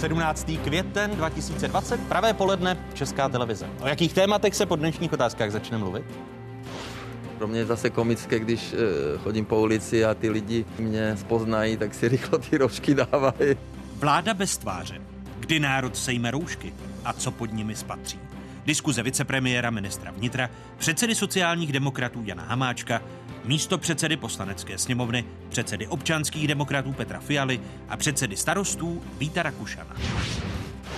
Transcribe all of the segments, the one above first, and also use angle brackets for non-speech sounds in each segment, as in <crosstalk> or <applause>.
17. květen 2020, pravé poledne, Česká televize. O jakých tématech se po dnešních otázkách začne mluvit? Pro mě je zase komické, když eh, chodím po ulici a ty lidi mě spoznají, tak si <laughs> rychlo ty roušky dávají. Vláda bez tváře. Kdy národ sejme roušky a co pod nimi spatří? Diskuze vicepremiéra ministra vnitra, předsedy sociálních demokratů Jana Hamáčka, místo předsedy poslanecké sněmovny, předsedy občanských demokratů Petra Fialy a předsedy starostů Víta Rakušana.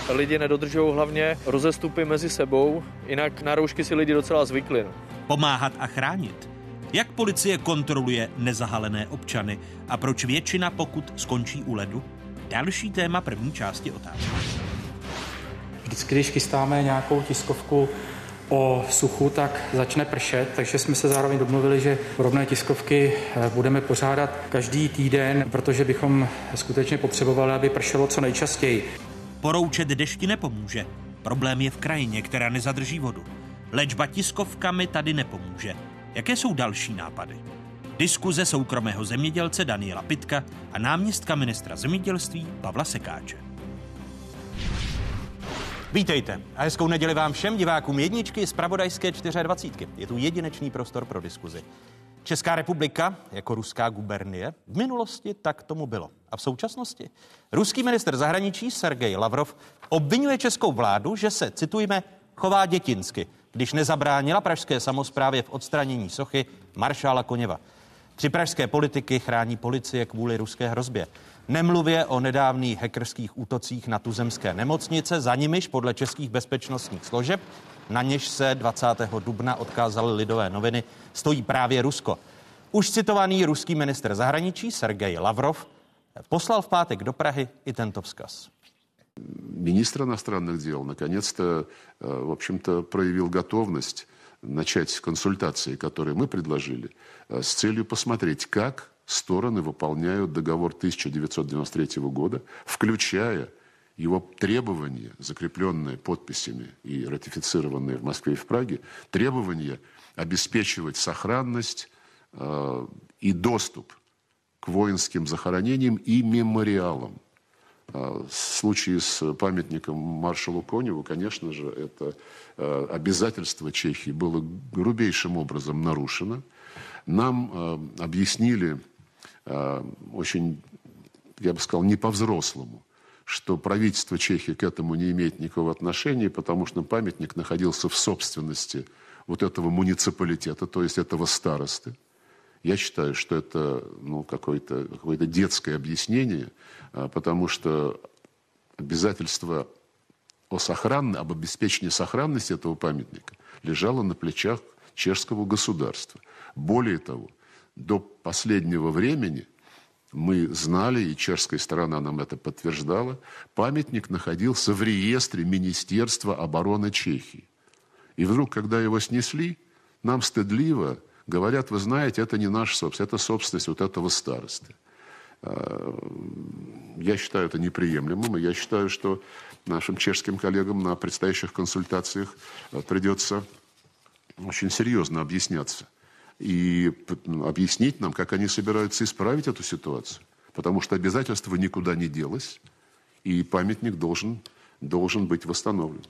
Lidi nedodržují hlavně rozestupy mezi sebou, jinak na roušky si lidi docela zvykli. No. Pomáhat a chránit. Jak policie kontroluje nezahalené občany a proč většina pokud skončí u ledu? Další téma první části otázky. Vždycky, když chystáme nějakou tiskovku o suchu, tak začne pršet, takže jsme se zároveň domluvili, že podobné tiskovky eh, budeme pořádat každý týden, protože bychom skutečně potřebovali, aby pršelo co nejčastěji. Poroučet dešti nepomůže. Problém je v krajině, která nezadrží vodu. Léčba tiskovkami tady nepomůže. Jaké jsou další nápady? Diskuze soukromého zemědělce Daniela Pitka a náměstka ministra zemědělství Pavla Sekáče. Vítejte a hezkou neděli vám všem divákům jedničky z Pravodajské 24. Je tu jedinečný prostor pro diskuzi. Česká republika jako ruská gubernie v minulosti tak tomu bylo. A v současnosti ruský minister zahraničí Sergej Lavrov obvinuje českou vládu, že se, citujme, chová dětinsky, když nezabránila pražské samozprávě v odstranění sochy maršála Koněva. Tři pražské politiky chrání policie kvůli ruské hrozbě. Nemluvě o nedávných hackerských útocích na tuzemské nemocnice, za nimiž podle českých bezpečnostních složeb, na něž se 20. dubna odkázaly lidové noviny, stojí právě Rusko. Už citovaný ruský minister zahraničí Sergej Lavrov poslal v pátek do Prahy i tento vzkaz. Министр иностранных дел наконец-то, э, в общем-то, проявил готовность начать консультации, которые мы предложили, э, с целью посмотреть, как стороны выполняют договор 1993 года, включая его требования, закрепленные подписями и ратифицированные в Москве и в Праге, требования обеспечивать сохранность э, и доступ к воинским захоронениям и мемориалам. Э, в случае с памятником маршалу Коневу, конечно же, это э, обязательство Чехии было грубейшим образом нарушено. Нам э, объяснили очень, я бы сказал, не по-взрослому, что правительство Чехии к этому не имеет никакого отношения, потому что памятник находился в собственности вот этого муниципалитета, то есть этого старосты. Я считаю, что это ну, какое-то какое детское объяснение, э, потому что обязательство о сохранности, об обеспечении сохранности этого памятника лежало на плечах чешского государства. Более того, до последнего времени мы знали, и чешская сторона нам это подтверждала, памятник находился в реестре Министерства обороны Чехии. И вдруг, когда его снесли, нам стыдливо говорят, вы знаете, это не наша собственность, это собственность вот этого старосты. А, я считаю это неприемлемым, и я считаю, что нашим чешским коллегам на предстоящих консультациях придется очень серьезно объясняться – и объяснить нам, как они собираются исправить эту ситуацию. Потому что обязательство никуда не делось, и памятник должен, должен быть восстановлен.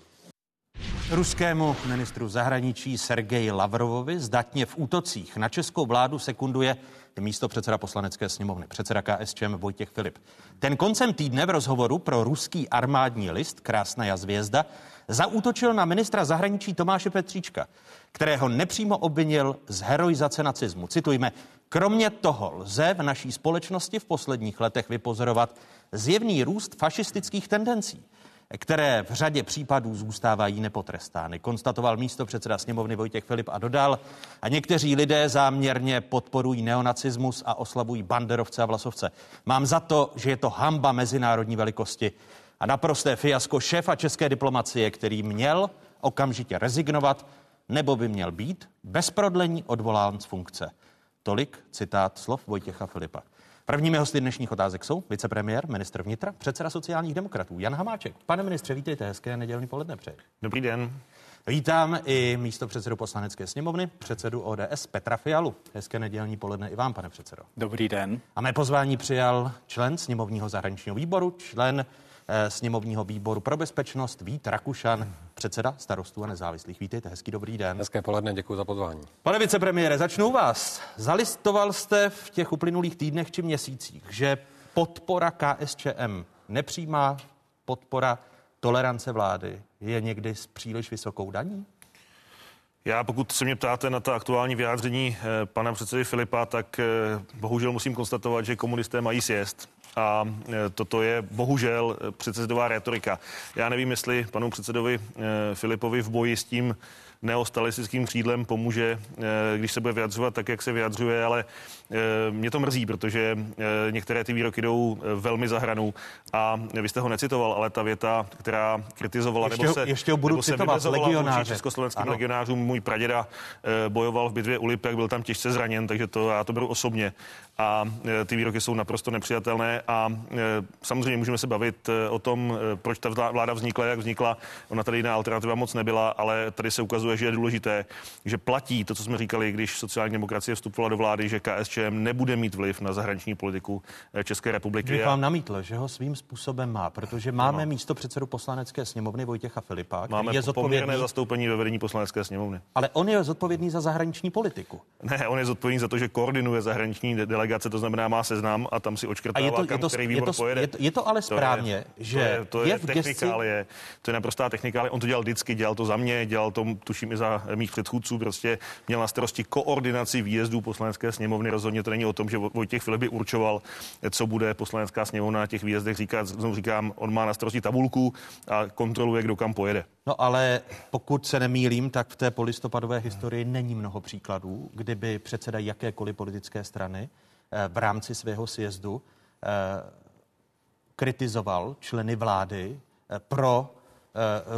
Ruskému ministru zahraničí Sergeji Lavrovovi zdatně v útocích na českou vládu sekunduje místo předseda poslanecké sněmovny, předseda KSČM Vojtěch Filip. Ten koncem týdne v rozhovoru pro ruský armádní list Krásná jazvězda zaútočil na ministra zahraničí Tomáše Petříčka, kterého nepřímo obvinil z heroizace nacismu. Citujme, kromě toho lze v naší společnosti v posledních letech vypozorovat zjevný růst fašistických tendencí které v řadě případů zůstávají nepotrestány, konstatoval místo předseda sněmovny Vojtěch Filip a dodal, a někteří lidé záměrně podporují neonacismus a oslabují banderovce a vlasovce. Mám za to, že je to hamba mezinárodní velikosti a naprosté fiasko šéfa české diplomacie, který měl okamžitě rezignovat nebo by měl být bez prodlení odvolán z funkce. Tolik citát slov Vojtěcha Filipa. Prvními hosty dnešních otázek jsou vicepremiér, ministr vnitra, předseda sociálních demokratů Jan Hamáček. Pane ministře, vítejte, hezké nedělní poledne přeji. Dobrý den. Vítám i místo předsedu poslanecké sněmovny, předsedu ODS Petra Fialu. Hezké nedělní poledne i vám, pane předsedo. Dobrý den. A mé pozvání přijal člen sněmovního zahraničního výboru, člen sněmovního výboru pro bezpečnost Vít Rakušan, předseda starostů a nezávislých. Vítejte, hezký dobrý den. Hezké poledne, děkuji za pozvání. Pane vicepremiére, začnu u vás. Zalistoval jste v těch uplynulých týdnech či měsících, že podpora KSČM, nepřímá podpora tolerance vlády je někdy s příliš vysokou daní? Já, pokud se mě ptáte na ta aktuální vyjádření eh, pana předsedy Filipa, tak eh, bohužel musím konstatovat, že komunisté mají sjezd. A eh, toto je bohužel předsedová retorika. Já nevím, jestli panu předsedovi Filipovi v boji s tím neostalistickým křídlem pomůže, eh, když se bude vyjadřovat tak, jak se vyjadřuje, ale eh, mě to mrzí, protože eh, některé ty výroky jdou velmi za hranu a vy jste ho necitoval, ale ta věta, která kritizovala ještě, nebo se, ještě ho budu nebo se citovat, legionáře. československým ano. legionářům. Můj praděda bojoval v bitvě u Lipek, byl tam těžce zraněn, takže to já to beru osobně. A ty výroky jsou naprosto nepřijatelné a samozřejmě můžeme se bavit o tom, proč ta vláda vznikla, jak vznikla. Ona tady jiná alternativa moc nebyla, ale tady se ukazuje, ukazuje, že je důležité, že platí to, co jsme říkali, když sociální demokracie vstupovala do vlády, že KSČM nebude mít vliv na zahraniční politiku eh, České republiky. Bych vám namítl, že ho svým způsobem má, protože máme no. místo předsedu poslanecké sněmovny Vojtěcha Filipa, máme je zodpovědný zastoupení ve vedení poslanecké sněmovny. Ale on je zodpovědný za zahraniční politiku. Ne, on je zodpovědný za to, že koordinuje zahraniční delegace, to znamená má seznam a tam si očkrtává, a je to, kam je to, který výbor je to, pojede. Je to, je to ale správně, to je, že to je, to je, je v technikálie, to je naprostá technikálie. On to dělal vždycky, dělal to za mě, dělal to tuším tuším i za mých předchůdců, prostě měl na starosti koordinaci výjezdů poslanecké sněmovny. Rozhodně to není o tom, že Vojtěch Filip by určoval, co bude poslanecká sněmovna na těch výjezdech říkat. Znovu říkám, on má na starosti tabulku a kontroluje, kdo kam pojede. No ale pokud se nemýlím, tak v té polistopadové historii není mnoho příkladů, kdyby předseda jakékoliv politické strany eh, v rámci svého sjezdu eh, kritizoval členy vlády eh, pro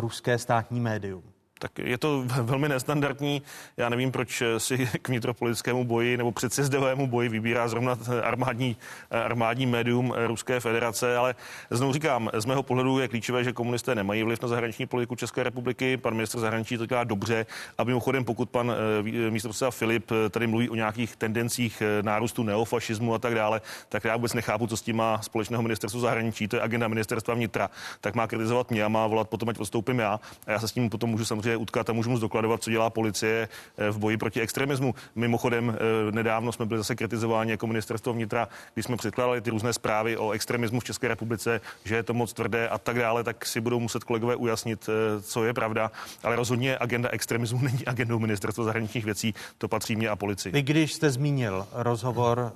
ruské státní médium tak je to velmi nestandardní. Já nevím, proč si <laughs> k vnitropolitickému boji nebo předsezdovému boji vybírá zrovna armádní, armádní médium Ruské federace, ale znovu říkám, z mého pohledu je klíčové, že komunisté nemají vliv na zahraniční politiku České republiky. Pan ministr zahraničí to dělá dobře a mimochodem, pokud pan eh, místopředseda Filip eh, tady mluví o nějakých tendencích eh, nárůstu neofašismu a tak dále, tak já vůbec nechápu, co s tím má společného ministerstvo zahraničí, to je agenda ministerstva vnitra, tak má kritizovat mě a má volat potom, ať odstoupím já. A já se s tím potom můžu samozřejmě utkat a můžu mu zdokladovat, co dělá policie eh, v boji proti extremismu. Mimochodem, eh, nedávno jsme byli zase kritizováni jako ministerstvo vnitra, když jsme předkládali ty různé zprávy o extremismu v České republice, že je to moc tvrdé a tak dále, tak si budou muset kolegové ujasnit, eh, co je pravda. Ale rozhodně agenda extremismu <laughs> není agendou ministerstva zahraničních věcí, to patří mě a policii. Vy, když jste zmínil rozhovor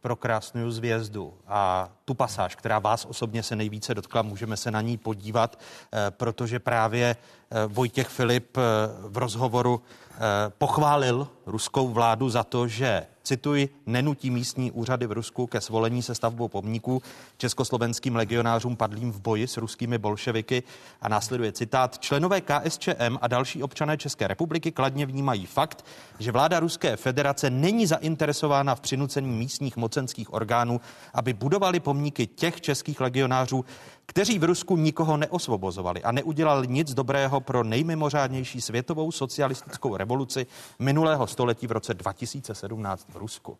pro krásnou zvězdu a tu pasáž, která vás osobně se nejvíce dotkla, můžeme se na ní podívat, protože právě Vojtěch Filip eh, v rozhovoru eh, pochválil ruskou vládu za to, že, cituji, nenutí místní úřady v Rusku ke svolení se stavbou pomníků československým legionářům padlým v boji s ruskými bolševiky a následuje citát. Členové KSČM a další občané České republiky kladně vnímají fakt, že vláda Ruské federace není zainteresována v přinucení místních mocenských orgánů, aby budovali pomníky těch českých legionářů, kteří v Rusku nikoho neosvobozovali a neudělali nic dobrého pro nejmimořádnější světovou socialistickou revoluci minulého století v roce 2017 v Rusku.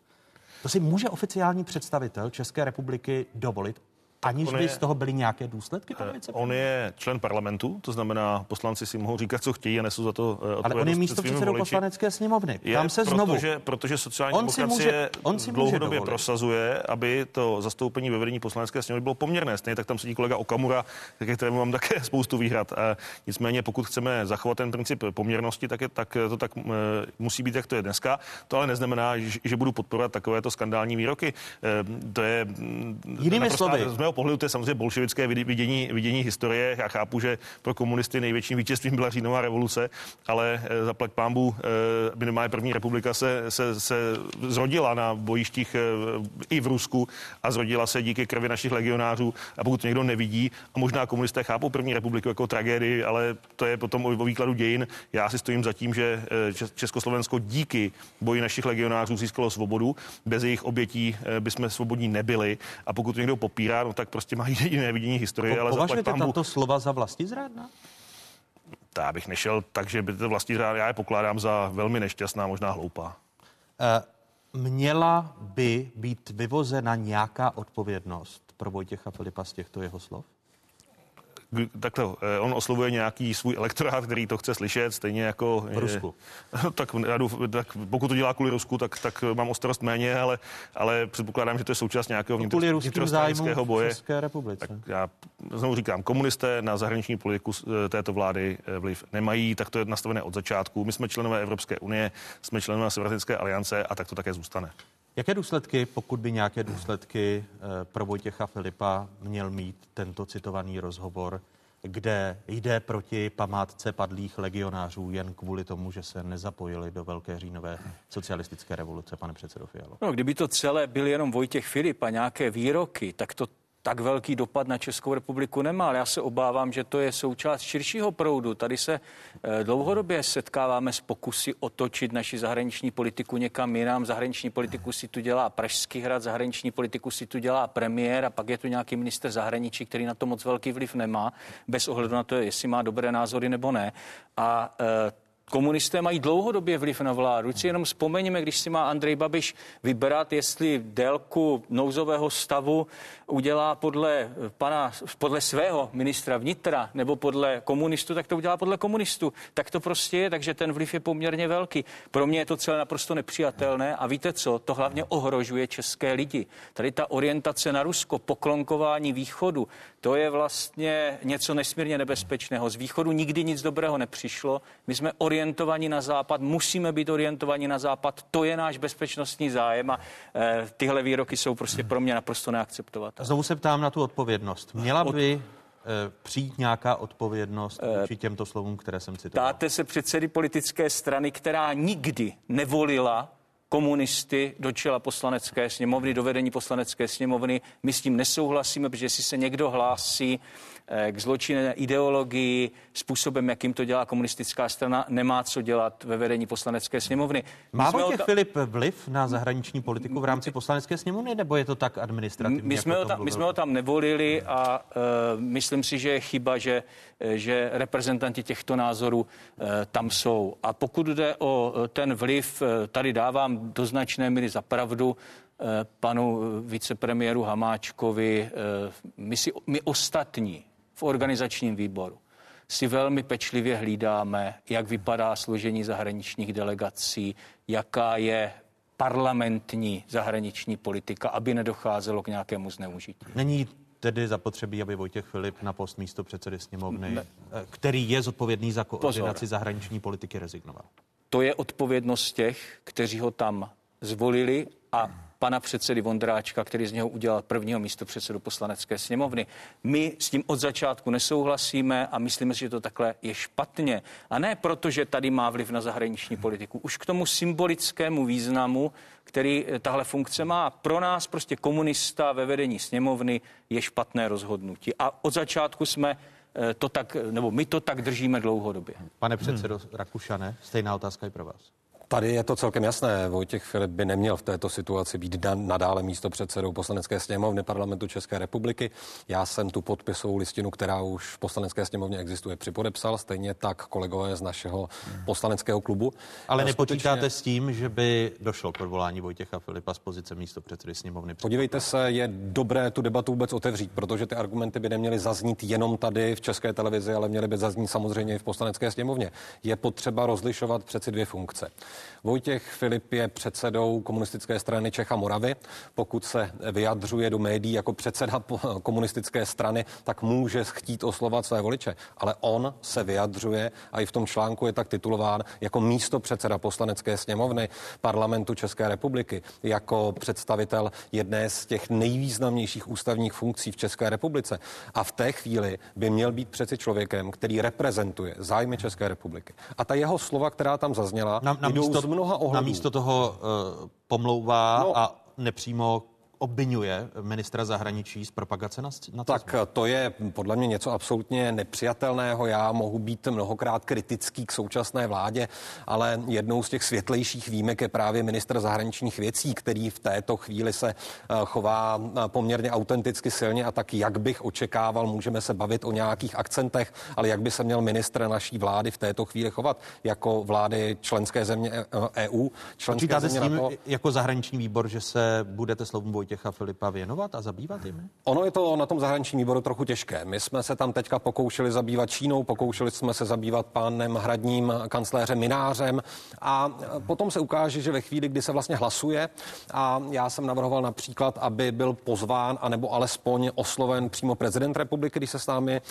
To si může oficiální představitel České republiky dovolit Aniž by je, z toho byly nějaké důsledky, pane eh, On je člen parlamentu, to znamená, poslanci si mohou říkat, co chtějí a nesou za to odpovědnost. Ale on je místo předsedou poslanecké sněmovny. Je, Tam se znovu. Protože, protože sociální on demokracie může, on si dlouhodobě může prosazuje, aby to zastoupení ve vedení poslanecké sněmovny bylo poměrné. Stejně tak tam sedí kolega Okamura, ke kterému mám také <laughs> spoustu výhrad. A nicméně, pokud chceme zachovat ten princip poměrnosti, tak, je, tak to tak musí být, jak to je dneska. To ale neznamená, že, že budu podporovat takovéto skandální výroky. To je Jinými slovy, pohledu to je samozřejmě bolševické vidění, vidění historie. Já chápu, že pro komunisty největším vítězstvím byla říjnová revoluce, ale eh, zaplať pámbu eh, minimálně první republika se, se, se zrodila na bojištích eh, i v Rusku a zrodila se díky krvi našich legionářů. A pokud to někdo nevidí, a možná komunisté chápou první republiku jako tragédii, ale to je potom o výkladu dějin. Já si stojím za tím, že Československo díky boji našich legionářů získalo svobodu. Bez jejich obětí bychom svobodní nebyli. A pokud to někdo popírá, no tak prostě mají <laughs> jiné vidění historie. Po, ale považujete pambu, tato slova za vlastizrádná? Já bych nešel tak, že by to vlastizrádná, já je pokládám za velmi nešťastná, možná hloupá. Uh, měla by být vyvozena nějaká odpovědnost pro Vojtěcha Filipa z těchto jeho slov? Takhle, eh, on oslovuje nějaký svůj elektorát, který to chce slyšet, stejně jako... V Rusku. <laughs> tak, já douf, tak pokud to dělá kvůli Rusku, tak, tak mám o starost méně, ale, ale předpokládám, že to je součást nějakého vnitř, vnitrostranického boje. České republice. Tak já znovu říkám, komunisté na zahraniční politiku této vlády vliv nemají, tak to je nastavené od začátku. My jsme členové Evropské unie, jsme členové Severoatlantické aliance a tak to také zůstane. Jaké důsledky, pokud by nějaké důsledky eh, pro Vojtěcha Filipa měl mít tento citovaný rozhovor, kde jde proti památce padlých legionářů jen kvůli tomu, že se nezapojili do Velké říjnové socialistické revoluce, pane předsedo Fialo? No, kdyby to celé byl jenom Vojtěch Filip a nějaké výroky, tak to tak velký dopad na Českou republiku nemá, ale já se obávám, že to je součást širšího proudu. Tady se eh, dlouhodobě setkáváme s pokusy otočit naši zahraniční politiku někam jinam. Zahraniční politiku si tu dělá Pražský hrad, zahraniční politiku si tu dělá premiér a pak je tu nějaký minister zahraničí, který na to moc velký vliv nemá, bez ohledu na to, jestli má dobré názory nebo ne. A e, Komunisté mají dlouhodobě vliv na vládu. Si jenom vzpomeňme, když si má Andrej Babiš vybrat, jestli délku nouzového stavu udělá podle, pana, podle svého ministra vnitra nebo podle komunistů, tak to udělá podle komunistů. Tak to prostě je, takže ten vliv je poměrně velký. Pro mě je to celé naprosto nepřijatelné a víte co, to hlavně ohrožuje české lidi. Tady ta orientace na Rusko, poklonkování východu, to je vlastně něco nesmírně nebezpečného. Z východu nikdy nic dobrého nepřišlo. My jsme orientovaní na západ, musíme být orientovaní na západ, to je náš bezpečnostní zájem a e, tyhle výroky jsou prostě pro mě naprosto neakceptovatelné. Znovu se ptám na tu odpovědnost. Měla by e, přijít nějaká odpovědnost e, vůči těmto slovům, které jsem citoval? Dáte se předsedy politické strany, která nikdy nevolila komunisty do čela poslanecké sněmovny, do vedení poslanecké sněmovny. My s tím nesouhlasíme, protože jestli se někdo hlásí Eh, k zločinné ideologii, způsobem, jakým to dělá komunistická strana, nemá co dělat ve vedení poslanecké sněmovny. Má Vojtěch ta... Filip vliv na zahraniční politiku v rámci poslanecké sněmovny, nebo je to tak administrativní? My jsme, ho tam, my jsme ho tam nevolili a uh, myslím si, že je chyba, že, eh, že reprezentanti těchto názorů uh, tam jsou. A pokud jde o ten vliv, tady dávám do značné míry za pravdu panu vicepremiéru Hamáčkovi. My, si, my ostatní v organizačním výboru si velmi pečlivě hlídáme, jak vypadá složení zahraničních delegací, jaká je parlamentní zahraniční politika, aby nedocházelo k nějakému zneužití. Není tedy zapotřebí, aby Vojtěch Filip na post místo předsedy sněmovny, ne. Eh, který je zodpovědný za koordinaci Pozor. zahraniční politiky, rezignoval. To je odpovědnost těch, kteří ho tam zvolili a pana předsedy Vondráčka, který z něho udělal prvního místo předsedu poslanecké sněmovny. My s tím od začátku nesouhlasíme a myslíme si, že to takhle je špatně. A ne proto, že tady má vliv na zahraniční politiku. Už k tomu symbolickému významu, který eh, tahle funkce má. Pro nás prostě komunista ve vedení sněmovny je špatné rozhodnutí. A od začátku jsme eh, to tak, nebo my to tak držíme dlouhodobě. Pane předsedo hmm. Rakušane, stejná otázka i pro vás. Tady je to celkem jasné. Vojtěch Filip by neměl v této situaci být nadále místo předsedou poslanecké sněmovny parlamentu České republiky. Já jsem tu podpisovou listinu, která už v poslanecké sněmovně existuje, připodepsal, stejně tak kolegové z našeho poslaneckého klubu. Ale nepočítáte s tím, že by došlo k odvolání Vojtěcha Filipa z pozice místo předsedy sněmovny? Podívejte se, je dobré tu debatu vůbec otevřít, protože ty argumenty by neměly zaznít jenom tady v české televizi, ale měly by zaznít samozřejmě i v poslanecké sněmovně. Je potřeba rozlišovat přeci dvě funkce. Vojtěch Filip je předsedou komunistické strany Čecha Moravy. Pokud se vyjadřuje do médií jako předseda komunistické strany, tak může chtít oslovat své voliče. Ale on se vyjadřuje a i v tom článku je tak titulován jako místo předseda poslanecké sněmovny parlamentu České republiky, jako představitel jedné z těch nejvýznamnějších ústavních funkcí v České republice. A v té chvíli by měl být přeci člověkem, který reprezentuje zájmy České republiky. A ta jeho slova, která tam zazněla, na, na jdou místo, z mnoha ohledů. Namísto toho uh, pomlouvá no, a nepřímo obvinuje ministra zahraničí z propagace na, na Tak to je podle mě něco absolutně nepřijatelného. Já mohu být mnohokrát kritický k současné vládě, ale jednou z těch světlejších výjimek je právě ministr zahraničních věcí, který v této chvíli se eh, chová eh, poměrně autenticky silně a tak, jak bych očekával, můžeme se bavit o nějakých akcentech, ale jak by se měl ministr naší vlády v této chvíli chovat jako vlády členské země EU, eh, e členské Počítáte země s tím, NATO. jako zahraniční výbor, že se budete slovům Vojtě Vojtěcha Filipa věnovat a zabývat jimi? Ono je to na tom zahraničním výboru trochu těžké. My jsme se tam teďka pokoušeli zabývat Čínou, pokoušeli jsme se zabývat pánem hradním kancléřem Minářem a potom se ukáže, že ve chvíli, kdy se vlastně hlasuje a já jsem navrhoval například, aby byl pozván anebo alespoň osloven přímo prezident republiky, když se s námi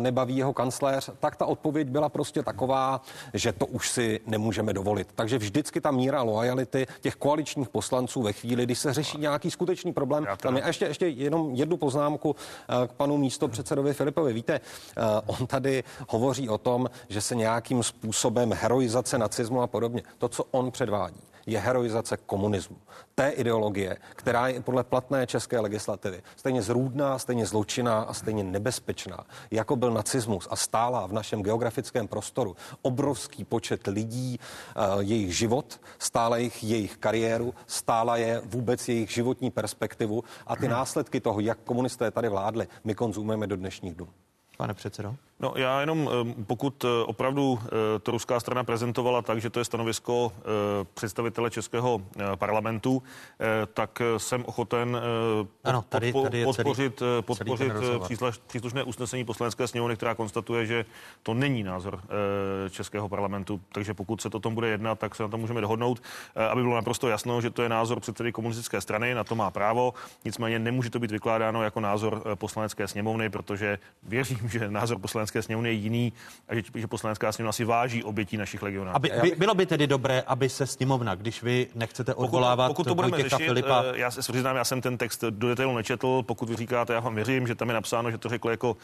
nebaví jeho kancléř, tak ta odpověď byla prostě taková, že to už si nemůžeme dovolit. Takže vždycky ta míra lojality těch koaličních poslanců ve chvíli, kdy se řeší nějaký skutečný problém. Tam je ještě, ještě jenom jednu poznámku eh, k panu místo předsedovi Filipovi. Víte, eh, on tady hovoří o tom, že se nějakým způsobem heroizace nacismu a podobně. To, co on předvádí, je heroizace komunismu. Té ideologie, která je podle platné české legislativy stejně zrůdná, stejně zločinná a stejně nebezpečná, jako byl nacismus a stála v našem geografickém prostoru obrovský počet lidí, eh, jejich život, stála jejich, jejich kariéru, stála je vůbec jejich životní perspektivu a ty následky toho, jak komunisté tady vládli, my konzumujeme do dnešních dnů. Pane předsedo? No já jenom, eh, pokud eh, opravdu eh, to ruská strana prezentovala tak, že to je stanovisko představitele českého parlamentu, tak jsem ochoten ano, tady, tady je podpořit, celý, podpořit celý příslušné usnesení poslanecké sněmovny, která konstatuje, že to není názor českého parlamentu. Takže pokud se to tom bude jednat, tak se na to můžeme dohodnout, aby bylo naprosto jasno, že to je názor předsedy komunistické strany, na to má právo. Nicméně nemůže to být vykládáno jako názor poslanecké sněmovny, protože věřím, že názor poslanecké sněmovny je jiný a že, že poslanecká sněmovna si váží obětí našich legionářů. Aby, by, bylo by tedy dobré, aby se sněmovna, když vy nechcete odvolávat pokud, pokud to budeme Vojtěcha řešit, Filipa... eh, já se přiznám, já jsem ten text do detailu nečetl, pokud vy říkáte, já vám věřím, že tam je napsáno, že to řekl jako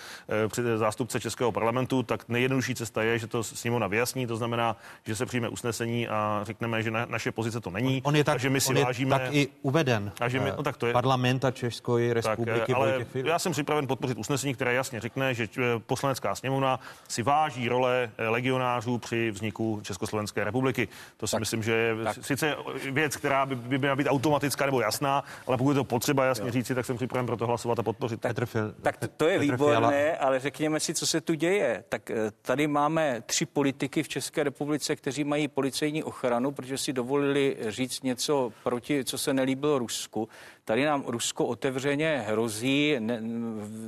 eh, zástupce Českého parlamentu, tak nejjednodušší cesta je, že to sněmovna vyjasní, to znamená, že se přijme usnesení a řekneme, že na, naše pozice to není. On je tak, že my si on je vážíme, tak i uveden. A že my, no, tak to je, Parlament a České republiky tak, ale Vojtěch Filip. já jsem připraven podpořit usnesení, které jasně řekne, že poslanecká sněmovna si váží role eh, legionářů při vzniku Československé republiky. To si tak, myslím, že je tak. sice věc, která by, by měla být automatická nebo jasná, ale pokud je to potřeba jasně jo. říci, tak jsem připraven pro to hlasovat a podpořit. Tak, tak to, to je Petr výborné, Fiala. ale řekněme si, co se tu děje. Tak eh, tady máme tři politiky v České republice, kteří mají policejní ochranu, protože si dovolili říct něco proti, co se nelíbilo Rusku. Tady nám Rusko otevřeně hrozí, ne,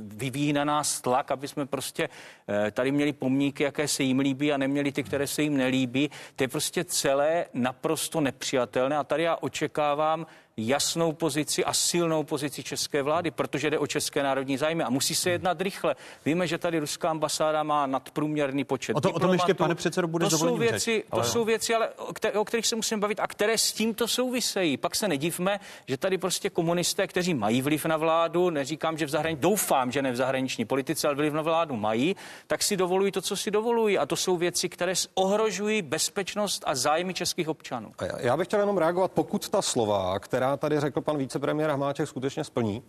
vyvíjí na nás tlak, aby jsme prostě eh, tady měli pomníky, jaké se jim líbí a neměli ty, které se jim nelíbí. To je prostě celé naprosto nepřijatelné a tady já očekávám jasnou pozici a silnou pozici české vlády, protože jde o české národní zájmy a musí se jednat rychle. Víme, že tady ruská ambasáda má nadprůměrný počet. O, to, o tom ještě, pane předsedo, bude to jsou věci, řeč, ale... To jsou věci, ale o, kterých se musíme bavit a které s tímto souvisejí. Pak se nedivme, že tady prostě komunisté, kteří mají vliv na vládu, neříkám, že v zahraničí, doufám, že ne v zahraniční politice, ale vliv na vládu mají, tak si dovolují to, co si dovolují. A to jsou věci, které ohrožují bezpečnost a zájmy českých občanů. Já bych chtěl jenom reagovat, pokud ta slova, která tady řekl pan vicepremiér Hamáček, skutečně splní,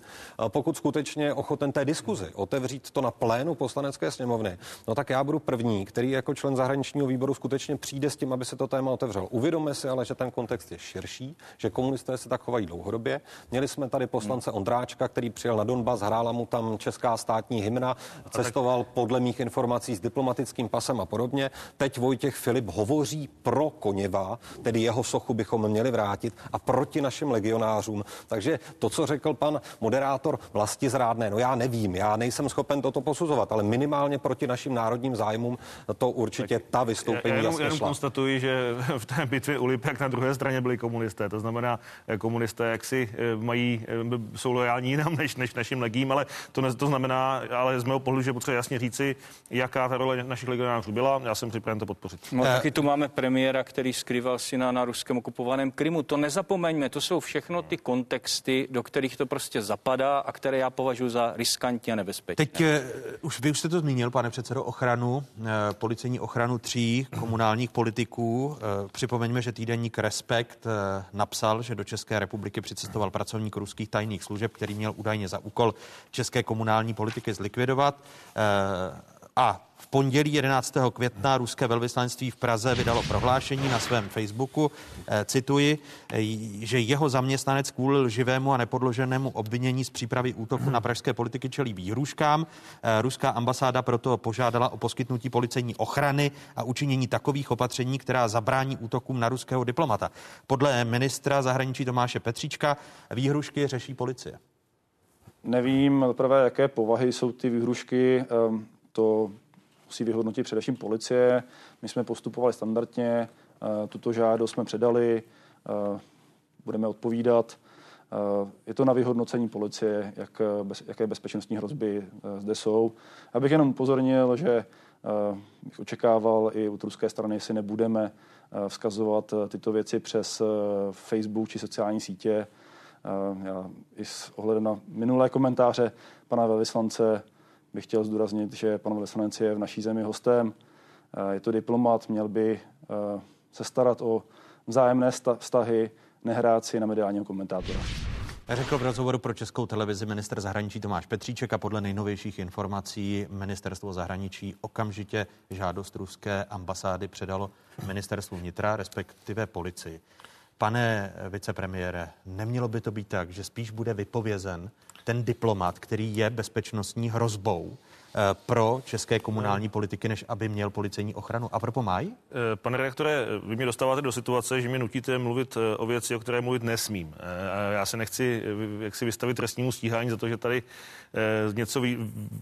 pokud skutečně je ochoten té diskuzi otevřít to na plénu poslanecké sněmovny, no tak já budu první, který jako člen zahraničního výboru skutečně přijde s tím, aby se to téma otevřel. Uvědomme si ale, že ten kontext je širší, že komunisté se tak chovají dlouhodobě. Měli jsme tady poslance Ondráčka, který přijel na Donbas, hrála mu tam česká státní hymna, cestoval podle mých informací s diplomatickým pasem a podobně. Teď Vojtěch Filip hovoří pro Koněva, tedy jeho sochu bychom měli vrátit a proti našim legionářům. Takže to, co řekl pan moderátor vlasti zrádné, no já nevím, já nejsem schopen toto posuzovat, ale minimálně proti našim národním zájmům to určitě tak ta vystoupení já, já jenom, jenom šla. konstatuji, že v té bitvě u Lipek na druhé straně byli komunisté. To znamená, eh, komunisté jak si eh, mají, eh, jsou lojální jinam než, než našim legím, ale to, ne, to znamená, ale z mého pohledu, že potřeba jasně říci, jaká ta role našich legionářů byla. Já jsem připraven to podpořit. No, taky tu máme premiéra, který skrýval si na, na ruském okupovaném Krymu. To nezapomeňme, to jsou všechno všechno ty kontexty, do kterých to prostě zapadá a které já považuji za riskantní a nebezpečné. Teď uh, už vy už jste to zmínil, pane předsedo, ochranu, uh, policejní ochranu tří komunálních politiků. Uh, připomeňme, že týdenník Respekt napsal, že do České republiky přicestoval pracovník ruských tajných služeb, který měl údajně za úkol české komunální politiky zlikvidovat. A v pondělí 11. května ruské velvyslanectví v Praze vydalo prohlášení na svém Facebooku, eh, cituji, eh, že jeho zaměstnanec kvůli lživému a nepodloženému obvinění z přípravy útoku na pražské politiky čelí výhruškám. Eh, ruská ambasáda proto požádala o poskytnutí policejní ochrany a učinění takových opatření, která zabrání útokům na ruského diplomata. Podle ministra zahraničí Tomáše Petříčka výhrušky řeší policie. Nevím prvé, jaké povahy jsou ty výhrušky. To musí vyhodnotit především policie. My jsme postupovali standardně, eh, tuto žádost jsme předali, eh, budeme odpovídat. Eh, je to na vyhodnocení policie, jak, jaké bezpečnostní hrozby zde jsou. Abych jenom upozornil, že bych očekával i od ruské strany, jestli nebudeme vzkazovat tyto věci přes Facebook či sociální sítě. Já i s ohledem na minulé komentáře pana velvyslance bych chtěl zdůraznit, že pan velvyslanec je v naší zemi hostem. Eh, je to diplomat, měl by eh, se starat o vzájemné vztahy, nehrát si na mediálního komentátora. Řekl v rozhovoru pro Českou televizi minister zahraničí Tomáš Petříček a podle nejnovějších informací ministerstvo zahraničí okamžitě žádost ruské ambasády předalo ministerstvu vnitra, respektive policii. Pane vicepremiére, nemělo by to být tak, že spíš bude vypovězen ten diplomat, který je bezpečnostní hrozbou eh, pro české komunální politiky, než aby měl policejní ochranu. A pro pomáj? Eh, pane redaktore, vy mě dostáváte do situace, že mě nutíte mluvit eh, o věci, o které mluvit nesmím. Já se nechci jak si vystavit trestnímu stíhání za to, že tady něco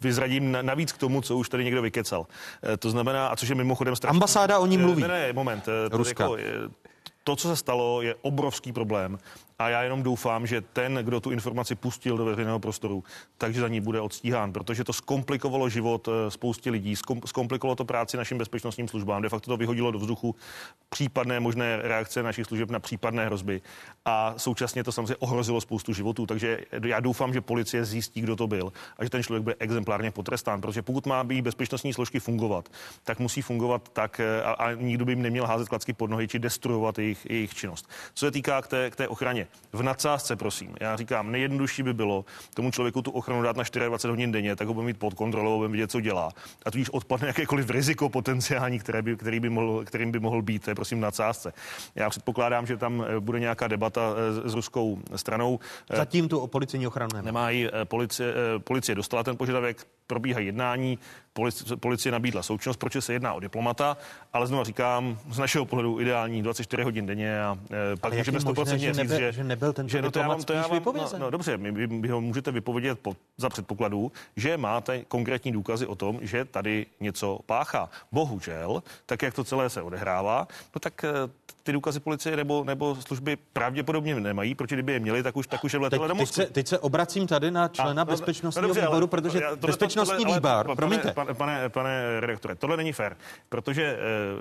vyzradím navíc k tomu, co už tady někdo vykecal. To znamená, a což je mimochodem strašný. Ambasáda o ní mluví. Ne, ne, moment. Ruska. Jako, to, co se stalo, je obrovský problém a já jenom doufám, že ten, kdo tu informaci pustil do veřejného prostoru, takže za ní bude odstíhán, protože to zkomplikovalo život eh, spoustě lidí, zkomplikovalo to práci našim bezpečnostním službám, de facto to vyhodilo do vzduchu případné možné reakce našich služeb na případné hrozby a současně to samozřejmě ohrozilo spoustu životů, takže já doufám, že policie zjistí, kdo to byl a že ten člověk bude exemplárně potrestán, protože pokud má být bezpečnostní složky fungovat, tak musí fungovat tak eh, a, a nikdo by jim neměl házet klacky pod nohy či destruovat jejich, jejich činnost. Co se týká k té, k té ochraně, v nadsázce, prosím. Já říkám, nejjednodušší by bylo tomu člověku tu ochranu dát na 24 hodin denně, tak ho bude mít pod kontrolou, bude vidět, co dělá. A tudíž odpadne jakékoliv riziko potenciální, které by, který by mohl, kterým by mohl být. To je prosím nadsázce. Já předpokládám, že tam eh, bude nějaká debata eh, s ruskou stranou. Eh, Zatím tu o policejní ochranu nemá. Nemají policie, policie dostala ten požadavek, probíhají jednání, policie, policie nabídla součinnost, proč se jedná o diplomata, ale znovu říkám, z našeho pohledu ideální 24 hodin denně a e, pak ale můžeme 100% říct, že, nebyl, že nebyl ten že no to já vám, to já vám, no, no, dobře, my, vy ho můžete vypovědět po, za předpokladu, že máte konkrétní důkazy o tom, že tady něco páchá. Bohužel, tak jak to celé se odehrává, no tak e, ty důkazy policie nebo, nebo služby pravděpodobně nemají, protože kdyby je měli, tak už, tak už je vletěle do teď se, teď se obracím tady na člena a, no, bezpečnostního no, dobře, výboru, protože tohle, bezpečnostní tohle, výbor, ale, promiňte. Pane, pane, pane redaktore, tohle není fér, protože eh,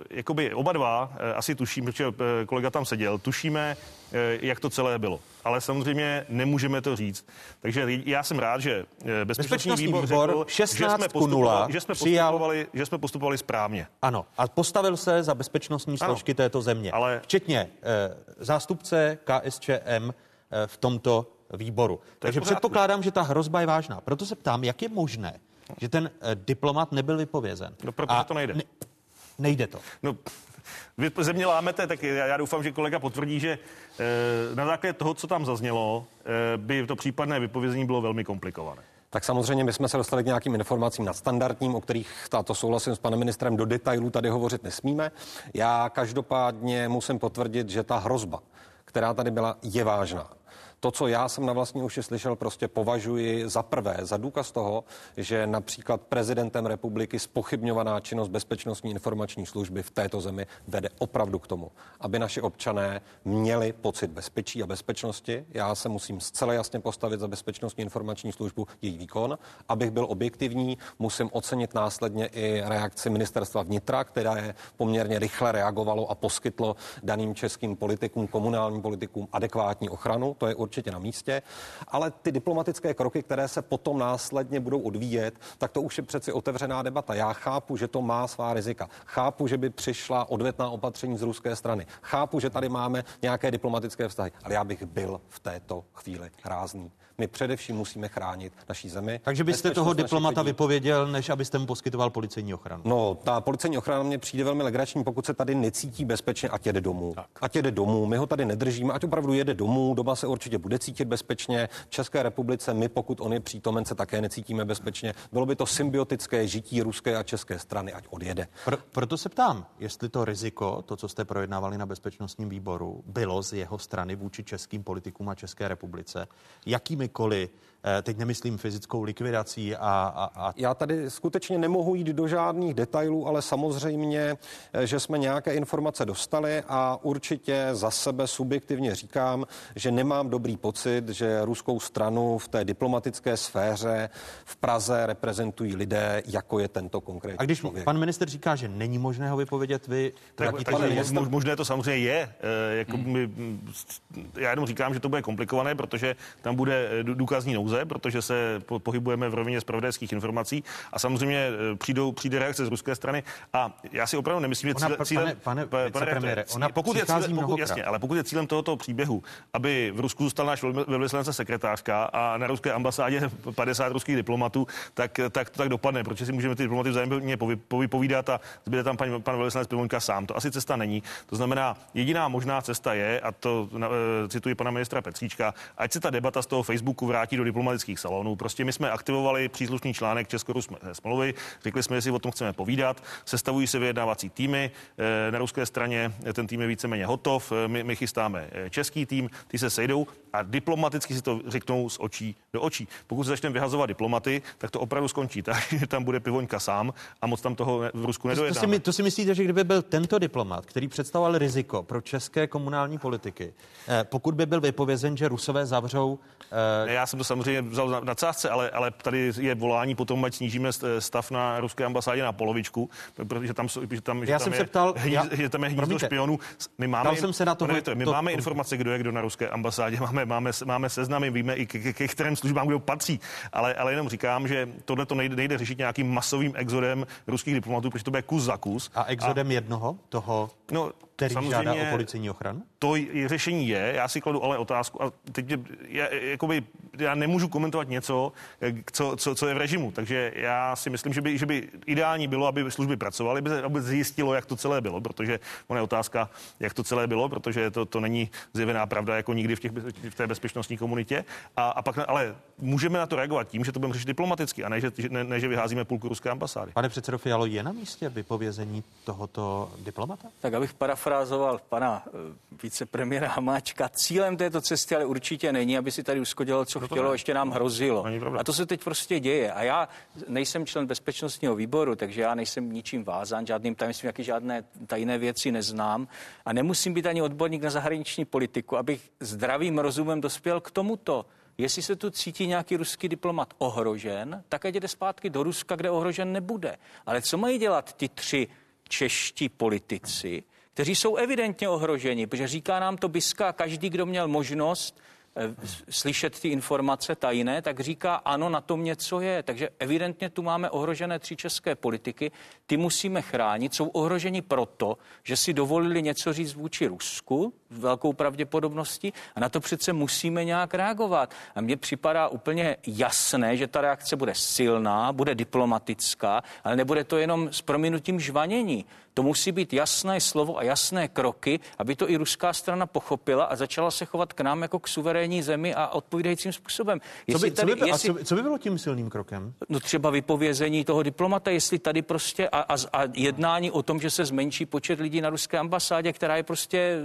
jakoby oba dva eh, asi tuším, protože eh, kolega tam seděl, tušíme, eh, jak to celé bylo. Ale samozřejmě nemůžeme to říct. Takže já jsem rád, že eh, bezpečnostní, bezpečnostní výbor, výbor řekl, 16 že jsme, postupovali, že, jsme postupovali, že jsme postupovali správně. Ano, a postavil se za bezpečnostní složky ano, této země. Ale... Včetně eh, zástupce KSČM eh, v tomto výboru. Takže předpokládám, že ta hrozba je vážná. Proto se ptám, jak je možné, že ten eh, diplomat nebyl vypovězen. No, protože a to nejde. Ne, nejde to. No, vy země lámete, tak já, doufám, že kolega potvrdí, že e, na základě toho, co tam zaznělo, e, by to případné vypovězení bylo velmi komplikované. Tak samozřejmě my jsme se dostali k nějakým informacím nadstandardním, o kterých tato souhlasím s panem ministrem do detailů tady hovořit nesmíme. Já každopádně musím potvrdit, že ta hrozba, která tady byla, je vážná. To, co já jsem na vlastní uši slyšel, prostě považuji za prvé, za důkaz toho, že například prezidentem republiky spochybňovaná činnost bezpečnostní informační služby v této zemi vede opravdu k tomu, aby naši občané měli pocit bezpečí a bezpečnosti. Já se musím zcela jasně postavit za bezpečnostní informační službu, její výkon. Abych byl objektivní, musím ocenit následně i reakci ministerstva vnitra, která je poměrně rychle reagovalo a poskytlo daným českým politikům, komunálním politikům adekvátní ochranu. To je určitě na místě, ale ty diplomatické kroky, které se potom následně budou odvíjet, tak to už je přeci otevřená debata. Já chápu, že to má svá rizika. Chápu, že by přišla odvetná opatření z ruské strany. Chápu, že tady máme nějaké diplomatické vztahy, ale já bych byl v této chvíli rázný. My především musíme chránit naší zemi. Takže byste toho diplomata vypověděl, než abyste mu poskytoval policejní ochranu? No, ta policejní ochrana mě přijde velmi legrační, pokud se tady necítí bezpečně, ať jede domů. Tak. Ať jede domů, my ho tady nedržíme, ať opravdu jede domů, doma se určitě bude cítit bezpečně. V České republice my, pokud on je přítomen, se také necítíme bezpečně. Bylo by to symbiotické žití ruské a české strany, ať odjede. Pro, proto se ptám, jestli to riziko, to, co jste projednávali na bezpečnostním výboru, bylo z jeho strany vůči českým politikům a České republice, jakýmikoliv Eh, teď nemyslím fyzickou likvidací a, a, a... Já tady skutečně nemohu jít do žádných detailů, ale samozřejmě, eh, že jsme nějaké informace dostali a určitě za sebe subjektivně říkám, že nemám dobrý pocit, že ruskou stranu v té diplomatické sféře v Praze reprezentují lidé, jako je tento konkrétní A když člověk. pan minister říká, že není možné ho vypovědět, vy... Tak, tak, tak minister... možné to samozřejmě je. E, jako hmm. my, já jenom říkám, že to bude komplikované, protože tam bude důkazní nouze nouze, protože se pohybujeme v rovině zpravodajských informací a samozřejmě e, přijdou, přijde reakce z ruské strany a já si opravdu nemyslím, že cílem, pane, pane, pane, pane premiére, ona pokud je cílem, pokud, jasně, ale pokud je cílem tohoto příběhu, aby v Rusku zůstal náš velvyslance sekretářka a na ruské ambasádě <laughs> 50 ruských diplomatů, tak, tak to tak dopadne, protože si můžeme ty diplomaty vzájemně povypovídat a zbyde tam pan, pan velvyslanec Pivoňka sám. To asi cesta není. To znamená, jediná možná cesta je, a to e, cituji pana ministra Petříčka, ať se ta debata z toho Facebooku vrátí do diplomatických salonů. Prostě my jsme aktivovali příslušný článek česko smlouvy, řekli jsme, že si o tom chceme povídat, sestavují se vyjednávací týmy, eh, na ruské straně ten tým je víceméně hotov, eh, my, my chystáme eh, český tým, ty se sejdou a diplomaticky si to řeknou z očí do očí. Pokud se začneme vyhazovat diplomaty, tak to opravdu skončí tak, <laughs> že tam bude pivoňka sám a moc tam toho v Rusku nedojednáme. To si, to si myslíte, že kdyby byl tento diplomat, který představoval riziko pro české komunální politiky, pokud by byl vypovězen, že Rusové zavřou... Ne, já jsem to samozřejmě vzal na, na cásce, ale, ale tady je volání potom, ať snížíme stav na ruské ambasádě na polovičku, protože tam, že tam, že já tam jsem je, se ptal, hníz, já, že tam je hnízdo špionů. My máme, jsem se na to, to, my to, máme to, informace, kdo je kdo na ruské ambasádě, <laughs> máme, máme, máme seznamy, víme i ke, ke, kterým službám kdo patří, ale, ale jenom říkám, že tohle to nejde, nejde řešit nějakým masovým exodem ruských diplomatů, protože to bude kus za kus. A exodem a, jednoho, toho, no, který žádá o policejní ochranu? To je, řešení je, já si kladu ale otázku a teď já, jakoby, já nemůžu komentovat něco, co, co, co je v režimu, takže já si myslím, že by, že by ideální bylo, aby služby pracovaly, aby, aby zjistilo, jak to celé bylo, protože ona je otázka, jak to celé bylo, protože to, to není zjevená pravda jako nikdy v, těch, v té bezpečnostní komunitě. A, a pak, ale můžeme na to reagovat tím, že to budeme řešit diplomaticky a ne, že, ne, ne, že vyházíme půlku ruské ambasády. Pane předsedo Fialo, je na místě vypovězení tohoto diplomata? Tak abych parafrázoval pana eh, vicepremiéra Hamáčka, cílem této cesty ale určitě není, aby si tady Rusko dělalo, co no chtělo, ne. ještě nám hrozilo. A to se teď prostě děje. A já nejsem člen bezpečnostního výboru, takže já nejsem ničím vázán, žádným tajemstvím, jaký žádné tajné věci neznám. A nemusím být ani odborník na zahraniční politiku, abych zdravým rozumem dospěl k tomuto. Jestli se tu cítí nějaký ruský diplomat ohrožen, tak ať jde zpátky do Ruska, kde ohrožen nebude. Ale co mají dělat ty tři čeští politici, kteří jsou evidentně ohroženi, protože říká nám to Biska, každý, kdo měl možnost Eh, slyšet ty informace tajné, tak říká, ano, na tom něco je. Takže evidentně tu máme ohrožené tři české politiky, ty musíme chránit, jsou ohroženi proto, že si dovolili něco říct vůči Rusku, velkou pravděpodobností, a na to přece musíme nějak reagovat. A mně připadá úplně jasné, že ta reakce bude silná, bude diplomatická, ale nebude to jenom s prominutím žvanění. To musí být jasné slovo a jasné kroky, aby to i ruská strana pochopila a začala se chovat k nám jako k suverénní zemi a odpovídajícím způsobem. Co by, tady, co, by, jestli, co, co by bylo tím silným krokem? No třeba vypovězení toho diplomata, jestli tady prostě a, a, a jednání o tom, že se zmenší počet lidí na ruské ambasádě, která je prostě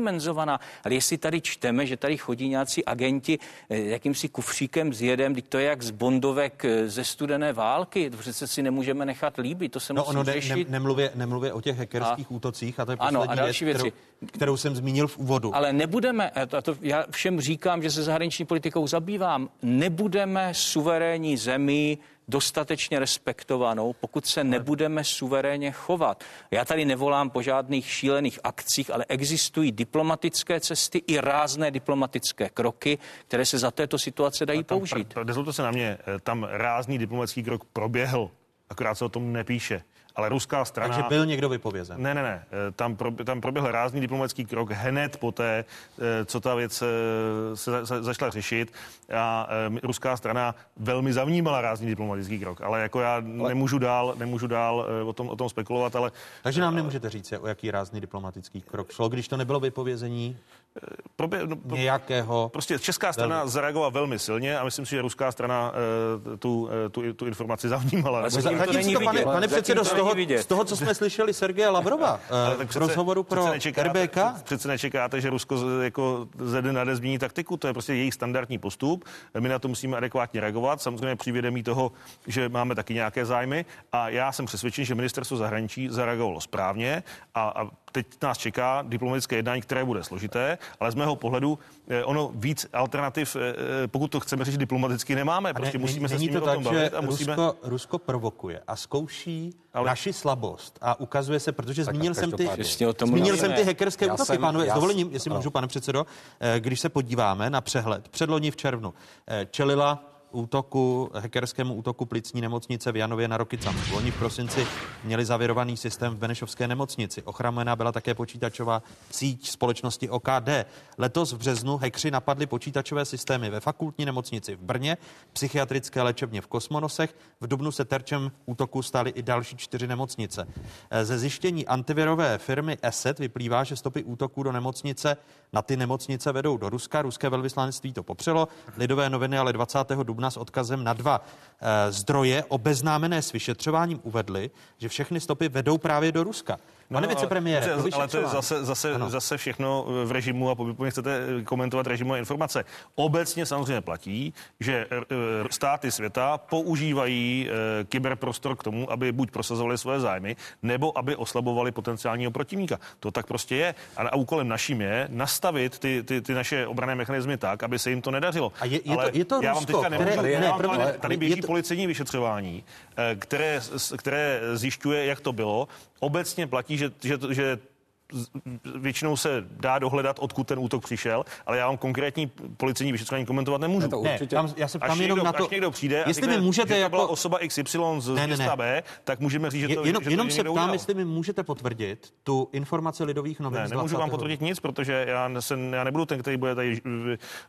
naddimenzovaná. Ale jestli tady čteme, že tady chodí nějací agenti eh, jakýmsi kufříkem s jedem, to je jak z bondovek eh, ze studené války, to přece si nemůžeme nechat líbit, to se no, musí ono řešit. Ne, nemluvě, nemluvě právě o těch hackerských a, útocích a to je poslední ano, a další věc, věci. Kterou, kterou jsem zmínil v úvodu. Ale nebudeme, a to já všem říkám, že se zahraniční politikou zabývám, nebudeme suverénní zemí dostatečně respektovanou, pokud se nebudeme suverénně chovat. Já tady nevolám po žádných šílených akcích, ale existují diplomatické cesty i rázné diplomatické kroky, které se za této situace dají tam, použít. Nezlobte se na mě, eh, tam rázný diplomatický krok proběhl, akorát se o tom nepíše ale ruská strana... Takže byl někdo vypovězen? Ne, ne, ne. Eh, tam, pro, tam proběhl rázný diplomatický krok hned poté, eh, co ta věc eh, se, se začala řešit a ruská strana velmi zavnímala rázný diplomatický krok, ale jako já ale... nemůžu dál, nemůžu dál o tom, o tom spekulovat, ale... Takže nám nemůžete říct, o jaký rázný diplomatický krok šlo, když to nebylo vypovězení probě, no, nějakého... Prostě česká strana velmi. zareagovala velmi silně a myslím si, že ruská strana uh, tu, tu, tu informaci zavnímala. Ale zatím to není to, pane, pane předsedo, z toho, z toho, co jsme slyšeli Sergeje Lavrova <laughs> uh, v rozhovoru pro přece nečekáte, RBK... Přece nečekáte, že Rusko jako ze dne na den změní taktiku, to je prostě jejich standardní postup. My na to musíme adekvátně reagovat, samozřejmě při vědomí toho, že máme taky nějaké zájmy a já jsem přesvědčen, že ministerstvo zahraničí zareagovalo správně a, a teď nás čeká diplomatické jednání, které bude složité, ale z mého pohledu eh, ono víc alternativ, eh, eh, pokud to chceme řešit diplomaticky, nemáme. Prostě ne, musíme se s to tak, o tom bavit a musíme... Rusko, Rusko provokuje a zkouší ale... naši slabost a ukazuje se, protože tak zmínil jsem ty, zmínil jsem ty hackerské já útoky, jsem, pánové, já... s dovolením, jestli no. můžu, pane předsedo, když se podíváme na přehled, předloni v červnu čelila útoku, hackerskému útoku plicní nemocnice v Janově na Rokycanu. Loni v prosinci měli zavěrovaný systém v Benešovské nemocnici. Ochramená byla také počítačová síť společnosti OKD. Letos v březnu hekři napadli počítačové systémy ve fakultní nemocnici v Brně, psychiatrické léčebně v Kosmonosech. V dubnu se terčem útoku stály i další čtyři nemocnice. Ze zjištění antivirové firmy ESET vyplývá, že stopy útoků do nemocnice na ty nemocnice vedou do Ruska. Ruské velvyslanectví to popřelo. Lidové noviny ale 20. dubna s odkazem na dva e, zdroje obeznámené s vyšetřováním uvedly, že všechny stopy vedou právě do Ruska. Pane no, vicepremiére, ale, ale to je zase, zase, zase všechno v režimu a pokud chcete komentovat režimu a informace. Obecně samozřejmě platí, že státy světa používají eh, kyberprostor k tomu, aby buď prosazovali své zájmy, nebo aby oslabovali potenciálního protivníka. To tak prostě je. A úkolem naším je nastavit ty, ty, ty naše obrané mechanismy tak, aby se jim to nedařilo. A je, je, to, je to já Rusko, vám teďka které, ne, ne, tady běží to... policejní vyšetřování, eh, které, které zjišťuje, jak to bylo. Obecně platí, že, že, že většinou se dá dohledat, odkud ten útok přišel, ale já vám konkrétní policejní vyšetřování komentovat nemůžu. Ne, to určitě. Ne, tam, já se ptám jenom někdo, na to, až někdo přijde jestli a řekne, mi můžete že jako... to byla osoba XY z ne, města ne, ne. B, tak můžeme říct, že to, jenom, že to jenom se ptám, udělal. jestli mi můžete potvrdit tu informaci lidových novin. Ne, nemůžu vám potvrdit nic, protože já, se, já nebudu ten, který bude tady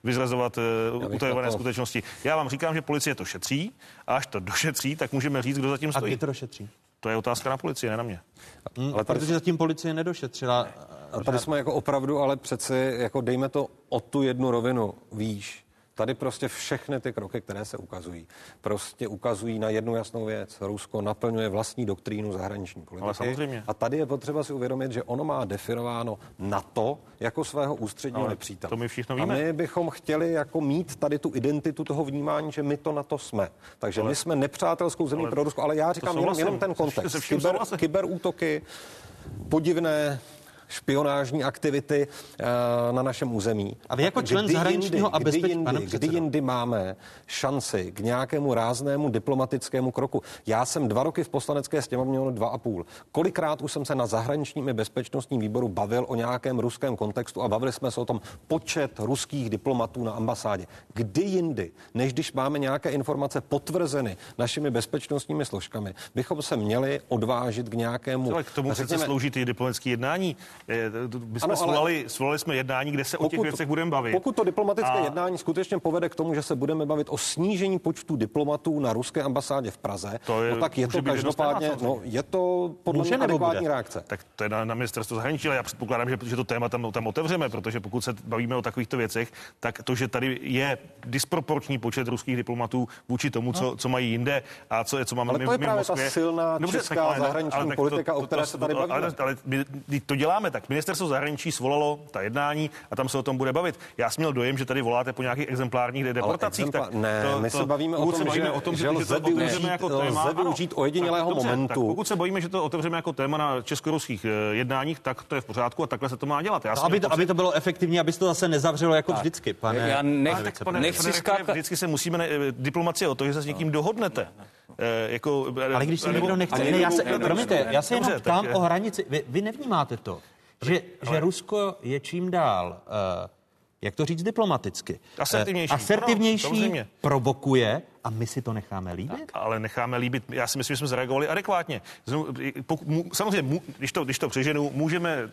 vyzrazovat uh, utajované skutečnosti. Já vám říkám, že policie to šetří a až to došetří, tak můžeme říct, kdo zatím stojí. A kdy to došetří? To je otázka na policii, ne na mě. Hmm, ale protože zatím policie nedošetřila. A tady jsme jako opravdu, ale přeci jako dejme to o tu jednu rovinu výš. Tady prostě všechny ty kroky, které se ukazují, prostě ukazují na jednu jasnou věc. Rusko naplňuje vlastní doktrínu zahraniční politiky. Ale samozřejmě. A tady je potřeba si uvědomit, že ono má definováno NATO jako svého ústředního Ale nepřítele. To my všichni víme. A my bychom chtěli jako mít tady tu identitu toho vnímání, že my to na to jsme. Takže ale, my jsme nepřátelskou zemí pro Rusko, ale já říkám jenom, jenom ten kontext. Kyber, kyberútoky, podivné špionážní aktivity uh, na našem území. A vy jako člen kdy zahraničního jindy, a bezpečného... Kdy, kdy jindy máme šanci k nějakému ráznému diplomatickému kroku? Já jsem dva roky v poslanecké sněmovně, dva a půl. Kolikrát už jsem se na zahraničním i bezpečnostním výboru bavil o nějakém ruském kontextu a bavili jsme se o tom počet ruských diplomatů na ambasádě. Kdy jindy, než když máme nějaké informace potvrzeny našimi bezpečnostními složkami, bychom se měli odvážit k nějakému... Ale k tomu řekněme, přece slouží ty diplomatické jednání. My jsme ano, svolali, svolali jsme jednání, kde se pokud, o těch věcech budeme bavit. Pokud to diplomatické a... jednání skutečně povede k tomu, že se budeme bavit o snížení počtu diplomatů na ruské ambasádě v Praze, to je, no tak je to každopádně, no, je to podle mě adekvátní reakce. Tak to je na, na ministerstvo zahraničí, ale já předpokládám, že, že to téma tam, tam otevřeme, protože pokud se bavíme o takovýchto věcech, tak to, že tady je disproporční počet ruských diplomatů vůči tomu, co, no. co mají jinde a co, co máme ale to je právě ta silná Dobře, česká zahraniční ale, politika, o které se tady bavíme. Ale, ale my to děláme tak ministerstvo zahraničí svolalo ta jednání a tam se o tom bude bavit. Já jsem měl dojem, že tady voláte po nějakých exemplárních deportacích. Exempla... Tak ne, to, my se bavíme o tom, že, o tom, že, že lze využít, jako téma, lze využít ojedinělého momentu. Tak pokud se bojíme, že to otevřeme jako téma na česko-ruských eh, jednáních, tak to je v pořádku a takhle se to má dělat. Já no, aby, to, aby to bylo efektivní, aby to zase nezavřelo jako tak. vždycky, pane. Já nech, pane, nechci skákat. Vždycky se musíme, ne, diplomacie o to, že se s někým dohodnete. jako, Ale když si někdo nechce... Ne, já se, promiňte, já se jenom ptám o hranici. Vy, vy nevnímáte to, že, že Rusko je čím dál... Uh, jak to říct diplomaticky? Asertivnější. Asertivnější, no, provokuje a my si to necháme líbit? Ale necháme líbit. Já si myslím, že jsme zareagovali adekvátně. Samozřejmě, když to, když to přeženu, můžeme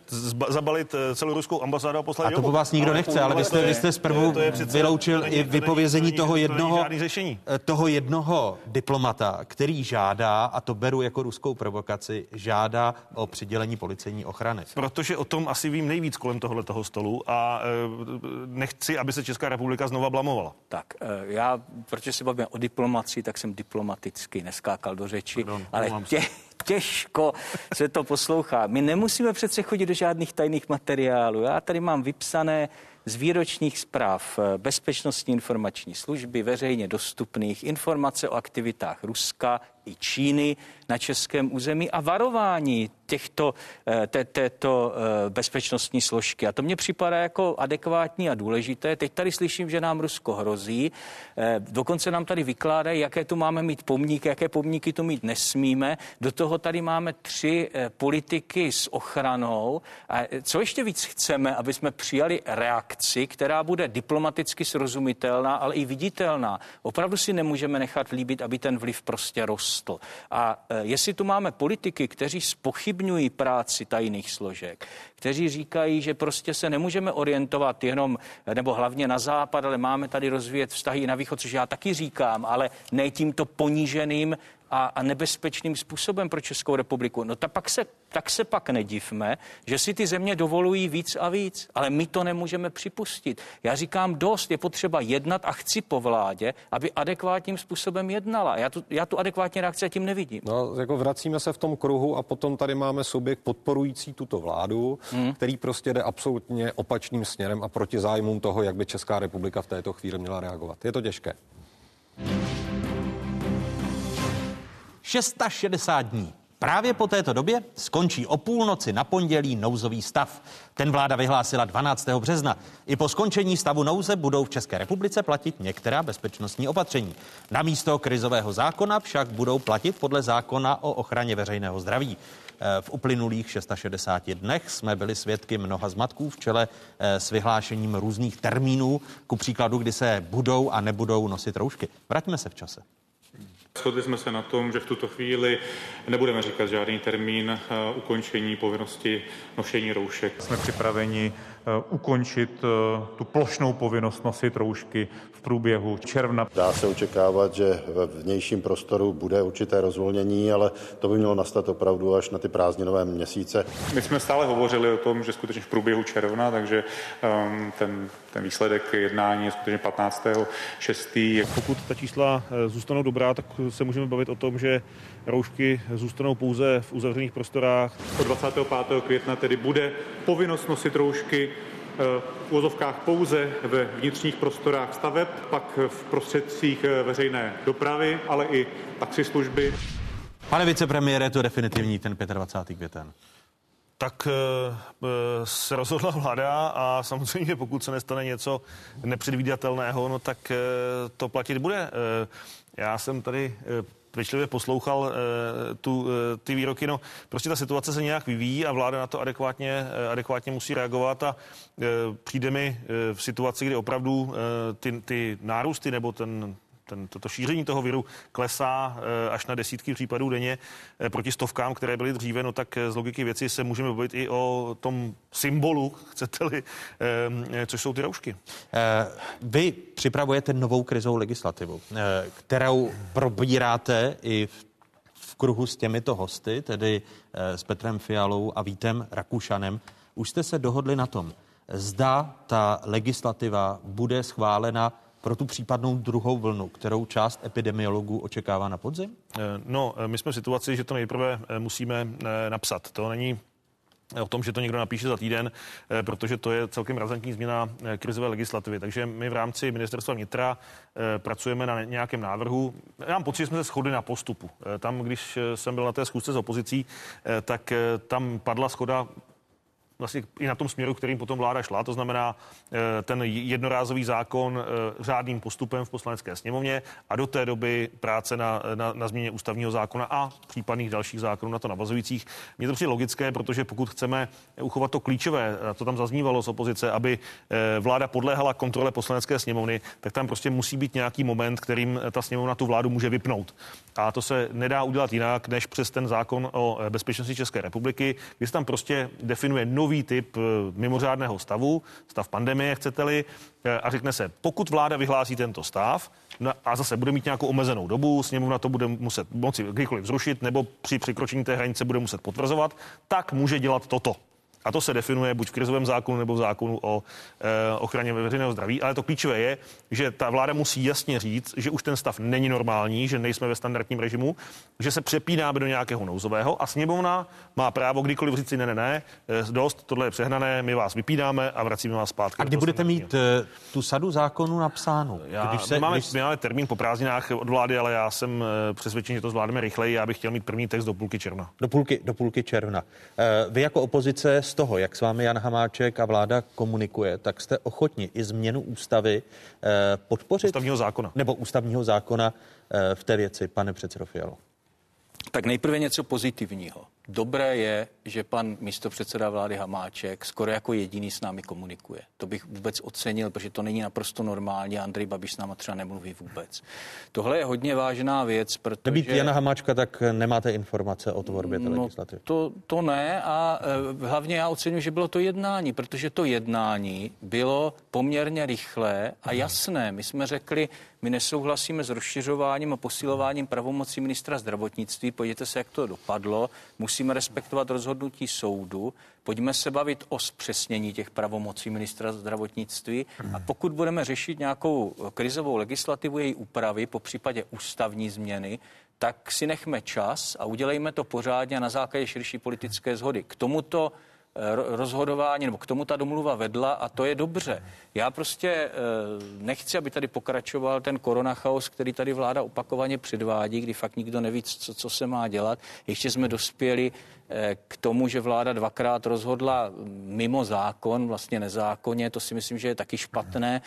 zabalit eh, celou ruskou ambasádu a poslat A to po vás nikdo ale nechce, ale vy jste, vy jste zprvu to je, to je vyloučil i vypovězení toho jednoho, eh, toho jednoho diplomata, který žádá, a to beru jako ruskou provokaci, žádá o přidělení policejní ochrany. Protože o tom asi vím nejvíc kolem tohle toho stolu a eh, nechci, aby se Česká republika znova blamovala. Tak, já, protože se bavíme o diplomaci, tak jsem diplomaticky neskákal do řeči, Pardon, ale tě, těžko se to poslouchá. My nemusíme přece chodit do žádných tajných materiálů. Já tady mám vypsané z výročních zpráv eh, Bezpečnostní informační služby, veřejně dostupných informace o aktivitách Ruska i Číny na českém území a varování těchto, eh, té, této eh, bezpečnostní složky. A to mně připadá jako adekvátní a důležité. Teď tady slyším, že nám Rusko hrozí. Dokonce nám tady vykládají, jaké tu máme mít pomníky, jaké pomníky tu mít nesmíme. Do toho tady máme tři politiky s ochranou. A co ještě víc chceme, aby jsme přijali reakci, která bude diplomaticky srozumitelná, ale i viditelná. Opravdu si nemůžeme nechat líbit, aby ten vliv prostě rostl. A jestli tu máme politiky, kteří spochybňují práci tajných složek, kteří říkají, že prostě se nemůžeme orientovat jenom, nebo hlavně na západ, ale máme tady rozvíjet vztahy na východ, což já taky říkám, ale ne tímto poníženým a, a nebezpečným způsobem pro Českou republiku. No ta pak se, tak se pak nedivme, že si ty země dovolují víc a víc, ale my to nemůžeme připustit. Já říkám dost, je potřeba jednat a chci po vládě, aby adekvátním způsobem jednala. Já tu, já tu adekvátní reakci tím nevidím. No, jako vracíme se v tom kruhu a potom tady máme subjekt podporující tuto vládu, hmm. který prostě jde absolutně opačným směrem a proti zájmům toho, jak by Česká republika v této chvíli měla reagovat. Je to těžké. 660 dní. Právě po této době skončí o půlnoci na pondělí nouzový stav. Ten vláda vyhlásila 12. března. I po skončení stavu nouze budou v České republice platit některá bezpečnostní opatření. Na místo krizového zákona však budou platit podle zákona o ochraně veřejného zdraví. Eh, v uplynulých 660 dnech jsme byli svědky mnoha zmatků v čele eh, s vyhlášením různých termínů, ku příkladu, kdy se budou a nebudou nosit roušky. Vraťme se v čase. Shodli jsme se na tom, že v tuto chvíli nebudeme říkat žádný termín eh, ukončení povinnosti nošení roušek. Jsme připraveni ukončit eh, tu plošnou povinnost nosit roušky v průběhu června. Dá se očekávat, že ve vnějším prostoru bude určité rozvolnění, ale to by mělo nastat opravdu až na ty prázdninové měsíce. My jsme stále hovořili o tom, že skutečně v průběhu června, takže um, ten, ten výsledek jednání je skutečně 15. 6. Pokud ta čísla zůstanou dobrá, tak se můžeme bavit o tom, že roušky zůstanou pouze v uzavřených prostorách. Od 25. května tedy bude povinnost nosit roušky eh, v úvozovkách pouze ve vnitřních prostorách staveb, pak v prostředcích eh, veřejné dopravy, ale i taxislužby. Pane vicepremiére, je to definitivní ten 25. květen. Tak se rozhodla vláda a samozřejmě pokud se nestane něco nepředvídatelného, no tak to platit bude. Já jsem tady eh, pečlivě poslouchal eh, tu, eh, ty výroky. No, prostě ta situace se nějak vyvíjí a vláda na to adekvátně, adekvátně musí reagovat a přijde mi v situaci, kdy opravdu ty, ty nárůsty nebo ten ten, toto šíření toho viru klesá eh, až na desítky případů denně eh, proti stovkám, které byly dříve, no tak eh, z logiky věci se můžeme bavit i o tom symbolu, <laughs> chcete-li, což jsou ty roušky. Vy připravujete novou krizovou legislativu, kterou probíráte i v v kruhu s těmito hosty, tedy s Petrem Fialou a Vítem Rakušanem. Už jste se dohodli na tom, zda ta legislativa bude schválena pro tu případnou druhou vlnu, kterou část epidemiologů očekává na podzim? Eh, no, eh, my jsme v situaci, že to nejprve eh, musíme napsat. To není o tom, že to někdo napíše za týden, protože to je celkem razantní změna krizové legislativy. Takže my v rámci ministerstva vnitra pracujeme na nějakém návrhu. Já mám pocit, že jsme se shodli na postupu. Tam, když jsem byl na té schůzce s opozicí, tak tam padla schoda vlastně i na tom směru, kterým potom vláda šla, to znamená eh, ten jednorázový zákon eh, řádným postupem v poslanecké sněmovně a do té doby práce na, na, na změně ústavního zákona a případných dalších zákonů na to navazujících. Mně to přijde logické, protože pokud chceme uchovat to klíčové, to tam zaznívalo z opozice, aby vláda podléhala kontrole poslanecké sněmovny, tak tam prostě musí být nějaký moment, kterým ta sněmovna tu vládu může vypnout. A to se nedá udělat jinak, než přes ten zákon o bezpečnosti České republiky, kdy se tam prostě definuje nový typ eh, mimořádného stavu, stav pandemie, chcete-li, eh, a řekne se, pokud vláda vyhlásí tento stav, no a zase bude mít nějakou omezenou dobu, sněmovna to bude muset moci kdykoliv zrušit, nebo při překročení té hranice bude muset potvrzovat, tak může dělat toto. A to se definuje buď v krizovém zákonu nebo v zákonu o e, ochraně veřejného zdraví. Ale to klíčové je, že ta vláda musí jasně říct, že už ten stav není normální, že nejsme ve standardním režimu, že se přepínáme do nějakého nouzového a sněmovna má právo kdykoliv říct si ne, ne, ne, eh, dost, tohle je přehnané, my vás vypínáme a vracíme vás zpátky. A kdy budete mít e, tu sadu zákonů napsánu? Já, když se, my, máme, když... my máme termín po prázdninách od vlády, ale já jsem přesvědčen, že to zvládneme rychleji. Já bych chtěl mít první text do půlky června. Do půlky, do půlky června. Vy jako opozice toho, jak s vámi Jan Hamáček a vláda komunikuje, tak jste ochotni i změnu ústavy eh, podpořit? Ústavního zákona. Nebo ústavního zákona eh, v té věci, pane předsedo Fialo. Tak nejprve něco pozitivního. Dobré je, že pan místopředseda vlády Hamáček skoro jako jediný s námi komunikuje. To bych vůbec ocenil, protože to není naprosto normální. Andrej Babiš s náma třeba nemluví vůbec. Tohle je hodně vážná věc, protože... Nebýt Jana Hamáčka, tak nemáte informace o tvorbě té no, legislativy. To, to ne a e, hlavně já oceňuji, že bylo to jednání, protože to jednání bylo poměrně rychlé a jasné. My jsme řekli, my nesouhlasíme s rozšiřováním a posilováním pravomocí ministra zdravotnictví. Podívejte se, jak to dopadlo. Musíme respektovat rozhodnutí soudu. Pojďme se bavit o zpřesnění těch pravomocí ministra zdravotnictví. A pokud budeme řešit nějakou krizovou legislativu, její úpravy, po případě ústavní změny, tak si nechme čas a udělejme to pořádně na základě širší politické zhody. K tomuto rozhodování, nebo k tomu ta domluva vedla a to je dobře. Já prostě eh, nechci, aby tady pokračoval ten koronachaos, který tady vláda opakovaně předvádí, kdy fakt nikdo neví, co, co se má dělat. Ještě jsme dospěli eh, k tomu, že vláda dvakrát rozhodla mimo zákon, vlastně nezákonně, to si myslím, že je taky špatné.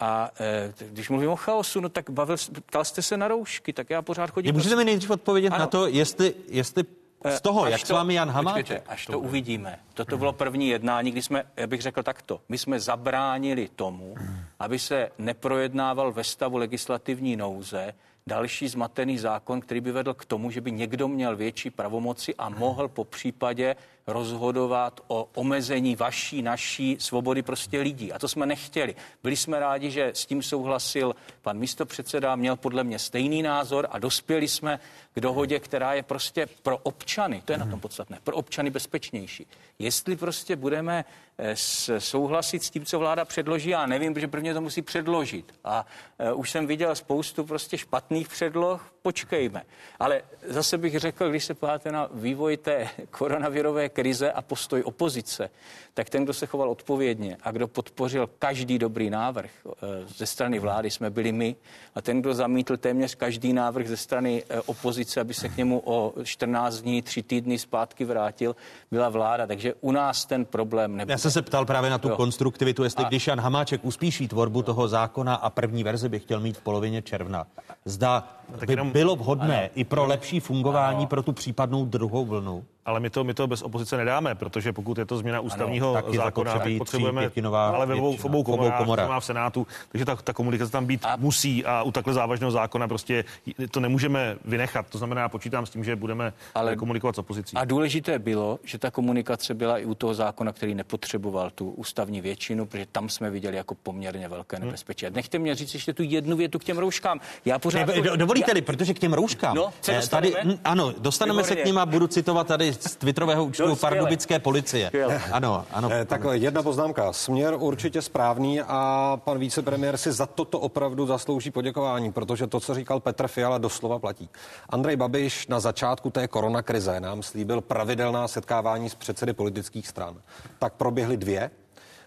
A e, když mluvím o chaosu, no tak bavil, ptal jste se na roušky, tak já pořád chodím. Můžete mi nejdřív odpovědět ano. na to, jestli, jestli z toho, až jak to, s vámi Jan Hamáček? Počkejte, až to, to uvidíme. Toto bylo první jednání, kdy jsme, já bych řekl takto, my jsme zabránili tomu, aby se neprojednával ve stavu legislativní nouze další zmatený zákon, který by vedl k tomu, že by někdo měl větší pravomoci a mohl po případě rozhodovat o omezení vaší, naší svobody prostě lidí. A to jsme nechtěli. Byli jsme rádi, že s tím souhlasil pan místopředseda, měl podle mě stejný názor a dospěli jsme k dohodě, která je prostě pro občany, to je na tom podstatné, pro občany bezpečnější. Jestli prostě budeme eh, souhlasit s tím, co vláda předloží, já nevím, protože prvně to musí předložit. A uh, už jsem viděl spoustu prostě špatných předloh, počkejme. Ale zase bych řekl, když se podíváte na vývoj té koronavirové krize a postoj opozice, tak ten, kdo se choval odpovědně a kdo podpořil každý dobrý návrh eh, ze strany vlády, jsme byli my. A ten, kdo zamítl téměř každý návrh ze strany eh, opozice, aby se k němu o 14 dní, 3 týdny zpátky vrátil, byla vláda. Takže u nás ten problém nebyl. Já jsem se ptal právě na tu jo. konstruktivitu, jestli a... když Jan Hamáček uspíší tvorbu toho zákona a první verzi by chtěl mít v polovině června, zda by jenom... bylo vhodné ano. i pro lepší fungování ano. pro tu případnou druhou vlnu? Ale my to, my to bez opozice nedáme, protože pokud je to změna ústavního ano, zákona, tak potřebujeme, ale ve obou, v obou komorách, komorách. má v Senátu, takže ta, ta komunikace tam být a... musí a u takhle závažného zákona prostě to nemůžeme vynechat. To znamená, počítám s tím, že budeme ale... komunikovat s opozicí. A důležité bylo, že ta komunikace byla i u toho zákona, který nepotřeboval tu ústavní většinu, protože tam jsme viděli jako poměrně velké hmm. nebezpečí. Hmm. Nechte mě říct ještě tu jednu větu k těm rouškám. Já pořád... Ne, dovolíte-li, protože k těm rouškám. No, eh, tady, ano, dostaneme Výborně. se k ním a budu citovat tady z Twitterového účtu no, pardubické policie. Skvěle. Ano, ano. Eh, tak jedna poznámka. Směr určitě správný a pan vicepremiér si za toto opravdu zaslouží poděkování, protože to, co říkal Petr Fiala, doslova platí. Andrej Babiš na začátku té koronakrize nám slíbil pravidelná setkávání s předsedy politických stran. Tak proběhly dvě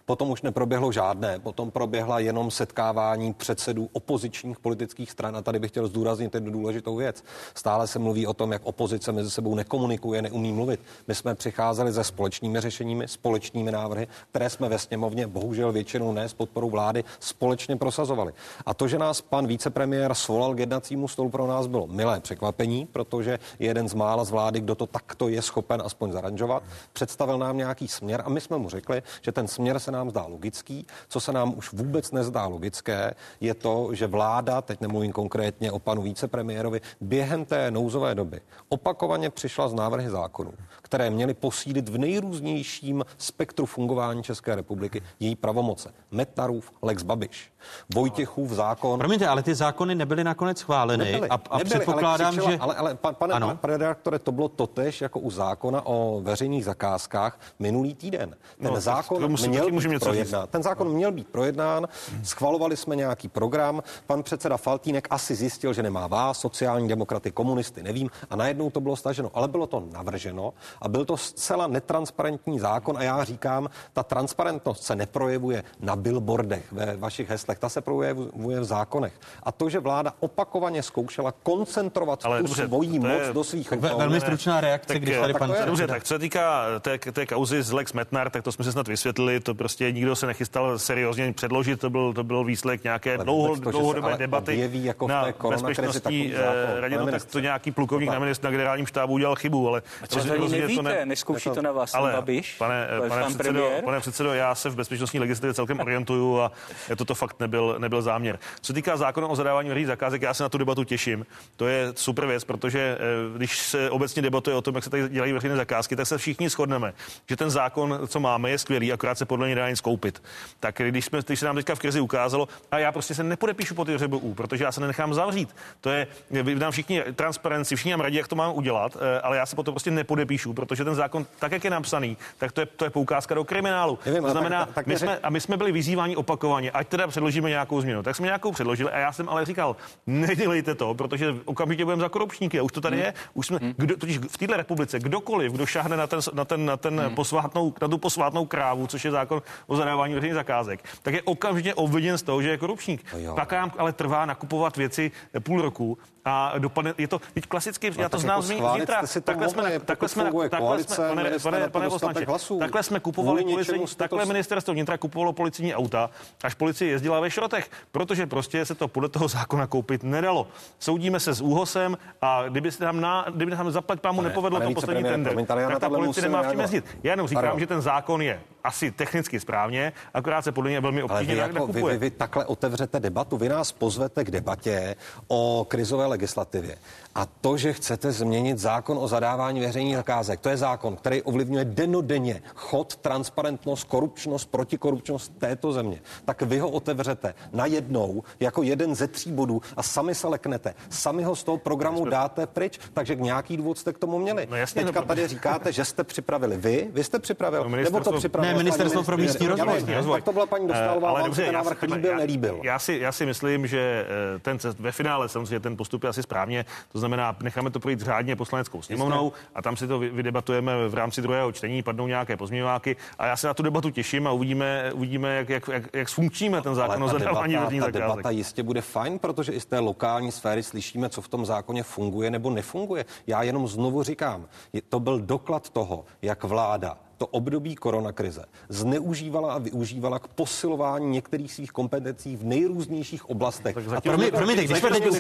Potom už neproběhlo žádné, potom proběhla jenom setkávání předsedů opozičních politických stran a tady bych chtěl zdůraznit jednu důležitou věc. Stále se mluví o tom, jak opozice mezi sebou nekomunikuje, neumí mluvit. My jsme přicházeli se společnými řešeními, společnými návrhy, které jsme ve sněmovně, bohužel většinou ne s podporou vlády, společně prosazovali. A to, že nás pan vicepremiér svolal k jednacímu stolu, pro nás bylo milé překvapení, protože je jeden z mála z vlády, kdo to takto je schopen aspoň zaranžovat. Představil nám nějaký směr a my jsme mu řekli, že ten směr se nám zdá logický. Co se nám už vůbec nezdá logické, je to, že vláda, teď nemluvím konkrétně o panu vicepremiérovi, během té nouzové doby opakovaně přišla z návrhy zákonů, které měly posílit v nejrůznějším spektru fungování České republiky její pravomoce. Metnarův, Lex Babiš, Vojtěchův zákon. Promiňte, ale ty zákony nebyly nakonec schváleny Nebyly, a, a nebyly, předpokládám, ale křičela, že... Ale, ale pan, pane, Ano. pane redaktore, to bylo totež jako u zákona o veřejných zakázkách minulý týden. Ten No, zákon tomu si měl být můžeme něco projednán. Ten zákon měl být projednán, schvalovali jsme nějaký program, pan předseda Faltínek asi zjistil, že nemá vás, sociální demokraty, komunisty, nevím, a najednou to bylo staženo. Ale bylo to navrženo a byl to zcela netransparentní zákon a já říkám, ta transparentnost se neprojevuje na billboardech ve vašich heslech, ta se projevuje v zákonech. A to, že vláda opakovaně zkoušela koncentrovat Ale tu dobře, svoji moc je- do svých Ve- rukou. velmi stručná reakce, Tak, když tady tak pan to je- Dobře, tak co se týká té, té kauzy z Lex Metnar, tak to jsme se snad vysvětlili, to prostě nikdo se nechystal seriózně předložit, to byl, to byl výsledek nějaké Ale dlouho, to, dlouhodobé ale debaty jako v na bezpečnostní eh, radě, pane no, tak to nějaký plukovník na, ministr, na generálním štábu udělal chybu, ale Co to ani rozhodně nevíte, neskouší to na vás ale, Babiš, Pane, pan pane, předsedo, pane předsedo, já se v bezpečnostní legislativě celkem orientuju a toto fakt nebyl, nebyl záměr. Co se týká zákona o zadávání veřejných zakázek, já se na tu debatu těším. To je super věc, protože eh, když se obecně debatuje o tom, jak se tady dělají veřejné zakázky, tak se všichni shodneme, že ten zákon, co máme, je skvělý, akorát se podle něj dá jen skoupit. Tak když, jsme, když se nám teďka v krizi ukázalo, a já prostě se nepodepíšu pod ŘBU, protože já se nenechám zavřít. To je, vy nám všichni transparenci, všichni nám radí, jak to mám udělat, eh, ale já se potom prostě nepodepíšu, protože ten zákon, tak jak je napsaný, tak to je, to je poukázka do kriminálu. Nevím, to znamená, tak- tak my jsme, a my jsme byli vyzýváni opakovaně, ať teda předložíme nějakou změnu. Tak jsme nějakou předložili a já jsem ale říkal, nedělejte to, protože okamžitě budeme za korupčníky. A už to tady je. Už jsme, kdo, totiž v této republice kdokoliv, kdo šáhne na ten, na ten, na ten posvátnou, na tu posvátnou krávu, což je zákon o zadávání veřejných zakázek, tak je okamžitě obviněn z toho, že je korupčník. jo. Pak nám ale trvá nakupovat věci půl roku a dopadne, je to, teď klasicky, já to znám jako z mých vnitra. Takhle jsme, takhle jsme, takhle jsme, pane, pane, to pane poslanče, takhle jsme kupovali policejní, takhle ministerstvo vnitra kupovalo policijní auta, až policie jezdila ve šrotech, protože prostě se to podle toho zákona koupit nedalo. Soudíme se s úhosem a kdyby se nám, na, kdyby nám zaplať pámu nepovedlo to poslední tender, ale tak ta policie nemá v čem jezdit. Já jenom říkám, že ten zákon je asi technicky správně, akorát se podle mě velmi Ale obtížně vy, jak jako, vy, vy takhle otevřete debatu, vy nás pozvete k debatě o krizové legislativě. A to, že chcete změnit zákon o zadávání veřejných zakázek, to je zákon, který ovlivňuje denodenně chod, transparentnost, korupčnost, protikorupčnost této země. Tak vy ho otevřete najednou jako jeden ze tří bodů a sami se leknete. Sami ho z toho programu dáte pryč, takže nějaký důvod jste k tomu měli. No jasně, Teďka no, tady říkáte, že jste připravili vy, vy jste připravil, No, nebo to připravil Ne, Ministerstvo pro místní rozvoj. Já. Tak to byla paní Eh, Dostálová, ale vám dobře, se ten já návrh líbil, já- nelíbil. Já si, já si myslím, že eh, ten cest, ve finále samozřejmě ten postup je asi správně. To znamená, necháme to projít řádně poslaneckou sněmovnou a tam si to vy- vydebatujeme v rámci druhého čtení, padnou nějaké pozměňováky a já se na tu debatu těším a uvidíme, uvidíme jak, jak, jak, jak zfunkčíme ten zákon o Ale ta zadávání debata, veřejných ta zakázek. debata jistě bude fajn, protože i z té lokální sféry slyšíme, co v tom zákoně funguje nebo nefunguje. Já jenom znovu říkám, to byl doklad toho, jak vláda to období koronakrize zneužívala a využívala k posilování některých svých kompetencí v nejrůznějších oblastech. Tak A zatím- to Promiň- když jsme teď nebyl,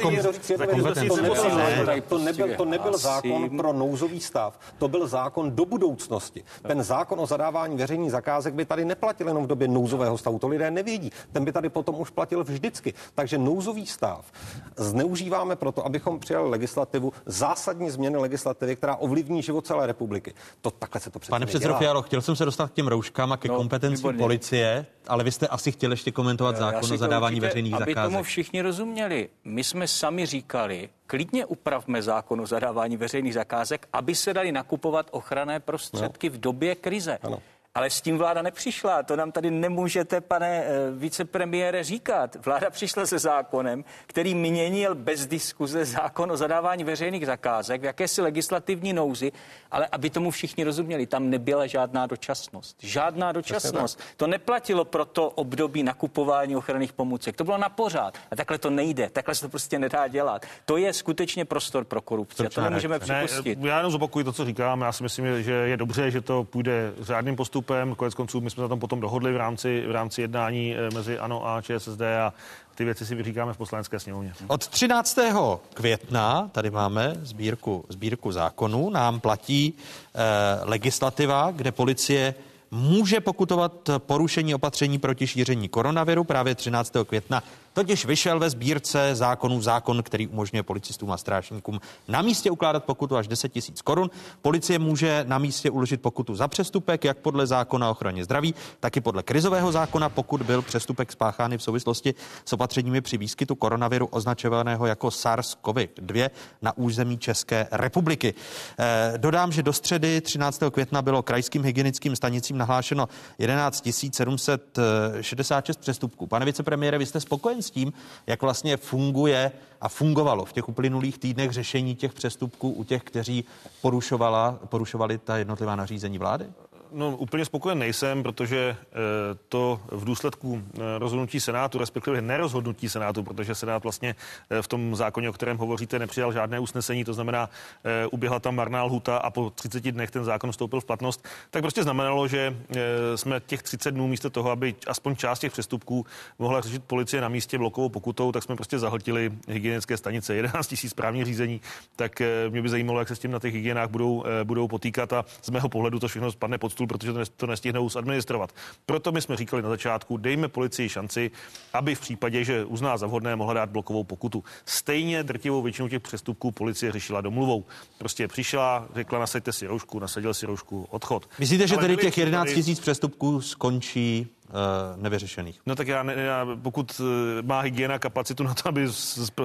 nebyl- ne, to, nebyl, zákon pro nouzový stav, to byl zákon do budoucnosti. Ten zákon o zadávání veřejných zakázek by tady neplatil jenom v době nouzového stavu, to lidé nevědí. Ten by tady potom už platil vždycky. Takže nouzový stav zneužíváme proto, abychom přijali legislativu, zásadní změny legislativy, která ovlivní život celé republiky. To takhle se to přece Pane předsedo Fialo, chtěl jsem se dostat k těm rouškám a ke No, kompetencím výborně. policie, ale vy jste asi chtěl ještě komentovat Já zákon o zadávání určitě, veřejných aby tomu zakázek. všichni rozuměli. My jsme sami říkali, klidně upravme zákon o zadávání veřejných zakázek, aby se dali nakupovat ochranné prostředky v době krize. Ano. Ale s tím vláda nepřišla. To nám tady nemůžete, pane eh, vicepremiére, říkat. Vláda přišla se zákonem, který měnil bez diskuze zákon o zadávání veřejných zakázek v jakési legislativní nouzi, ale aby tomu všichni rozuměli, tam nebyla žádná dočasnost. Žádná dočasnost. To neplatilo pro to období nakupování ochranných pomůcek. To bylo na pořád. A takhle to nejde. Takhle se to prostě nedá dělat. To je skutečně prostor pro korupci. A to nemůžeme připustit. Ne, já jenom zopakuji to, co říkám. Já si myslím, že je dobře, že to půjde řádným postupem. Konec konců my jsme na tom potom dohodli v rámci, v rámci jednání eh, mezi ANO a ČSSD a ty věci si vyříkáme v poslanecké sněmovně. Od 13. května, tady máme sbírku, sbírku zákonů, nám platí eh, legislativa, kde policie může pokutovat porušení opatření proti šíření koronaviru. Právě 13. května totiž vyšel ve sbírce zákonů zákon, který umožňuje policistům a strážníkům na místě ukládat pokutu až 10 tisíc korun. Policie může na místě uložit pokutu za přestupek, jak podle zákona o ochraně zdraví, tak i podle krizového zákona, pokud byl přestupek spáchány v souvislosti s opatřeními při výskytu koronaviru označovaného jako SARS-CoV-2 na území České republiky. Eh, dodám, že do středy 13. května bylo krajským hygienickým stanicím nahlášeno 11 766 přestupků. Pane vicepremiére, vy jste spokojen s tím, jak vlastně funguje a fungovalo v těch uplynulých týdnech řešení těch přestupků u těch, kteří porušovala, porušovali ta jednotlivá nařízení vlády? No, úplně spokojen nejsem, protože eh, to v důsledku eh, rozhodnutí Senátu, respektive nerozhodnutí Senátu, protože Senát vlastně eh, v tom zákoně, o kterém hovoříte, nepřijal žádné usnesení, to znamená, uběhla tam marná lhuta a po 30 dnech ten zákon vstoupil v platnost, tak prostě znamenalo, že jsme těch 30 dnů místo toho, aby aspoň část těch přestupků mohla řešit policie na místě blokovou pokutou, tak jsme prostě zahltili hygienické stanice. 11 000 správních řízení, tak mě by zajímalo, jak se s tím na těch hygienách budou, budou potýkat a z mého pohledu to všechno spadne pod stůl, protože to nestihnou zadministrovat. Proto my jsme říkali na začátku, dejme policii šanci, aby v případě, že uzná za vhodné, mohla dát blokovou pokutu. Stejně drtivou většinu těch přestupků policie řešila domluvou. Prostě přišla, řekla, nasaďte si roušku, nasadil si roušku, odchod. Myslíte, že tedy těch 11 000 přestupků skončí nevyřešených. No tak já, já pokud uh, má hygiena kapacitu na to, aby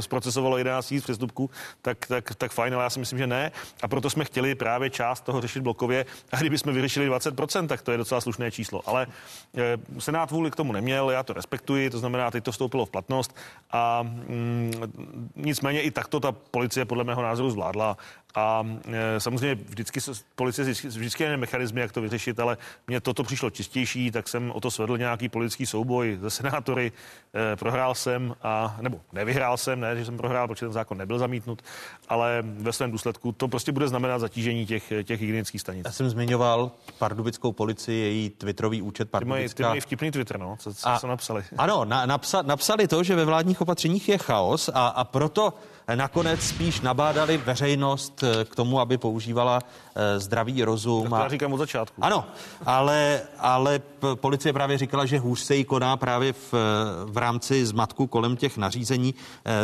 zprocesovalo 11 000 přestupků, tak, tak, tak fajn, ale já si myslím, že ne. A proto jsme chtěli právě část toho řešit blokově. A kdyby jsme vyřešili 20%, tak to je docela slušné číslo. Ale uh, Senát vůli k tomu neměl, já to respektuji, to znamená, teď to vstoupilo v platnost a mm, nicméně i takto ta policie podle mého názoru zvládla a e, samozřejmě vždycky se policie vždycky je mechanizmy, jak to vyřešit, ale mně toto přišlo čistější, tak jsem o to svedl nějaký politický souboj ze senátory. E, prohrál jsem, a, nebo nevyhrál jsem, ne, že jsem prohrál, protože ten zákon nebyl zamítnut, ale ve svém důsledku to prostě bude znamenat zatížení těch, těch hygienických stanic. Já jsem zmiňoval pardubickou policii, její twitterový účet Pardubická. Ty mají, ty mají vtipný Twitter, no, co, co, a, co napsali. Ano, na, napsa, napsali to, že ve vládních opatřeních je chaos a, a proto nakonec spíš nabádali veřejnost eh, k tomu, aby používala eh, zdravý rozum. Tak to já říkám od začátku. Ano, ale, ale policie právě říkala, že hůř se jí koná právě v, v rámci zmatku kolem těch nařízení.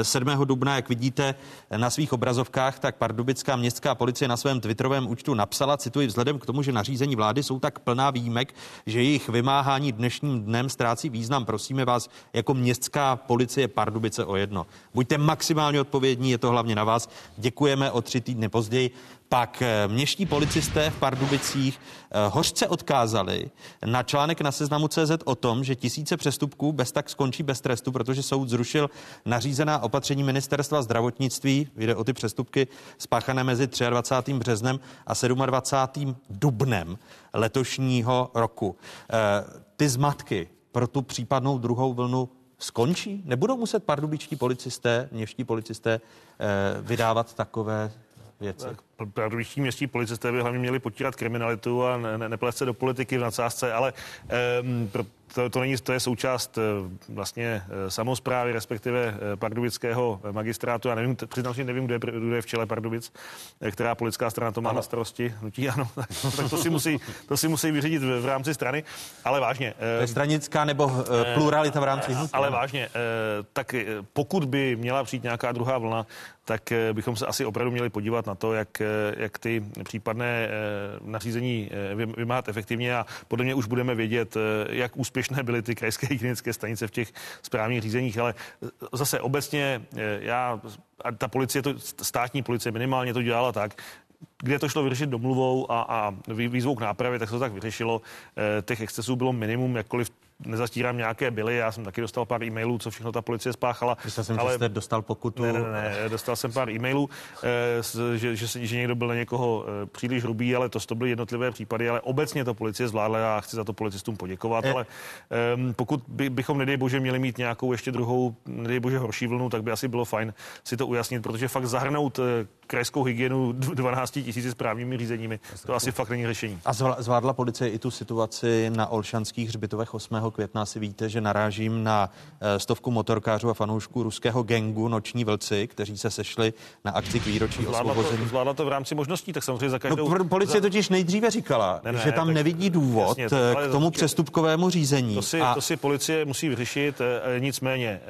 7. Eh, dubna, jak vidíte na svých obrazovkách, tak Pardubická městská policie na svém twitterovém účtu napsala, cituji, vzhledem k tomu, že nařízení vlády jsou tak plná výjimek, že jejich vymáhání dnešním dnem ztrácí význam. Prosíme vás jako městská policie Pardubice o jedno. Buďte maximálně odpovědní odpovědní, je to hlavně na vás. Děkujeme o tři týdny později. Pak eh, měští policisté v Pardubicích eh, hořce odkázali na článek na seznamu CZ o tom, že tisíce přestupků bez tak skončí bez trestu, protože soud zrušil nařízená opatření ministerstva zdravotnictví. Jde o ty přestupky spáchané mezi 23. březnem a 27. dubnem letošního roku. Eh, ty zmatky pro tu případnou druhou vlnu skončí? Nebudou muset pardubičtí policisté, městští policisté eh, vydávat takové věci? Pardubičtí městští policisté by hlavně měli potírat kriminalitu a ne, ne, neplést se do politiky v nadsázce, ale eh, pro, to, to, není, to je součást eh, vlastně eh, samozprávy, respektive eh, pardubického magistrátu. Já nevím, přiznám si, nevím, kdo je, kdo je v čele Pardubic, která politická strana to má ano. na starosti. Nutí ano, <laughs> tak to si musí, to si musí vyřídit v, v rámci strany, ale vážně. To je stranická nebo pluralita v rámci hnutí. Ale vážně, tak pokud by měla přijít nějaká druhá vlna, tak bychom se asi opravdu měli podívat na to, jak, jak ty případné nařízení vymáhat efektivně a podle mě už budeme vědět, jak úspěšné byly ty krajské <laughs> hygienické stanice v těch správních řízeních, ale zase obecně eh, já, a ta policie, to, státní policie minimálně to dělala tak, kde to šlo vyřešit domluvou a, a výzvou k nápravě, tak se to tak vyřešilo. Těch excesů bylo minimum, jakkoliv nezastírám nějaké byly, já jsem taky dostal pár e-mailů, co všechno ta policie spáchala. Myslel jsem, ale... že jste dostal pokutu. Ne, ne, ne, dostal jsem pár e-mailů, eh, že, že, že někdo byl na někoho eh, příliš hrubý, ale to, to byly jednotlivé případy, ale obecně to policie zvládla, já chci za to policistům poděkovat, je... ale um, pokud by, bychom, nedej bože, měli mít nějakou ještě druhou, nedej bože, horší vlnu, tak by asi bylo fajn si to ujasnit, protože fakt zahrnout eh, krajskou hygienu 12 tisíci správními řízeními, to asi fakt není řešení. A zvládla policie i tu situaci na Olšanských hřbitovech 8. května. Si víte, že narážím na eh, stovku motorkářů a fanoušků ruského gengu Noční vlci, kteří se sešli na akci k výročí zvládla osvobození. To, zvládla to v rámci možností, tak samozřejmě za každou... No, policie totiž nejdříve říkala, ne, ne, že tam tak, nevidí důvod jasně, eh, k tomu to, přestupkovému řízení. To si, a... to si policie musí vyřešit, eh, nicméně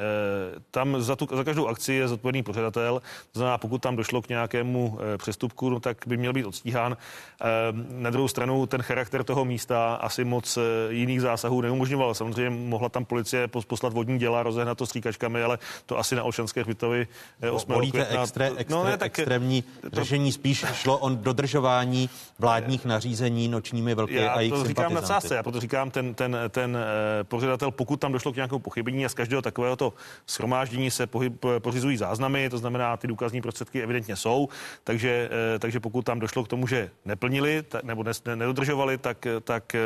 tam za, tu, za každou akci je zodpovědný pořadatel, to znamená, pokud tam došlo k nějakému přestupku, no, tak by měl být odstíhán. Na druhou stranu ten charakter toho místa asi moc jiných zásahů neumožňoval. Samozřejmě mohla tam policie poslat vodní děla, rozehnat to stříkačkami, ale to asi na Olšanské hřbitovi 8. Volíte května. Extré, extré, no, ne, tak, extrémní řešení, spíš šlo o dodržování vládních nařízení nočními vlky já a jejich to říkám na cásce, já proto říkám, ten, ten, ten eh, pořadatel, pokud tam došlo k nějakému pochybení a z každého takového to schromáždění se pohyb, pořizují záznamy, to znamená, ty důkazní prostředky evidentně jsou, takže, eh, takže pokud tam došlo k tomu, že neplnili nebo ne, nedodržovali, tak, tak eh,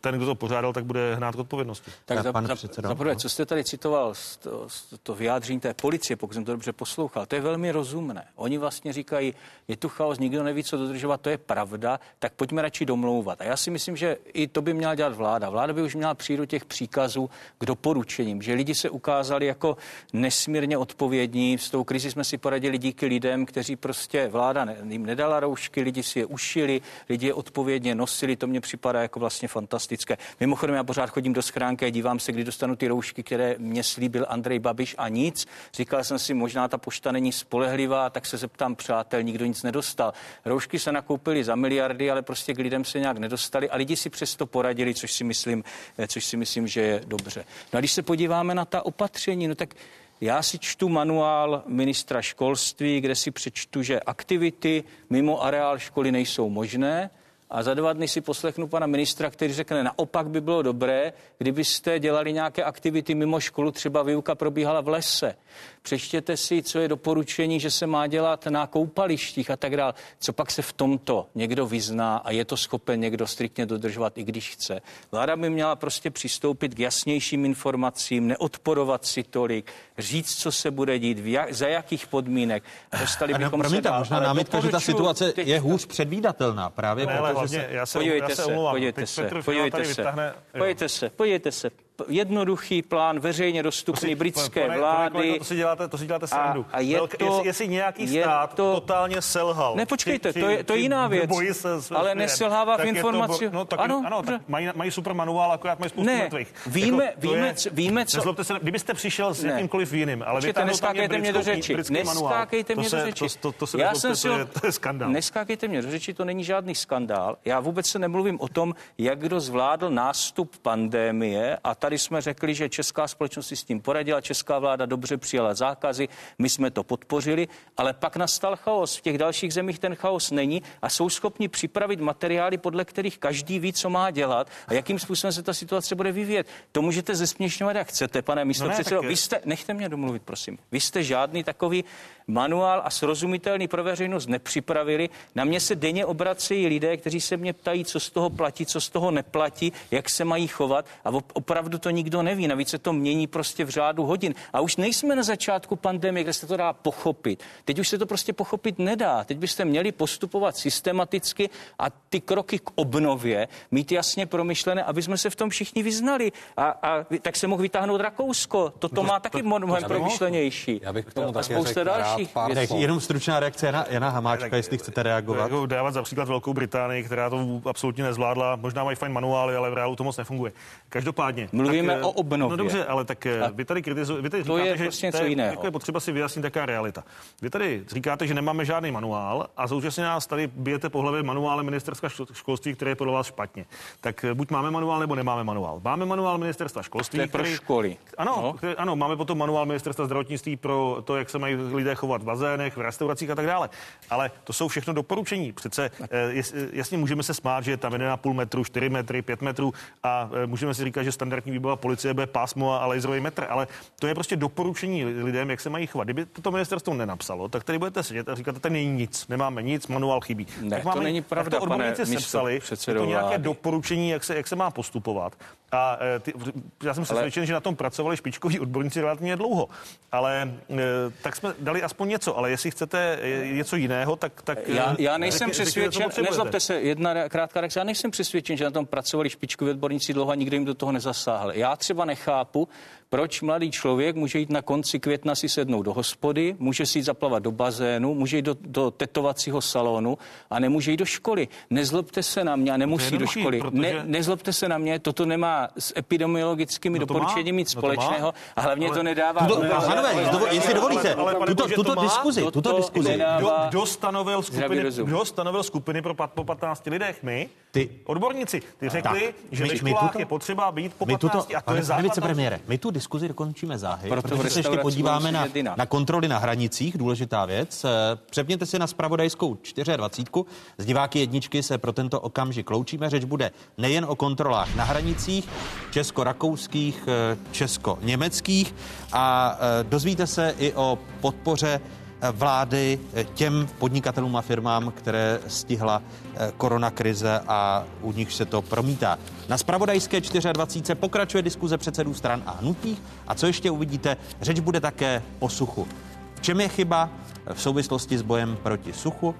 ten, kdo to pořádal, tak bude hnát k odpovědnosti. Tak za, za, za prvé, co jste tady citoval, to, to vyjádření té policie, pokud jsem to dobře poslouchal, to je velmi rozumné. Oni vlastně říkají, je tu chaos, nikdo neví, co dodržovat, to je pravda, tak pojďme radši domlouvat. A já si myslím, že i to by měla dělat vláda. Vláda by už měla přijít do těch příkazů k doporučením, že lidi se ukázali jako nesmírně odpovědní. S tou krizi jsme si poradili díky lidem, kteří prostě vláda jim nedala roušky, lidi si je ušili, lidi je odpovědně nosili, to mně připadá jako vlastně fantastické. Mimochodem, já pořád chodím do schránky a dívám se, kdy dostanu ty roušky, které mě slíbil Andrej Babiš a nic. Říkal jsem si, možná ta pošta není spolehlivá, tak se zeptám přátel, nikdo nic nedostal. Roušky se nakoupily za miliardy, ale prostě k lidem se nějak nedostali a lidi si přesto poradili, což si myslím, eh, což si myslím, že je dobře. No a když se podíváme na ta opatření, no tak já si čtu manuál ministra školství, kde si přečtu, že aktivity mimo areál školy nejsou možné a za dva dny si poslechnu pana ministra, který řekne, naopak by bylo dobré, kdybyste dělali nějaké aktivity mimo školu, třeba výuka probíhala v lese. Přečtěte si, co je doporučení, že se má dělat na koupalištích a tak dále. Co pak se v tomto někdo vyzná a je to schopen někdo striktně dodržovat, i když chce. Vláda by měla prostě přistoupit k jasnějším informacím, neodporovat si tolik, říct, co se bude dít, jak, za jakých podmínek. Dostali bychom promiňte, se dál, možná námitka, že ta situace teď... je hůř předvídatelná právě ne, hlavně, já se, podívejte já se, omlouvám. Podívejte se, podívejte se, podívejte se, podívejte se, jednoduchý plán veřejně dostupný britské pane, vlády. Pane, to si děláte, to si děláte srandu. A, a je to, jestli, jestli nějaký stát to, totálně selhal. Nepočkejte, při, to je, to je jiná věc. Se, se ale neselhává v informaci. No, tak, ano, ano tak mají, mají super manuál, akorát mají spoustu ne, mrtvých. Víme, jako, víme, je, víme, co... Nezlobte se, kdybyste přišel s jakýmkoliv jiným, ale Počkejte, neskákejte mě do řeči. Neskákejte mě do řeči. To se je skandál. Neskákejte mě do řeči, to není žádný skandál. Já vůbec se nemluvím o tom, jak kdo zvládl nástup pandémie a tady jsme řekli, že česká společnost si s tím poradila, česká vláda dobře přijala zákazy, my jsme to podpořili, ale pak nastal chaos. V těch dalších zemích ten chaos není a jsou schopni připravit materiály, podle kterých každý ví, co má dělat a jakým způsobem se ta situace bude vyvíjet. To můžete zesměšňovat, jak chcete, pane místo no předsedo. Vy jste, nechte mě domluvit, prosím. Vy jste žádný takový manuál a srozumitelný pro veřejnost nepřipravili. Na mě se denně obracejí lidé, kteří se mě ptají, co z toho platí, co z toho neplatí, jak se mají chovat a opravdu to nikdo neví. Navíc se to mění prostě v řádu hodin. A už nejsme na začátku pandemie, kde se to dá pochopit. Teď už se to prostě pochopit nedá. Teď byste měli postupovat systematicky a ty kroky k obnově mít jasně promyšlené, aby jsme se v tom všichni vyznali. A, a tak se mohl vytáhnout Rakousko. Toto to, má taky mnohem promyšlenější. Já bych k tomu a spousta dalších Jenom stručná reakce Jana, Jana Hamáčka, jestli chcete reagovat. Jako dávat za příklad Velkou Británii, která to absolutně nezvládla. Možná mají fajn manuály, ale v reálu to moc nefunguje. Každopádně. Mluvíme tak, o obnově. No dobře, ale tak a vy tady kritizujete, vy tady to říkáte, je že prostě něco je, jiného. Jako je potřeba si vyjasnit, jaká realita. Vy tady říkáte, že nemáme žádný manuál a současně nás tady bijete po hlavě manuále ministerstva školství, které je podle vás špatně. Tak buď máme manuál, nebo nemáme manuál. Máme manuál ministerstva školství. To je pro který, školy. Ano, no. který, ano, máme potom manuál ministerstva zdravotnictví pro to, jak se mají lidé chovat v bazénech, v restauracích a tak dále. Ale to jsou všechno doporučení. Přece jasně můžeme se smát, že je tam 1,5 metru, 4 metry, 5 metrů a můžeme si říkat, že standardní výbava policie bude pásmo a laserový metr, ale to je prostě doporučení lidem, jak se mají chovat. Kdyby toto ministerstvo nenapsalo, tak tady budete sedět a říkat, tady není nic, nemáme nic, manuál chybí. Ne, tak máme, to není pravda, tak to pane sepsali, je to nějaké doporučení, jak se, jak se má postupovat. A ty, já jsem přesvědčen, ale... že na tom pracovali špičkoví odborníci relativně dlouho. Ale tak jsme dali aspoň něco, ale jestli chcete něco jiného, tak... tak já, já nejsem řek, přesvědčen, nezlobte se, jedna krátká reakce, já nejsem přesvědčen, že na tom pracovali špičkoví odborníci dlouho a nikdo jim do toho nezasáhl. Já třeba nechápu, proč mladý člověk může jít na konci května si sednout do hospody, může si jít zaplavat do bazénu, může jít do, do tetovacího salonu a nemůže jít do školy. Nezlobte se na mě a nemusí do školy. Protože... Ne, nezlobte se na mě, toto nemá s epidemiologickými no doporučeními nic no společného a hlavně ale... to nedává... Tuto, pánové, dovo, jestli dovolíte, ale, ale, tuto, tuto diskuzi, tuto, tuto diskuzi. Kdo, kdo, stanovil skupiny, kdo stanovil skupiny pro, po 15 lidech? My? Ty. Odborníci. Ty řekli, tak, že my, ve školách tuto, je potřeba být po 15 tuto, a to je základ. Vicepremiére, my tu diskuzi dokončíme záhy, Proto protože se ještě podíváme na, na kontroly na hranicích, důležitá věc. Přepněte si na spravodajskou 24. Z diváky jedničky se pro tento okamžik loučíme. Řeč bude nejen o kontrolách na hranicích, česko-rakouských, česko-německých a dozvíte se i o podpoře vlády těm podnikatelům a firmám, které stihla koronakrize a u nich se to promítá. Na spravodajské 24. pokračuje diskuze předsedů stran a hnutí a co ještě uvidíte, řeč bude také o suchu. V čem je chyba v souvislosti s bojem proti suchu?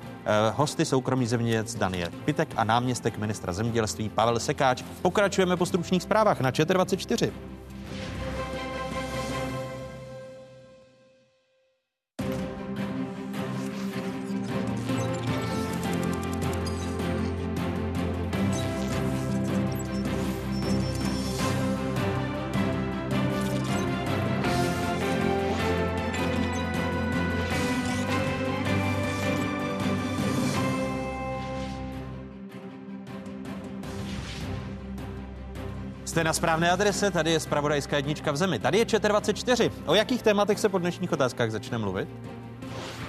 Hosty soukromý zemědělec Daniel Pitek a náměstek ministra zemědělství Pavel Sekáč. Pokračujeme po stručných zprávách na 24. Jste na správné adrese, tady je Spravodajská jednička v zemi. Tady je ČT24. O jakých tématech se po dnešních otázkách začne mluvit?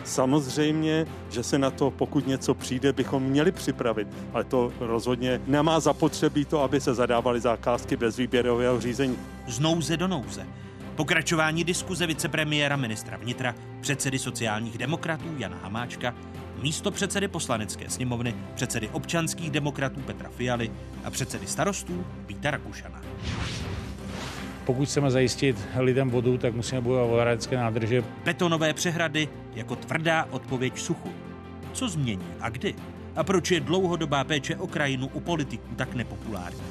Samozřejmě, že se na to, pokud něco přijde, bychom měli připravit, ale to rozhodně nemá zapotřebí to, aby se zadávaly zakázky bez výběrového řízení. Z nouze do nouze. Pokračování diskuze vicepremiéra ministra vnitra, předsedy sociálních demokratů Jana Hamáčka, místo předsedy poslanecké sněmovny, předsedy občanských demokratů Petra Fialy a předsedy starostů Víta Rakušana. Pokud chceme zajistit lidem vodu, tak musíme budovat vodárenské nádrže. Betonové přehrady jako tvrdá odpověď suchu. Co změní a kdy? A proč je dlouhodobá péče o krajinu u politiků tak nepopulární?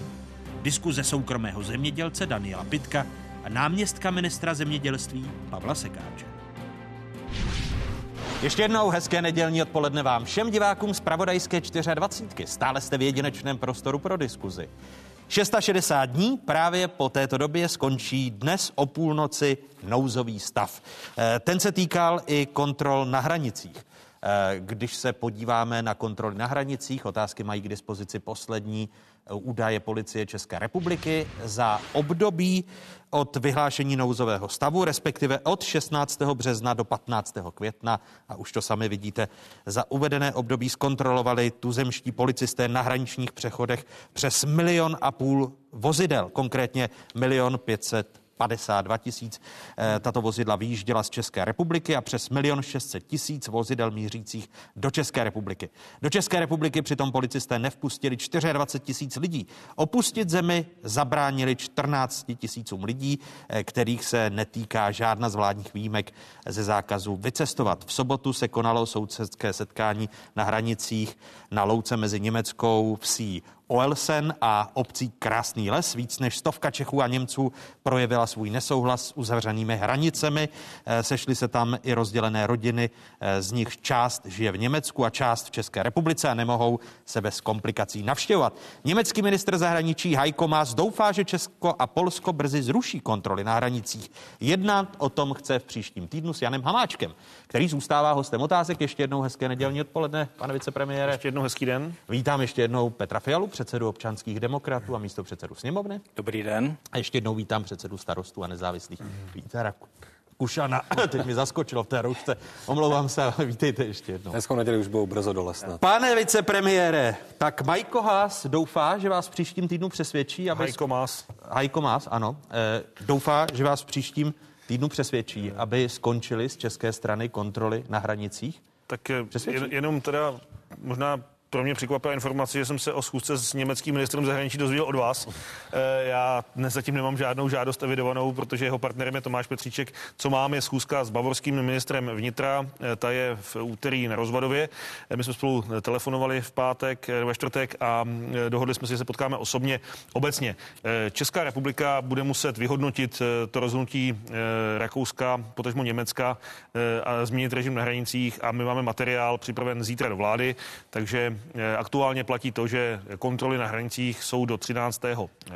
Diskuze soukromého zemědělce Daniela Pitka a náměstka ministra zemědělství Pavla Sekáče. Ještě jednou hezké nedělní odpoledne vám všem divákům z Pravodajské 24. Stále jste v jedinečném prostoru pro diskuzi. 660 dní právě po této době skončí dnes o půlnoci nouzový stav. Ten se týkal i kontrol na hranicích. Když se podíváme na kontroly na hranicích, otázky mají k dispozici poslední údaje policie České republiky za období od vyhlášení nouzového stavu, respektive od 16. března do 15. května. A už to sami vidíte, za uvedené období zkontrolovali tuzemští policisté na hraničních přechodech přes milion a půl vozidel, konkrétně milion 500 52 tisíc. Tato vozidla vyjížděla z České republiky a přes milion 600 tisíc vozidel mířících do České republiky. Do České republiky přitom policisté nevpustili 24 tisíc lidí. Opustit zemi zabránili 14 tisícům lidí, kterých se netýká žádná z vládních výjimek ze zákazu vycestovat. V sobotu se konalo sousedské setkání na hranicích na louce mezi německou vsí Oelsen a obcí Krásný les. Víc než stovka Čechů a Němců projevila svůj nesouhlas s uzavřenými hranicemi. Eh, sešly se tam i rozdělené rodiny, eh, z nich část žije v Německu a část v České republice a nemohou se bez komplikací navštěvovat. Německý ministr zahraničí Heiko Maas doufá, že Česko a Polsko brzy zruší kontroly na hranicích. Jednat o tom chce v příštím týdnu s Janem Hamáčkem, který zůstává hostem otázek. Ještě jednou hezké nedělní odpoledne, pane vicepremiére. Ještě jednou hezký den. Vítám ještě jednou Petra Fialu, předsedu občanských demokratů a místo předsedu sněmovny. Dobrý den. A ještě jednou vítám předsedu starostů a nezávislých Víta Raku. Kušana, <laughs> teď mi zaskočilo v té roušce. Omlouvám se, ale vítejte ještě jednou. Dneska neděli už budou brzo dole snad. Pane vicepremiére, tak Majko Haas doufá, že vás v příštím týdnu přesvědčí, aby... Hajko Mas. Hajko Mas, ano. E, doufá, že vás v příštím týdnu přesvědčí, aby skončili z české strany kontroly na hranicích? Tak eh, jen, jenom teda možná pro mě překvapila informace, že jsem se o schůzce s německým ministrem zahraničí dozvěděl od vás. E, já dnes zatím nemám žádnou žádost evidovanou, protože jeho partnerem je Tomáš Petříček. Co mám je schůzka s bavorským ministrem vnitra, e, ta je v úterý na Rozvadově. E, my jsme spolu telefonovali v pátek, ve čtvrtek a dohodli jsme si, že se potkáme osobně. Obecně Česká republika bude muset vyhodnotit to rozhodnutí Rakouska, potažmo Německa a změnit režim na hranicích a my máme materiál připraven zítra do vlády, takže Eh, aktuálně platí to, že kontroly na hranicích jsou do 13.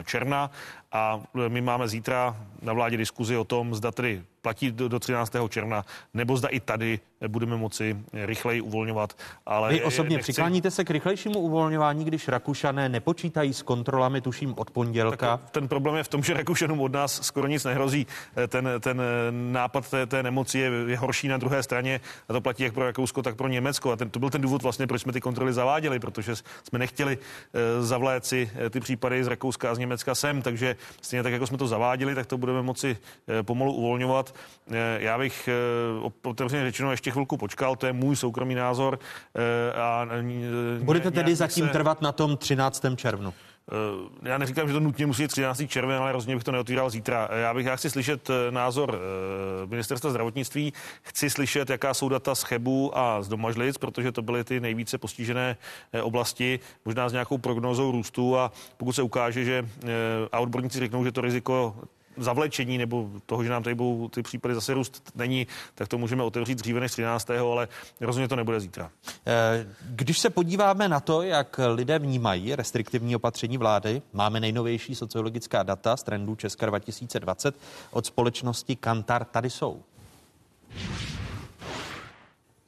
června a my máme zítra na vládě diskuzi o tom, zda tedy platí do, do 13. června, nebo zda i tady budeme moci rychleji uvolňovat. Ale Vy osobně nechci... přikláníte se k rychlejšímu uvolňování, když Rakušané nepočítají s kontrolami, tuším, od pondělka? Tak ten problém je v tom, že Rakušanům od nás skoro nic nehrozí. Ten, ten nápad té, té nemoci je, je horší na druhé straně a to platí jak pro Rakousko, tak pro Německo. A ten, to byl ten důvod vlastně, proč jsme ty kontroly zaváděli, protože jsme nechtěli uh, zavléci eh, ty případy z Rakouska a z Německa sem, takže stejně tak, jako jsme to zaváděli, tak to budeme moci uh, pomalu uvolňovat. Uh, já bych uh, otevřeně řečeno ještě chvilku počkal, to je můj soukromý názor. A Budete tedy zatím se... trvat na tom 13. červnu? Já neříkám, že to nutně musí 13. červen, ale rozhodně bych to neotvíral zítra. Já bych já chci slyšet názor ministerstva zdravotnictví, chci slyšet, jaká jsou data z Chebu a z Domažlic, protože to byly ty nejvíce postižené oblasti, možná s nějakou prognózou růstu a pokud se ukáže, že a odborníci řeknou, že to riziko zavlečení nebo toho, že nám tady budou ty případy zase růst není, tak to můžeme otevřít dříve než 13. ale rozhodně to nebude zítra. Eh, když se podíváme na to, jak lidé vnímají restriktivní opatření vlády, máme nejnovější sociologická data z trendů Česka 2020 od společnosti Kantar. Tady jsou.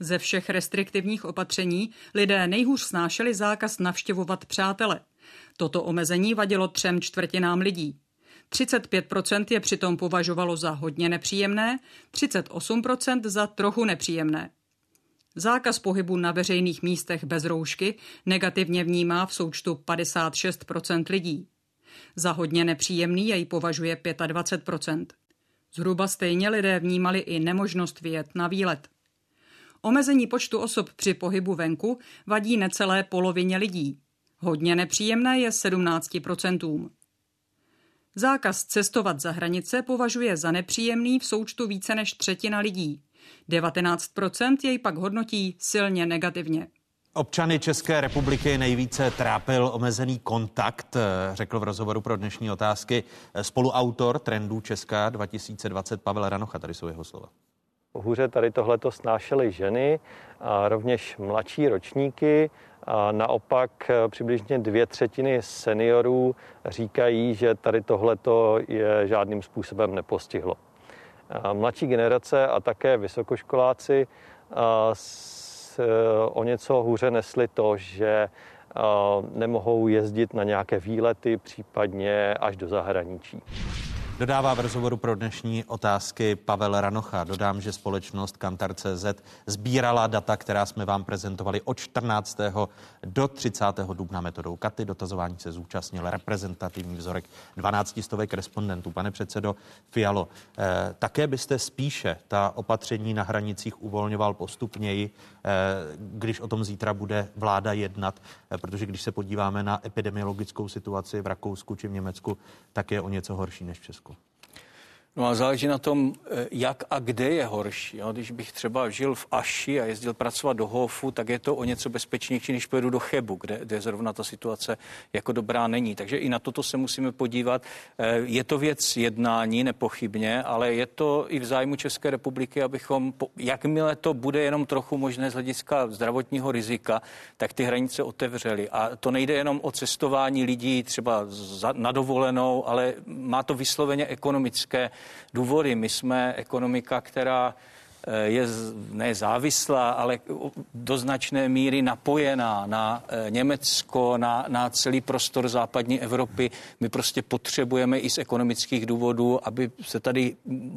Ze všech restriktivních opatření lidé nejhůř snášeli zákaz navštěvovat přátele. Toto omezení vadilo třem čtvrtinám lidí. 35% je přitom považovalo za hodně nepříjemné, 38% za trochu nepříjemné. Zákaz pohybu na veřejných místech bez roušky negativně vnímá v součtu 56% lidí. Za hodně nepříjemný jej považuje 25% Zhruba stejně lidé vnímali i nemožnost vyjet na výlet. Omezení počtu osob při pohybu venku vadí necelé polovině lidí. Hodně nepříjemné je 17 Zákaz cestovat za hranice považuje za nepříjemný v součtu více než třetina lidí. 19% jej pak hodnotí silně negativně. Občany České republiky nejvíce trápil omezený kontakt, řekl v rozhovoru pro dnešní otázky spoluautor trendů Česká 2020 Pavel Ranocha. Tady jsou jeho slova. Hůře tady tohleto snášely ženy a rovněž mladší ročníky. A naopak eh, přibližně dvě třetiny seniorů říkají, že tady tohleto je žádným způsobem nepostihlo. Mladší generace a také vysokoškoláci s, o něco hůře nesli to, že nemohou jezdit na nějaké výlety, případně až do zahraničí. Dodává v rozhovoru pro dnešní otázky Pavel Ranocha. Dodám, že společnost Kantar.cz sbírala data, která jsme vám prezentovali od 14. do 30. dubna metodou Katy. Dotazování se zúčastnil reprezentativní vzorek 12 stovek respondentů. Pane předsedo Fialo, eh, také byste spíše ta opatření na hranicích uvolňoval postupněji, eh, když o tom zítra bude vláda jednat, eh, protože když se podíváme na epidemiologickou situaci v Rakousku či v Německu, tak je o něco horší než v Česku. No a záleží na tom, eh, jak a kde je horší. Jo? Když bych třeba žil v Aši a jezdil pracovat do Hofu, tak je to o něco bezpečnější, než pojedu do Chebu, kde, kde zrovna ta situace jako dobrá není. Takže i na toto se musíme podívat. Eh, je to věc jednání, nepochybně, ale je to i v zájmu České republiky, abychom, jakmile to bude jenom trochu možné z hlediska zdravotního rizika, tak ty hranice otevřeli. A to nejde jenom o cestování lidí třeba na dovolenou, ale má to vysloveně ekonomické důvody. My jsme ekonomika, která eh, je ne závislá, ale do značné míry napojená na eh, Německo, na, na celý prostor západní Evropy. My prostě potřebujeme i z ekonomických důvodů, aby se tady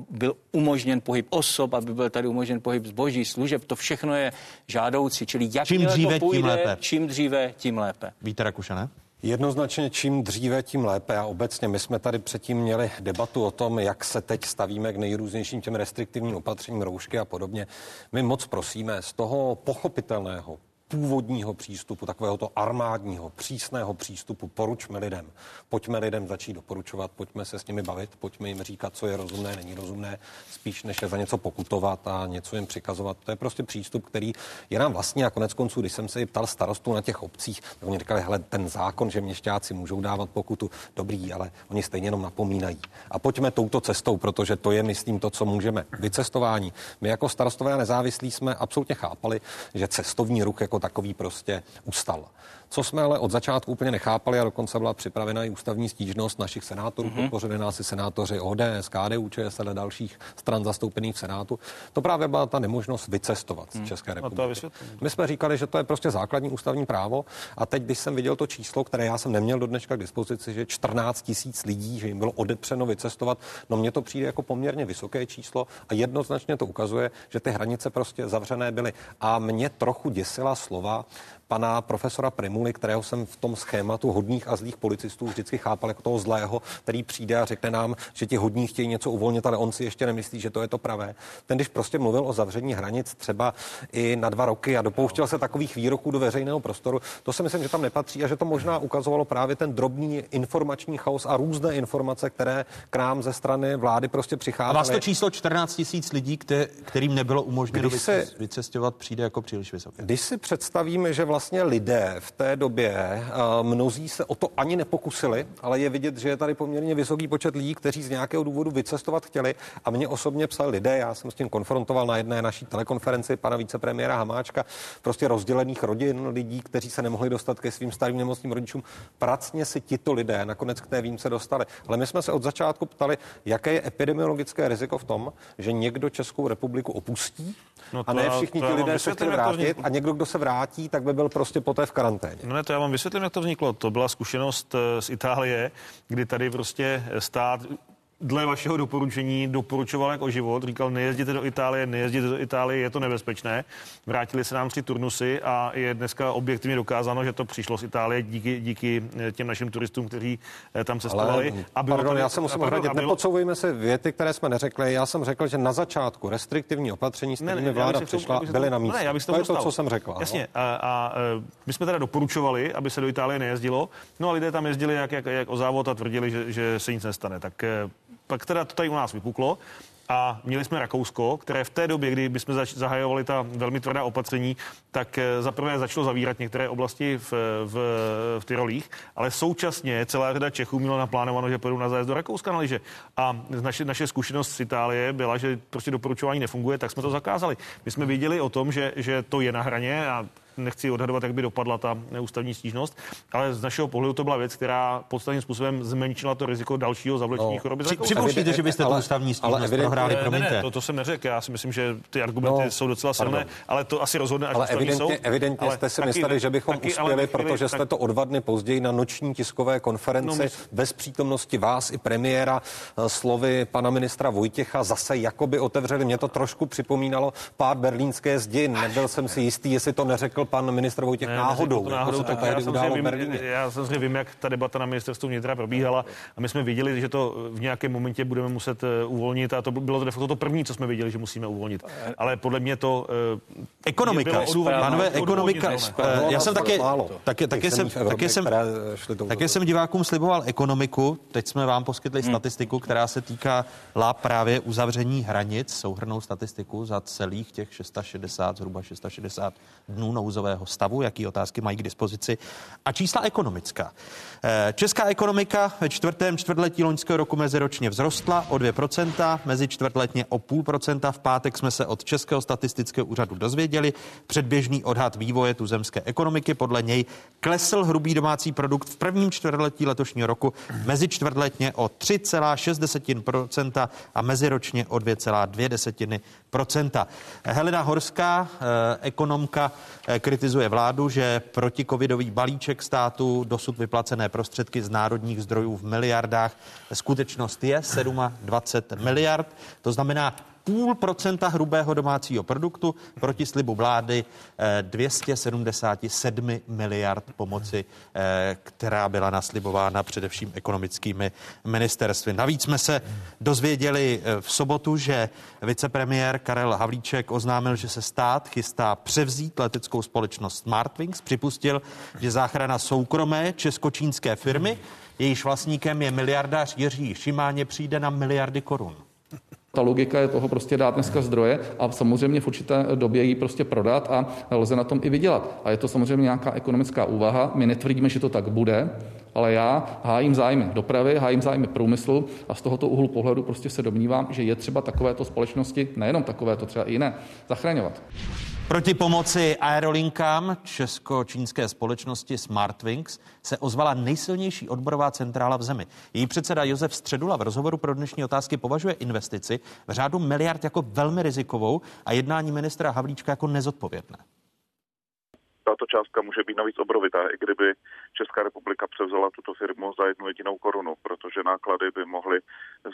byl umožněn pohyb osob, aby byl tady umožněn pohyb zboží, služeb. To všechno je žádoucí. Čili jak čím dříve, to půjde, tím lépe. Čím dříve, tím lépe. Víte, Rakušane? Jednoznačně čím dříve, tím lépe. A obecně my jsme tady předtím měli debatu o tom, jak se teď stavíme k nejrůznějším těm restriktivním opatřením, roušky a podobně. My moc prosíme z toho pochopitelného, původního přístupu, takového to armádního, přísného přístupu, poručme lidem. Pojďme lidem začít doporučovat, pojďme se s nimi bavit, pojďme jim říkat, co je rozumné, není rozumné, spíš než je za něco pokutovat a něco jim přikazovat. To je prostě přístup, který je nám vlastně a konec konců, když jsem se ptal starostů na těch obcích, tak oni říkali, hele, ten zákon, že měšťáci můžou dávat pokutu, dobrý, ale oni stejně jenom napomínají. A pojďme touto cestou, protože to je, myslím, to, co můžeme. Vycestování. My jako starostové a nezávislí jsme absolutně chápali, že cestovní ruch jako takový prostě ustal. Co jsme ale od začátku úplně nechápali a dokonce byla připravena i ústavní stížnost našich senátorů, mm-hmm. podpořili nás i senátoři ODS, KDU, ČSL a dalších stran zastoupených v Senátu, to právě byla ta nemožnost vycestovat mm. z České republiky. My jsme říkali, že to je prostě základní ústavní právo a teď, když jsem viděl to číslo, které já jsem neměl do dneška k dispozici, že 14 tisíc lidí, že jim bylo odepřeno vycestovat, no mně to přijde jako poměrně vysoké číslo a jednoznačně to ukazuje, že ty hranice prostě zavřené byly. A mě trochu děsila slova pana profesora Primuly, kterého jsem v tom schématu hodných a zlých policistů vždycky chápal jako toho zlého, který přijde a řekne nám, že ti hodní chtějí něco uvolnit, ale on si ještě nemyslí, že to je to pravé. Ten, když prostě mluvil o zavření hranic třeba i na dva roky a dopouštěl se takových výroků do veřejného prostoru, to si myslím, že tam nepatří a že to možná ukazovalo právě ten drobný informační chaos a různé informace, které k nám ze strany vlády prostě přicházely. A vás to číslo 14 tisíc lidí, kterým nebylo umožněno se, vycestovat, přijde jako příliš vysoké. Když si představíme, že vlastně lidé v té době, mnozí se o to ani nepokusili, ale je vidět, že je tady poměrně vysoký počet lidí, kteří z nějakého důvodu vycestovat chtěli a mě osobně psali lidé, já jsem s tím konfrontoval na jedné naší telekonferenci pana vicepremiéra Hamáčka, prostě rozdělených rodin lidí, kteří se nemohli dostat ke svým starým nemocným rodičům. Pracně si tito lidé nakonec k té výjimce dostali. Ale my jsme se od začátku ptali, jaké je epidemiologické riziko v tom, že někdo Českou republiku opustí no a ne všichni ti lidé se chtěli vrátit a někdo, kdo se vrátí, tak by byl prostě poté v karanténě. No ne, to já vám vysvětlím, jak to vzniklo. To byla zkušenost eh, z Itálie, kdy tady prostě stát dle vašeho doporučení doporučoval jak o život, říkal nejezděte do Itálie, nejezděte do Itálie, je to nebezpečné. Vrátili se nám tři turnusy a je dneska objektivně dokázáno, že to přišlo z Itálie díky, díky eh, těm našim turistům, kteří eh, tam cestovali. Ale, a pardon, tady, já se musím ohradit, bylo... nepodsouvejme se věty, které jsme neřekli. Já jsem řekl, že na začátku restriktivní opatření, s kterými vláda přišla, to, byly na místě. Ne, já to, to je to, co jsem řekl. Jasně. A, a, eh, my jsme teda doporučovali, aby se do Itálie nejezdilo. No a lidé tam jezdili jak, jak, jak o závod a tvrdili, že, že se nic nestane. Tak pak teda to tady u nás vypuklo a měli jsme Rakousko, které v té době, kdy bychom zahajovali ta velmi tvrdá opatření, tak eh, zaprvé začalo zavírat některé oblasti v, v, v Tyrolích, ale současně celá řada Čechů měla naplánováno, že půjdou na zájezd do Rakouska na liže. A naše, naše zkušenost z Itálie byla, že prostě doporučování nefunguje, tak jsme to zakázali. My jsme věděli o tom, že, že to je na hraně a nechci odhadovat, jak by dopadla ta ústavní stížnost, ale z našeho pohledu to byla věc, která podstatným způsobem zmenšila to riziko dalšího zavlečení no. choroby. Připouštíte, že byste ale, tu ústavní stížnost ale prohráli, ne, ne, ne, to, to jsem neřekl. Já si myslím, že ty argumenty no, jsou docela silné, pardon. ale to asi rozhodne až ale evidentně, soud. evidentně ale jste si taky, mysleli, že bychom taky, uspěli, ale, protože tak, jste to o dva dny později na noční tiskové konferenci no, my... bez přítomnosti vás i premiéra eh, slovy pana ministra Vojtěcha zase jakoby otevřeli. Mě to trošku připomínalo pád berlínské zdi. Nebyl jsem si jistý, jestli to neřekl pan ministr Vojtěch ne, náhodou. To náhodou jako tak já, samozřejmě vím, já samozřejmě vím, jak ta debata na ministerstvu vnitra probíhala a my jsme viděli, že to v nějakém momentě budeme muset eh, uvolnit a to bylo de facto to první, co jsme viděli, že musíme uvolnit. Ale podle mě to uh, ekonomika, pánové, ekonomika. Já jsem také, také, také jsem, také jsem, také jsem divákům sliboval ekonomiku. Teď jsme vám poskytli hmm. statistiku, která se týká lá právě uzavření hranic, souhrnou statistiku za celých těch 660, zhruba 660 dnů nouzového stavu, jaký otázky mají k dispozici. A čísla ekonomická. Eh, česká ekonomika ve čtvrtém čtvrtletí loňského roku meziročně vzrostla o 2%, mezi čtvrtletně o půl procenta. V pátek jsme se od Českého statistického úřadu dozvěděli předběžný odhad vývoje tuzemské ekonomiky. Podle něj klesl hrubý domácí produkt v prvním čtvrtletí letošního roku mezi čtvrtletně o 3,6% a meziročně o 2,2%. Helena Horská, eh, ekonomka, eh, kritizuje vládu, že proti covidový balíček státu dosud vyplacené prostředky z národních zdrojů v miliardách. Skutečnost je 27 miliard, to znamená půl procenta hrubého domácího produktu proti slibu vlády 277 eh, miliard pomoci, eh, která byla naslibována především ekonomickými ministerstvy. Navíc jsme se dozvěděli eh, v sobotu, že vicepremiér Karel Havlíček oznámil, že se stát chystá převzít leteckou společnost Smartwings. Připustil, že záchrana soukromé česko-čínské firmy, jejíž vlastníkem je miliardář Jiří Šimáně, přijde na miliardy korun. Ta logika je toho prostě dát dneska zdroje a samozřejmě v určité době ji prostě prodat a lze na tom i vydělat. A je to samozřejmě nějaká ekonomická úvaha. My netvrdíme, že to tak bude, ale já hájím zájmy dopravy, hájím zájmy průmyslu a z tohoto úhlu pohledu prostě se domnívám, že je třeba takovéto společnosti, nejenom takovéto, třeba i jiné, zachraňovat. Proti pomoci aerolinkám česko-čínské společnosti Smartwings se ozvala nejsilnější odborová centrála v zemi. Její předseda Josef Středula v rozhovoru pro dnešní otázky považuje investici v řádu miliard jako velmi rizikovou a jednání ministra Havlíčka jako nezodpovědné tato částka může být navíc obrovitá, i kdyby Česká republika převzala tuto firmu za jednu jedinou korunu, protože náklady by mohly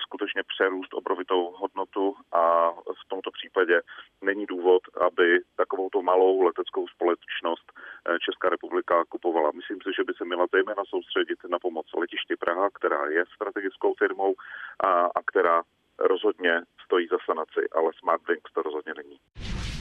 skutečně přerůst obrovitou hodnotu a v tomto případě není důvod, aby takovouto malou leteckou společnost eh, Česká republika kupovala. Myslím si, že by se měla zejména soustředit na pomoc letišti Praha, která je strategickou firmou a, a která rozhodně stojí za sanaci, ale Smartwings to rozhodně není.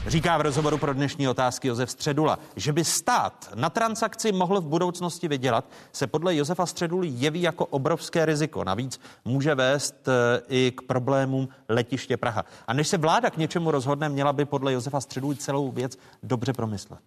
Říká v rozhovoru pro dnešní otázky Josef Středula, že by stát na transakci mohl v budoucnosti vydělat, se podle Josefa Středuly jeví jako obrovské riziko. Navíc může vést eh, i k problémům letiště Praha. A než se vláda k něčemu rozhodne, měla by podle Josefa Středuly celou věc dobře promyslet.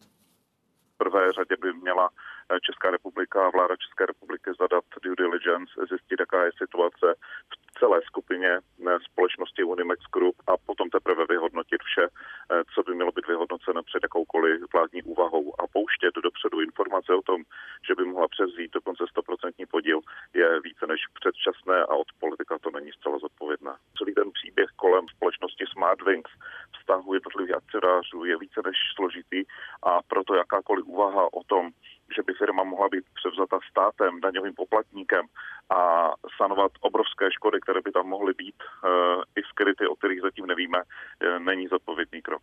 Prvé řadě by měla eh, Česká republika a vláda České republiky zadat due diligence, zjistit, jaká je situace v celé skupině eh, společnosti Unimex Group a potom teprve vyhodnotit vše, eh, co by mělo být vyhodnoceno před jakoukoliv vládní úvahou a pouštět dopředu informace o tom, že by mohla převzít dokonce 100% podíl, je více než předčasné a od politika to není zcela zodpovědné. Celý ten příběh kolem společnosti Smartwings vztahu jednotlivých akcionářů je více než složitý a proto jakákoliv úvaha o tom, že by firma mohla být převzata státem, daňovým poplatníkem a sanovat obrovské škody, které by tam mohly být, eh, i skryty, o kterých zatím nevíme, není zodpovědný krok.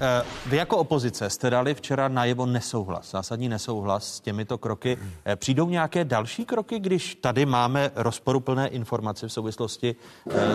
Eh, vy jako opozice jste dali včera najevo nesouhlas, zásadní nesouhlas s těmito kroky. Eh, přijdou nějaké další kroky, když tady máme rozporuplné informace v souvislosti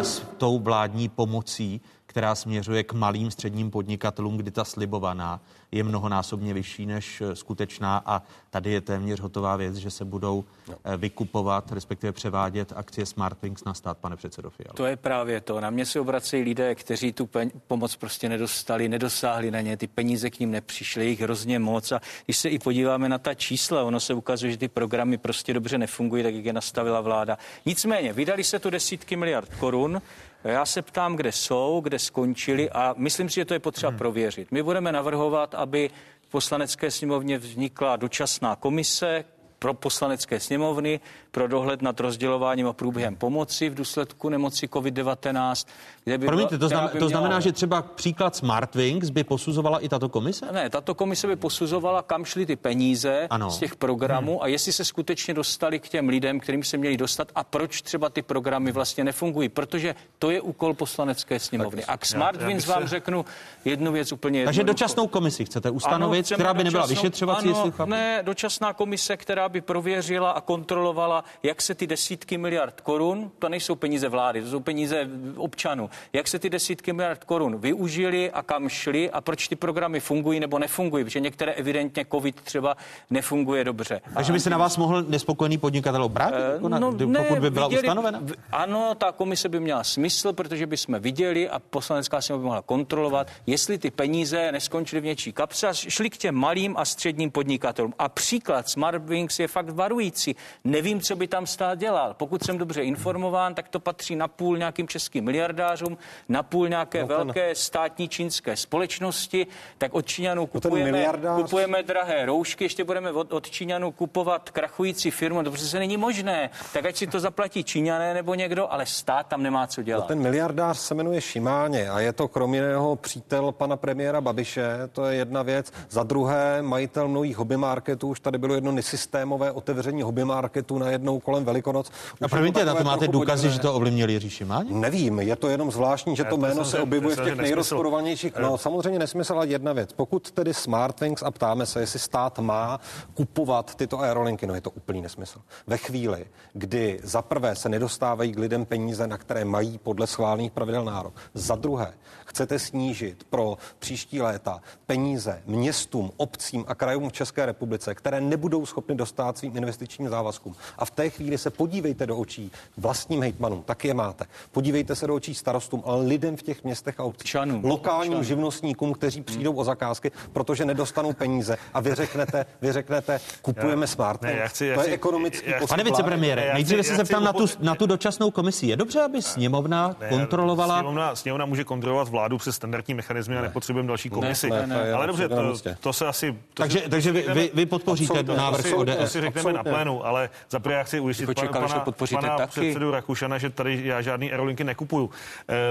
s tou vládní pomocí, která směřuje k malým středním podnikatelům, kdy ta slibovaná je mnohonásobně vyšší než eh, skutečná a tady je téměř hotová věc, že se budou no. vykupovat, respektive převádět akcie Smartwings na stát, pane předsedo Fiala. To je právě to. Na mě se obracejí lidé, kteří tu pen- pomoc prostě nedostali, nedosáhli na ně, ty peníze k ním nepřišly, jich hrozně moc a když se i podíváme na ta čísla, ono se ukazuje, že ty programy prostě dobře nefungují, tak jak je nastavila vláda. Nicméně, vydali se tu desítky miliard korun, já se ptám, kde jsou, kde skončili a myslím si, že to je potřeba hmm. prověřit. My budeme navrhovat, aby v poslanecké sněmovně vznikla dočasná komise, pro poslanecké sněmovny, pro dohled nad rozdělováním a průběhem pomoci v důsledku nemoci COVID-19. Kde by Promiňte, to, znamená, by to znamená, že třeba příklad Smartwings by posuzovala i tato komise? Ne, tato komise by posuzovala, kam šly ty peníze ano. z těch programů hmm. a jestli se skutečně dostali k těm lidem, kterým se měli dostat a proč třeba ty programy vlastně nefungují, protože to je úkol poslanecké sněmovny. A k Smartwings vám řeknu jednu věc úplně jednoduchou. Takže dočasnou komisi chcete ustanovit, ano, která by nebyla vyšetřovací, ano, jestli Ne, dočasná komise, která by prověřila a kontrolovala, jak se ty desítky miliard korun, to nejsou peníze vlády, to jsou peníze občanů, jak se ty desítky miliard korun využili a kam šli a proč ty programy fungují nebo nefungují, protože některé evidentně COVID třeba nefunguje dobře. Takže by se na vás mohl nespokojený podnikatel obrátit, uh, jako na, no, pokud ne, by byla viděli, ustanovena? Ano, ta komise by měla smysl, protože by jsme viděli a poslanecká sněmovna by mohla kontrolovat, jestli ty peníze neskončily v něčí kapse a šli k těm malým a středním podnikatelům. A příklad Smartwings je fakt varující. Nevím, co by tam stát dělal. Pokud jsem dobře informován, tak to patří na půl nějakým českým miliardářům, na půl nějaké no ten... velké státní čínské společnosti. Tak od Číňanů no kupujeme, miliardář... kupujeme drahé roušky, ještě budeme od, od Číňanů kupovat krachující firmu. To se není možné. Tak ať si to zaplatí Číňané nebo někdo, ale stát tam nemá co dělat. No ten miliardář se jmenuje Šimáně a je to kromě jiného přítel pana premiéra Babiše. To je jedna věc. Za druhé, majitel mnohých hobby marketů, už tady bylo jedno nesystémové otevření hobby marketů najednou kolem Velikonoc. A promiňte, na to máte důkazy, že to ovlivnil Jiří Šimáně? Nevím, je to jenom zvláštní, že to jméno se objevuje v těch nejrozporovanějších. No samozřejmě nesmysl, ale jedna věc. Pokud tedy Smartwings a ptáme se, jestli stát má kupovat tyto aerolinky, no je to úplný nesmysl. Ve chvíli, kdy za prvé se nedostávají k lidem peníze, na které mají podle schválených pravidel nárok. Za druhé, chcete snížit pro příští léta peníze městům, obcím a krajům v České republice, které nebudou schopny dostat svým investičním závazkům. A v té chvíli se podívejte do očí vlastním hejtmanům, tak je máte. Podívejte se do očí starostům, ale lidem v těch městech a obcích, Čanů. lokálním Čanů. živnostníkům, kteří přijdou o zakázky, protože nedostanou peníze a vy řeknete, vy řeknete, kupujeme smart. Ne, já chci, já to je ekonomický Pane vicepremiére, nejdříve se zeptám na tu, na tu dočasnou komisi. Je dobře, aby sněmovna ne, kontrolovala? Sněmovna, sněmovna může kontrolovat vládu přes standardní mechanizmy a nepotřebujeme další komisi. Ne, ne, ne, ale dobře, to, to se asi... To takže si, takže vy, vy, vy podpoříte návrh ODS? To si řekneme na plénu, ale za prvé já chci ujistit pana, pana, pana taky. předsedu Rakušana, že tady já žádný aerolinky nekupuju.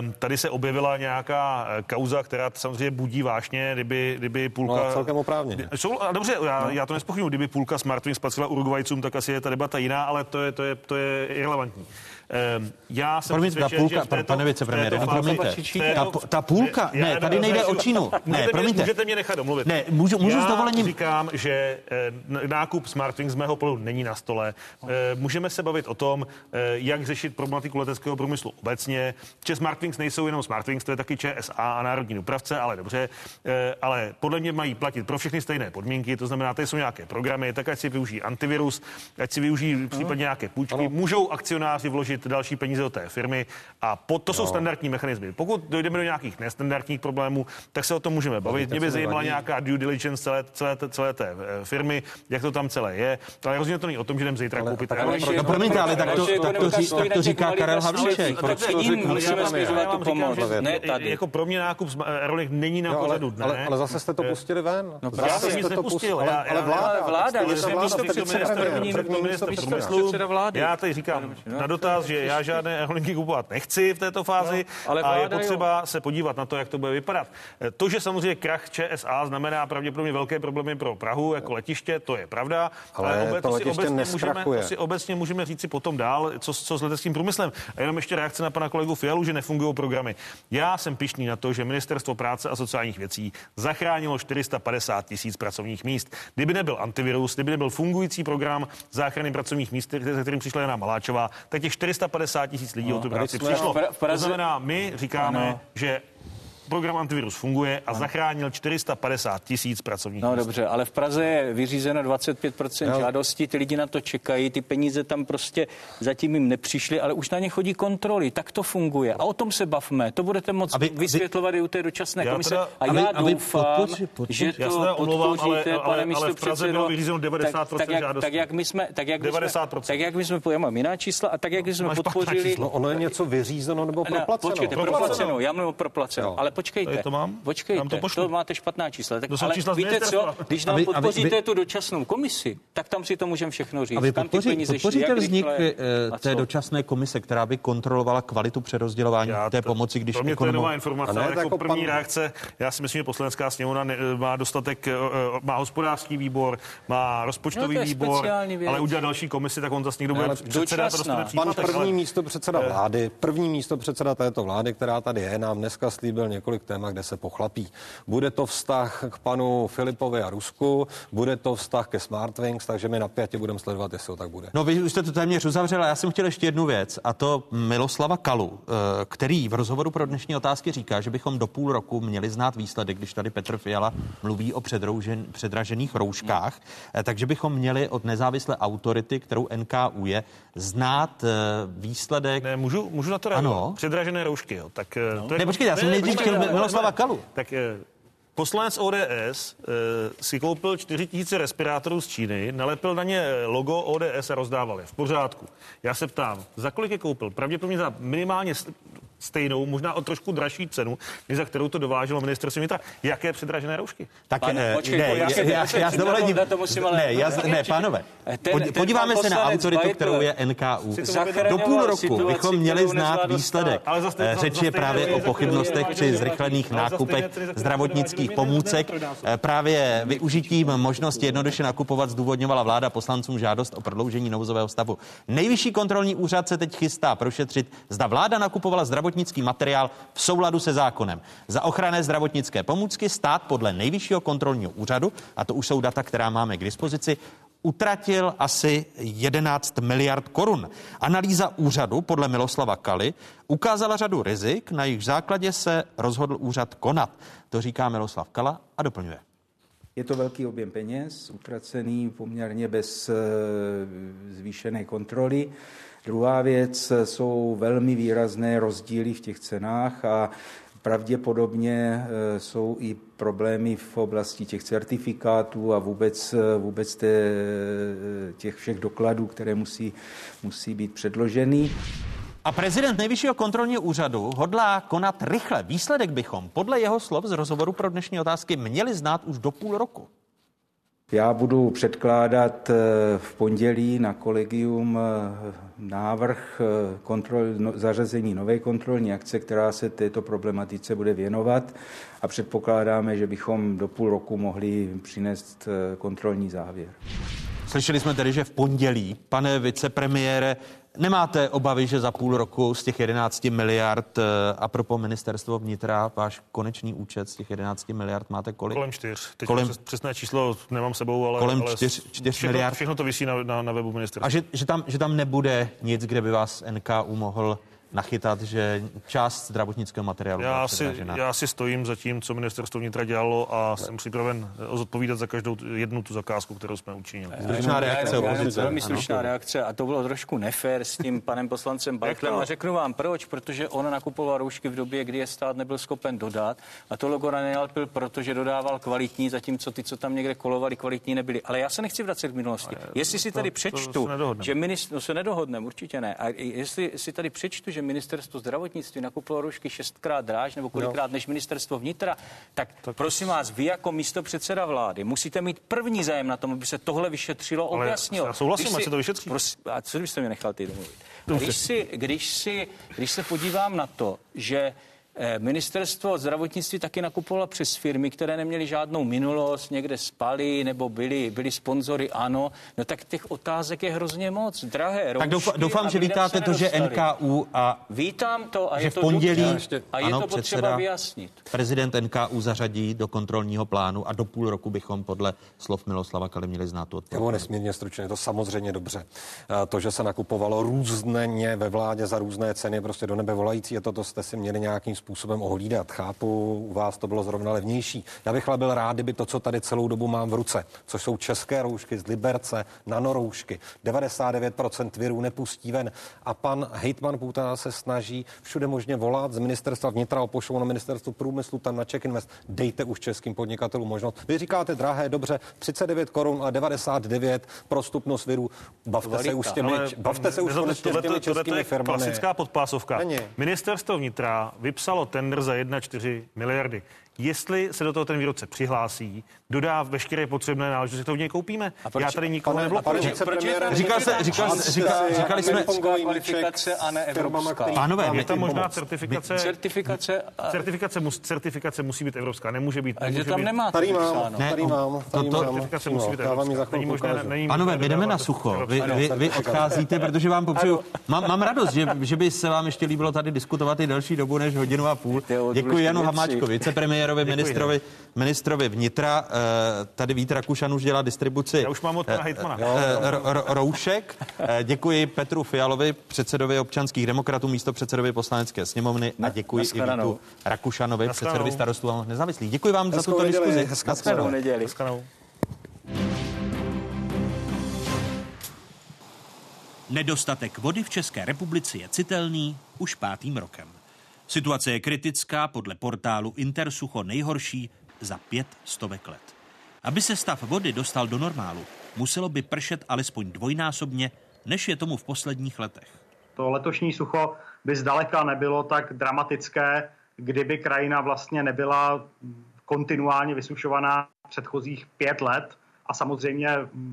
Um, tady se objevila nějaká eh, kauza, která samozřejmě budí vášně, kdyby, kdyby půlka... No, celkem oprávně. Jsou, a dobře, já, no. já to nespochybnuju, kdyby půlka Smartwings patřila Urugvajcům, tak asi je ta debata jiná, ale to je, to je, to je irrelevantní. Ehm, já jsem promiňte, ta půlka, této, pane vicepremiére, no, promiňte, ta, ta půlka, ne, tady nejde o Čínu. Ne, promiňte. Můžete mě nechat domluvit. Ne, můžu, můžu já s dovolením. říkám, že eh, nákup Smartwings z mého pohledu není na stole. Eh, můžeme se bavit o tom, eh, jak řešit problematiku leteckého průmyslu obecně. Že Smartwings nejsou jenom Smartwings, to je taky ČSA a národní dopravce, ale dobře. Ale podle mě mají platit pro všechny stejné podmínky, to znamená, tady jsou nějaké programy, tak ať si využijí antivirus, ať si využijí případně nějaké půjčky. Můžou akcionáři vložit další peníze do té firmy a pod, to no. jsou standardní mechanismy. Pokud dojdeme do nějakých nestandardních problémů, tak se o tom můžeme bavit. Mě by zajímala nějaká due diligence celé, celé, celé té eh, firmy, jak to tam celé je. Ale rozhodně to není o tom, že jdem zítra ale, koupit. Tak, ale, no, promiňte, ale tak to, tak to, tak to říká Karel Havlíček. Jako pro mě nákup Aerolik není na pořadu dne. Ale zase jste to pustili ven. No, já jsem nic nepustil. Ale vláda, vláda, já tady říkám na dotaz, že já žádné aerolinky kupovat nechci v této fázi no, ale a je potřeba jo. se podívat na to, jak to bude vypadat. To, že samozřejmě krach ČSA znamená pravděpodobně velké problémy pro Prahu jako letiště, to je pravda, ale, ale to, si obecně můžeme, to si obecně můžeme říct si potom dál, co, co s leteckým průmyslem. A jenom ještě reakce na pana kolegu Fialu, že nefungují programy. Já jsem pišný na to, že Ministerstvo práce a sociálních věcí zachránilo 450 tisíc pracovních míst. Kdyby nebyl antivirus, kdyby nebyl fungující program záchrany pracovních míst, se kterým přišla Jana Maláčová, tak těch 450 tisíc lidí no, o tu práci přišlo. To znamená, my říkáme, ano. že program antivirus funguje a zachránil 450 tisíc pracovních No míst. dobře, ale v Praze je vyřízeno 25% no. žádostí, ty lidi na to čekají, ty peníze tam prostě zatím jim nepřišly, ale už na ně chodí kontroly, tak to funguje. A o tom se bavme, to budete moct aby, vysvětlovat vy... i u té dočasné komise. Teda, a já aby, doufám, podpoři, podpoři, že to já podpoříte, ale, ale, pane místo ale v Praze bylo vyřízeno 90% tak, tak, jak, žádostí. Tak jak my jsme, tak jak 90%. Jsme, tak jak my jsme, já mám jiná čísla, a tak jak my jsme podpořili... No ono je něco vyřízeno nebo proplaceno. Počkejte, proplaceno, já mluvím o proplaceno, ale počkejte. Tady to mám. Počkejte, to pošlu. to máte špatná čísla. Tak, To ale čísla víte co, když nám podpoříte tu dočasnou komisi, tak tam si to můžeme všechno říct. A vy tam ty podpoří, podpoříte jak vznik rychle eh, té dočasné komise, která by kontrolovala kvalitu přerozdělování Já té to- pomoci, když Pro mě to je nová informace, A ne, ale tak jako jako první pan- reakce, já si myslím, že poslanecká sněmovna ne- má dostatek, eh, eh, má hospodářský výbor, má rozpočtový No, to výbor, ale udělat další komisi, tak on zase někdo bude ale předsedat a dostane Pan první místo předseda vlády, první místo předseda této vlády, která tady je, nám dneska slíbil několik témat, kde se pochlapí. Bude to vztah k panu Filipovi a Rusku, bude to vztah ke Smartwings, takže my napjatě budeme sledovat, jestli to tak bude. No vy už jste to téměř uzavřela. Já jsem chtěl ještě jednu věc a to Miloslava Kalu, eh, který v rozhovoru pro dnešní otázky říká, že bychom do půl roku měli znát výsledek, když tady Petr Fiala mluví o předroužen, předražených rouškách, eh, takže bychom měli od nezávislé autority, kterou NKU je, znát eh, výsledek. Ne, můžu, můžu na to Ano. reagovat? Předražené roušky, jo. Tak, no. to je... Ne, počkej, já jsem nejdřív Miloslava ne. Kalu. Tak eh, poslanec ODS eh, si koupil 4 000 respirátorů z Číny, nalepil na ně logo ODS a rozdával je. V pořádku. Já se ptám, za kolik je koupil? Pravděpodobně za minimálně stejnou, možná o trošku dražší cenu, než za kterou to dováželo ministerstvo vnitra. Jaké předražené roušky? Tak Pane, eh, počkejte, ne, já, já, já, počkejte, s dovolením, na to musím ale- ne, já, ne, pánové, Ten- pod- ten podíváme pan se na autoritu, Weigl kterou je NKU. Do půl roku situaci, bychom měli znát výsledek. Eh, Řeč je právě o pochybnostech při zrychlených nákupech zdravotnických pomůcek. Eh, Právě využitím možnosti jednoduše nakupovat zdůvodňovala vláda poslancům žádost o prodloužení nouzového stavu. Nejvyšší kontrolní úřad se teď chystá prošetřit, zda vláda nakupovala zdravotnický materiál v souladu se zákonem. Za ochranné zdravotnické pomůcky stát podle nejvyššího kontrolního úřadu, a to už jsou data, která máme k dispozici, utratil asi 11 miliard korun. Analýza úřadu podle Miloslava Kaly ukázala řadu rizik, na jejich základě se rozhodl úřad konat. To říká Miloslav Kala a doplňuje. Je to velký objem peněz, utracený poměrně bez eh, zvýšené kontroly. Druhá věc jsou velmi výrazné rozdíly v těch cenách a pravděpodobně eh, jsou i problémy v oblasti těch certifikátů a vůbec, eh, vůbec té, eh, těch všech dokladů, které musí, musí být předloženy. A prezident nejvyššího kontrolního úřadu hodlá konat rychle. Výsledek bychom podle jeho slov z rozhovoru pro dnešní otázky měli znát už do půl roku. Já budu předkládat eh, v pondělí na kolegium eh, návrh eh, kontrol, no, zařazení nové kontrolní akce, která se této problematice bude věnovat a předpokládáme, že bychom do půl roku mohli přinést kontrolní závěr. Slyšeli jsme tedy, že v pondělí, pane vicepremiére, nemáte obavy, že za půl roku z těch 11 miliard, eh, a pro ministerstvo vnitra, váš konečný účet z těch 11 miliard máte kolik? Kolem čtyř. Teď Kolem- Kolem... přesné číslo nemám sebou, ale... Kolem ale čtyř- čtyř všechno, miliard. Všechno to vysí na, na, na webu ministerstva. A že, že, tam, že tam nebude nic, kde by vás NKU mohl nachytat, že část zdravotnického materiálu byla Já si, já si stojím za tím, co ministerstvo vnitra dělalo a jsem připraven eh, zodpovídat za každou jednu tu zakázku, kterou jsme učinili. Stručná reakce Já- já- opozice. Velmi Ano. slušná reakce a to bylo trošku nefér s tím panem poslancem Bajtlem to? a řeknu vám proč, protože on nakupoval roušky v době, kdy je stát nebyl schopen dodat a to logo nenalepil, protože dodával kvalitní, zatímco ty, co tam někde kolovali, kvalitní nebyly. Ale já se nechci vracet k minulosti. Jestli si tady přečtu, že ministr, no se nedohodneme, určitě ne. A jestli si tady přečtu, že ministerstvo zdravotnictví nakupovalo roušky šestkrát dráž nebo kolikrát než ministerstvo vnitra, tak, tak prosím vás, vy jako místo předseda vlády musíte mít první zájem na tom, aby se tohle vyšetřilo, Ale objasnilo. já souhlasím, si- se to vyšetří. Prosím, a co byste mě nechal ty domluvit? Když, si, když, si, když se podívám na to, že Ministerstvo zdravotnictví taky nakupovalo přes firmy, které neměly žádnou minulost, někde spali nebo byli, byli sponzory, ano. No tak těch otázek je hrozně moc. Drahé Tak doufám, roušky doufám že vítáte to, že. NKU a Vítám to a že je v to pondělí dobře. a je ano, to potřeba vyjasnit. prezident NKU zařadí do kontrolního plánu a do půl roku bychom podle slov Miloslava Kaly měli znát tu odpověď. budu nesmírně stručně, to samozřejmě dobře. Eh, To, že se nakupovalo různě ve vládě za různé ceny, prostě do nebe volající, je to, to jste si měli nějakým způsobem ohlídat. Chápu, u vás to bylo zrovna levnější. Já bych ale byl rád, kdyby to, co tady celou dobu mám v ruce, což jsou české roušky z Liberce, nanoroušky, 99% virů nepustí ven. A pan hejtman Půta se snaží všude možně volat z ministerstva vnitra, opošou na ministerstvu průmyslu, tam na Czech Invest. Dejte už českým podnikatelům možnost. Vy říkáte, drahé, dobře, 39 korun a 99 prostupnost virů. Bavte se už s těmi, bavte se už s těmi tohleto českými je firmami. Klasická podpásovka. Není. Ministerstvo vnitra vypsalo vypsalo tender za 1,4 miliardy. Jestli se do toho ten výrobce přihlásí, dodá veškeré potřebné náležitosti, to v něj koupíme. A proč, Já tady nikoho neblokuju. Říkal se, říkal, říkal, říkali jsme... kvalifikace a ne evropská. Pánové, je tam možná certifikace. Certifikace. A... Certifikace, mus, certifikace musí být evropská, nemůže být. A že může tam být, nemá Tady mám, tady mám, certifikace musí být evropská. Pánové, my jdeme na sucho. Vy, evropské. vy, vy odcházíte, protože vám popřeju. Mám, mám radost, že, že by se vám ještě líbilo tady diskutovat i delší dobu než hodinu a půl. Děkuji Janu Hamáčkovi, vicepremiérovi, ministrovi, ministrovi vnitra. Eh, Tady Vít Rakušan už dělá distribuci Já už mám od pana eh, hejtmana. eh, ro- ro- roušek. Děkuji Petru Fialovi, předsedovi občanských demokratů, místo předsedovi poslanecké sněmovny a děkuji i. Vítu Rakušanovi, předsedovi starostů a nezávislých. Děkuji vám za tuto neděli. diskuzi. Hezkou neděli. Nedostatek vody v České republice je citelný už pátým rokem. Situace je kritická, podle portálu Intersucho nejhorší za pět stovek let. Aby se stav vody dostal do normálu, muselo by pršet alespoň dvojnásobně, než je tomu v posledních letech. To letošní sucho by zdaleka nebylo tak dramatické, kdyby krajina vlastně nebyla kontinuálně vysušovaná předchozích pět let. A samozřejmě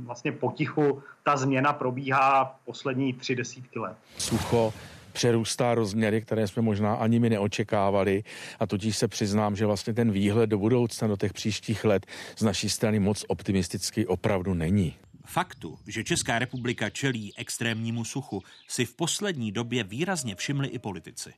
vlastně potichu ta změna probíhá poslední tři desítky let. Sucho přerůstá rozměry, které jsme možná ani my neočekávali a totiž se přiznám, že vlastně ten výhled do budoucna, do těch příštích let z naší strany moc optimistický opravdu není. Faktu, že Česká republika čelí extrémnímu suchu, si v poslední době výrazně všimli i politici.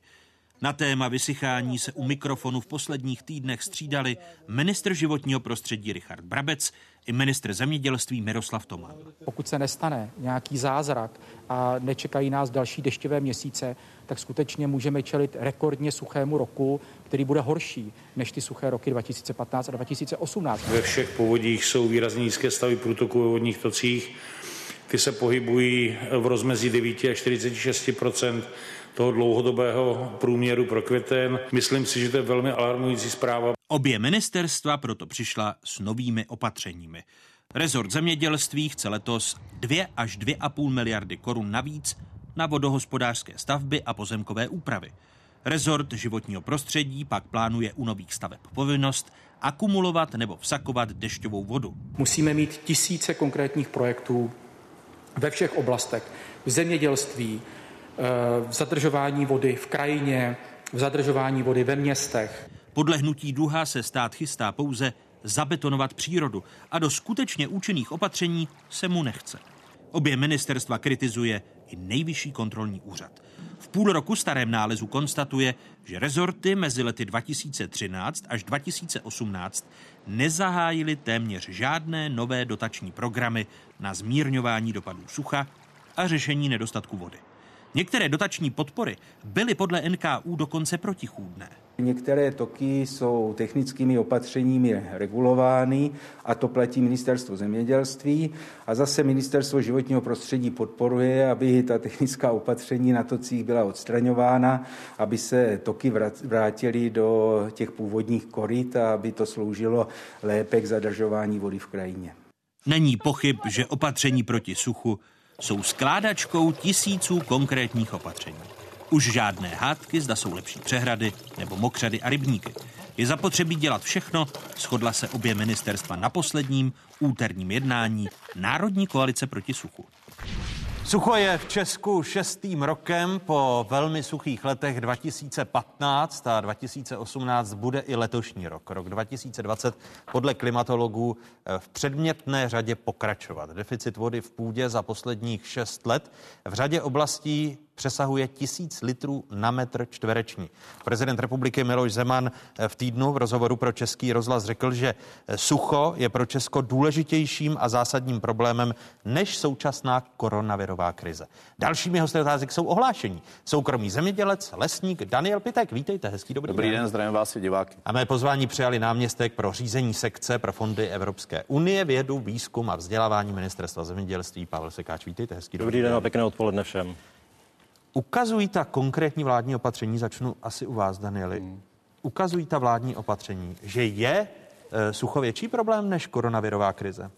Na téma vysychání se u mikrofonu v posledních týdnech střídali ministr životního prostředí Richard Brabec i ministr zemědělství Miroslav Toman. Pokud se nestane nějaký zázrak a nečekají nás další dešťové měsíce, tak skutečně můžeme čelit rekordně suchému roku, který bude horší než ty suché roky 2015 a 2018. Ve všech povodích jsou výrazně nízké stavy průtoku ve vodních tocích. Ty se pohybují v rozmezí 9 až 46 toho dlouhodobého průměru pro květen. Myslím si, že to je velmi alarmující zpráva. Obě ministerstva proto přišla s novými opatřeními. Rezort zemědělství chce letos 2 až 2,5 miliardy korun navíc na vodohospodářské stavby a pozemkové úpravy. Rezort životního prostředí pak plánuje u nových staveb povinnost akumulovat nebo vsakovat dešťovou vodu. Musíme mít tisíce konkrétních projektů ve všech oblastech. V zemědělství, v zadržování vody v krajině, v zadržování vody ve městech. Podle hnutí Duha se stát chystá pouze zabetonovat přírodu a do skutečně účinných opatření se mu nechce. Obě ministerstva kritizuje i nejvyšší kontrolní úřad. V půl roku starém nálezu konstatuje, že rezorty mezi lety 2013 až 2018 nezahájily téměř žádné nové dotační programy na zmírňování dopadů sucha a řešení nedostatku vody. Některé dotační podpory byly podle NKU dokonce protichůdné. Některé toky jsou technickými opatřeními regulovány a to platí ministerstvo zemědělství a zase ministerstvo životního prostředí podporuje, aby ta technická opatření na tocích byla odstraňována, aby se toky vrátily do těch původních koryt a aby to sloužilo lépe k zadržování vody v krajině. Není pochyb, že opatření proti suchu jsou skládačkou tisíců konkrétních opatření. Už žádné hádky, zda jsou lepší přehrady nebo mokřady a rybníky. Je zapotřebí dělat všechno, shodla se obě ministerstva na posledním úterním jednání Národní koalice proti suchu. Sucho je v Česku šestým rokem po velmi suchých letech 2015 a 2018 bude i letošní rok. Rok 2020 podle klimatologů eh, v předmětné řadě pokračovat. Deficit vody v půdě za posledních šest let v řadě oblastí přesahuje tisíc litrů na metr čtvereční. Prezident republiky Miloš Zeman v týdnu v rozhovoru pro Český rozhlas řekl, že sucho je pro Česko důležitějším a zásadním problémem než současná koronavirová krize. Dalšími hosty otázek jsou ohlášení. Soukromý zemědělec, lesník Daniel Pitek. Vítejte, hezký dobrý, Dobrý den, zdravím vás i diváky. A mé pozvání přijali náměstek pro řízení sekce pro fondy Evropské unie, vědu, výzkum a vzdělávání ministerstva zemědělství Pavel Sekáč. Vítejte, hezký Dobrý den a pěkné odpoledne všem. Ukazují ta konkrétní vládní opatření, začnu asi u vás, Danieli, hmm. ukazují ta vládní opatření, že je e, sucho větší problém než koronavirová krize?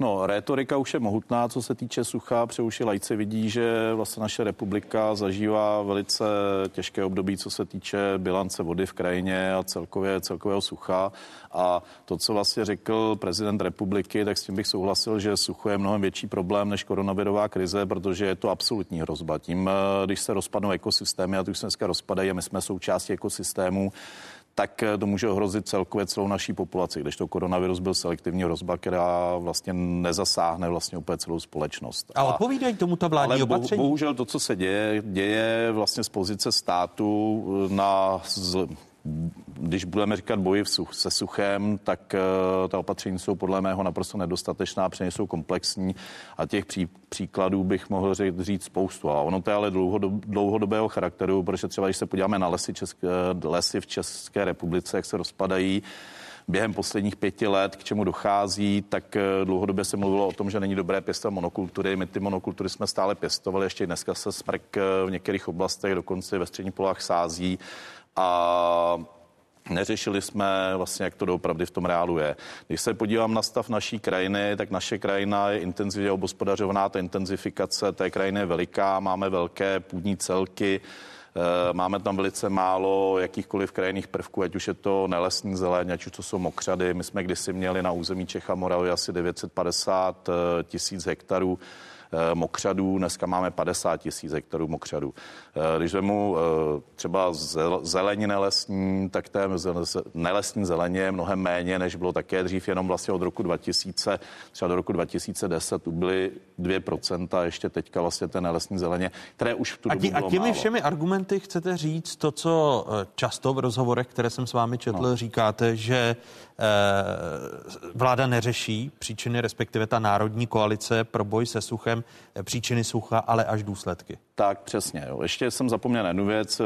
No, rétorika už je mohutná, co se týče sucha. Přeuši lajci vidí, že vlastně naše republika zažívá velice těžké období, co se týče bilance vody v krajině a celkově, celkového sucha. A to, co vlastně řekl prezident republiky, tak s tím bych souhlasil, že sucho je mnohem větší problém než koronavirová krize, protože je to absolutní hrozba. Tím, eh, když se rozpadnou ekosystémy, a ty už se dneska rozpadají a my jsme součástí ekosystému, tak eh, to může ohrozit celkově celou naší populaci, když to koronavirus byl selektivní hrozba, která vlastně nezasáhne vlastně úplně celou společnost. A odpovídají tomu ta vládní ale opatření? bohužel to, co se děje, děje vlastně z pozice státu na z, když budeme říkat boji such, se suchem, tak uh, ta opatření jsou podle mého naprosto nedostatečná, jsou komplexní a těch pří, příkladů bych mohl říct, říct spoustu. A ono to je ale dlouhodob, dlouhodobého charakteru, protože třeba když se podíváme na lesy, české, lesy v České republice, jak se rozpadají, během posledních pěti let, k čemu dochází, tak eh, dlouhodobě se mluvilo o tom, že není dobré pěstovat monokultury. My ty monokultury jsme stále pěstovali, ještě dneska se smrk eh, v některých oblastech, dokonce ve středních polách sází a Neřešili jsme vlastně, jak to doopravdy v tom reálu je. Když se podívám na stav naší krajiny, tak naše krajina je intenzivně obospodařovaná, ta intenzifikace té krajiny je veliká, máme velké půdní celky, eh, Máme tam velice málo jakýchkoliv krajinných prvků, ať už je to nelesní zeleň, ať už to jsou mokřady. My jsme kdysi měli na území Čech a Moravy asi 950 eh, tisíc hektarů mokřadů, dneska máme 50 tisíc hektarů mokřadů. Eh, když vemu eh, třeba zeleně nelesní, tak té nelesní zeleně je mnohem méně, než bylo také dřív, jenom vlastně od roku 2000, třeba do roku 2010 tu byly 2%, ještě teďka vlastně té nelesní zeleně, které už v tu a, dobu a těmi málo. všemi argumenty chcete říct to, co často v rozhovorech, které jsem s vámi četl, no. říkáte, že vláda neřeší příčiny, respektive ta národní koalice pro boj se suchem, příčiny sucha, ale až důsledky. Tak, přesně. Jo. Ještě jsem zapomněl jednu věc.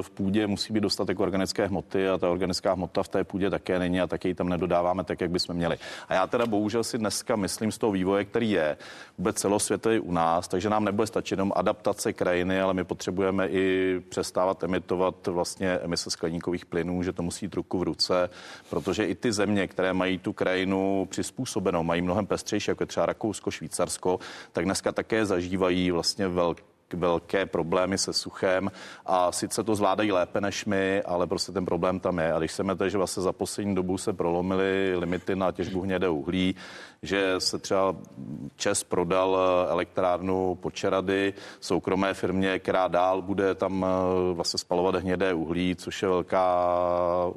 V půdě musí být dostatek organické hmoty a ta organická hmota v té půdě také není a taky ji tam nedodáváme tak, jak bychom měli. A já teda bohužel si dneska myslím z toho vývoje, který je vůbec celosvětový u nás, takže nám nebude stačit jenom adaptace krajiny, ale my potřebujeme i přestávat emitovat vlastně emise skleníkových plynů, že to musí jít ruku v ruce, protože i ty země, které mají tu krajinu přizpůsobenou, mají mnohem pestřejší, jako je třeba Rakousko, Švýcarsko, tak dneska také zažívají vlastně velké velké problémy se suchem a sice to zvládají lépe než my, ale prostě ten problém tam je. A když chceme, že vlastně za poslední dobu se prolomily limity na těžbu hnědé uhlí, že se třeba Čes prodal eh, elektrárnu Počerady soukromé firmě, která dál bude tam eh, vlastně spalovat hnědé uhlí, což je velká,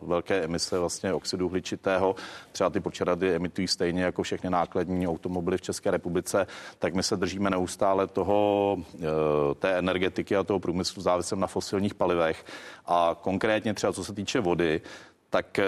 velké emise vlastně oxidu uhličitého. Třeba ty Počerady emitují stejně jako všechny nákladní automobily v České republice, tak my se držíme neustále toho, eh, té energetiky a toho průmyslu závislém na fosilních palivech. A konkrétně třeba co se týče vody, tak eh,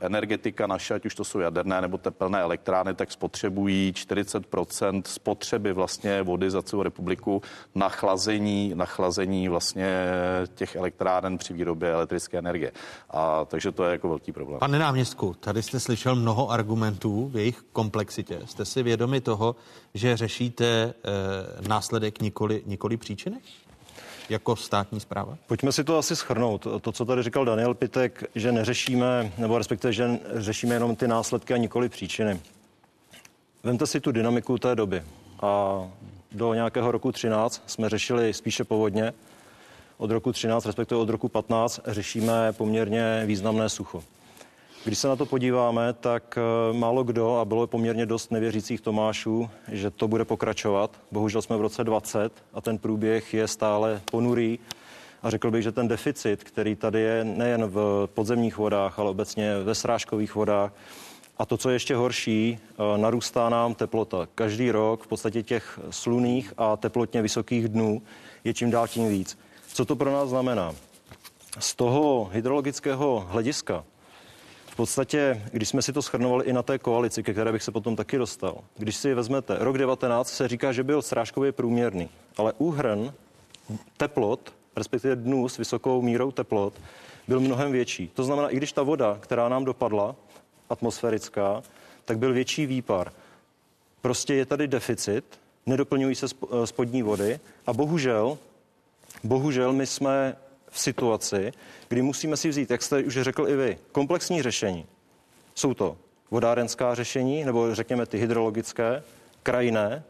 energetika naše, ať už to jsou jaderné nebo tepelné elektrárny, tak spotřebují 40% spotřeby vlastně vody za celou republiku na chlazení, na chlazení vlastně těch elektráren při výrobě elektrické energie. A takže to je jako velký problém. Pane náměstku, tady jste slyšel mnoho argumentů v jejich komplexitě. Jste si vědomi toho, že řešíte e, následek nikoli, nikoli příčiny? Jako státní zpráva? Pojďme si to asi schrnout. To, co tady říkal Daniel Pitek, že neřešíme, nebo respektive, že řešíme jenom ty následky a nikoli příčiny. Vemte si tu dynamiku té doby. A do nějakého roku 13 jsme řešili spíše povodně. Od roku 13, respektive od roku 15, řešíme poměrně významné sucho. Když se na to podíváme, tak eh, málo kdo, a bylo poměrně dost nevěřících Tomášů, že to bude pokračovat. Bohužel jsme v roce 20 a ten průběh je stále ponurý. A řekl bych, že ten deficit, který tady je nejen v podzemních vodách, ale obecně ve srážkových vodách, a to, co je ještě horší, eh, narůstá nám teplota. Každý rok v podstatě těch sluných a teplotně vysokých dnů je čím dál tím víc. Co to pro nás znamená? Z toho hydrologického hlediska v podstatě, když jsme si to schrnovali i na té koalici, ke které bych se potom taky dostal, když si vezmete, rok 19 se říká, že byl srážkově průměrný, ale úhrn teplot, respektive dnů s vysokou mírou teplot, byl mnohem větší. To znamená, i když ta voda, která nám dopadla, atmosférická, tak byl větší výpar. Prostě je tady deficit, nedoplňují se spodní vody a bohužel, bohužel my jsme v situaci, kdy musíme si vzít, jak jste už řekl i vy, komplexní řešení. Jsou to vodárenská řešení, nebo řekněme ty hydrologické, krajinné.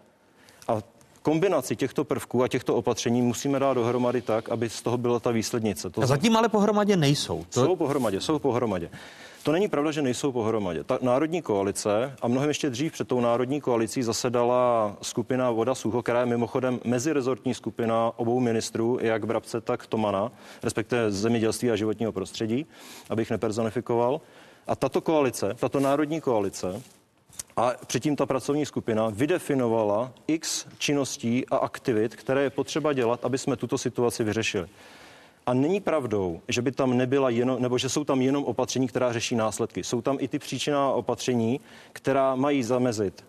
A kombinaci těchto prvků a těchto opatření musíme dát dohromady tak, aby z toho byla ta výslednice. To a zatím ale pohromadě nejsou. To... Jsou pohromadě, jsou pohromadě. To není pravda, že nejsou pohromadě. Ta národní koalice a mnohem ještě dřív před tou národní koalicí zasedala skupina Voda Sucho, která je mimochodem mezirezortní skupina obou ministrů, jak Brabce, tak Tomana, respektive zemědělství a životního prostředí, abych nepersonifikoval. A tato koalice, tato národní koalice, a předtím ta pracovní skupina vydefinovala x činností a aktivit, které je potřeba dělat, aby jsme tuto situaci vyřešili. A není pravdou, že by tam nebyla jenom, nebo že jsou tam jenom opatření, která řeší následky. Jsou tam i ty příčinná opatření, která mají zamezit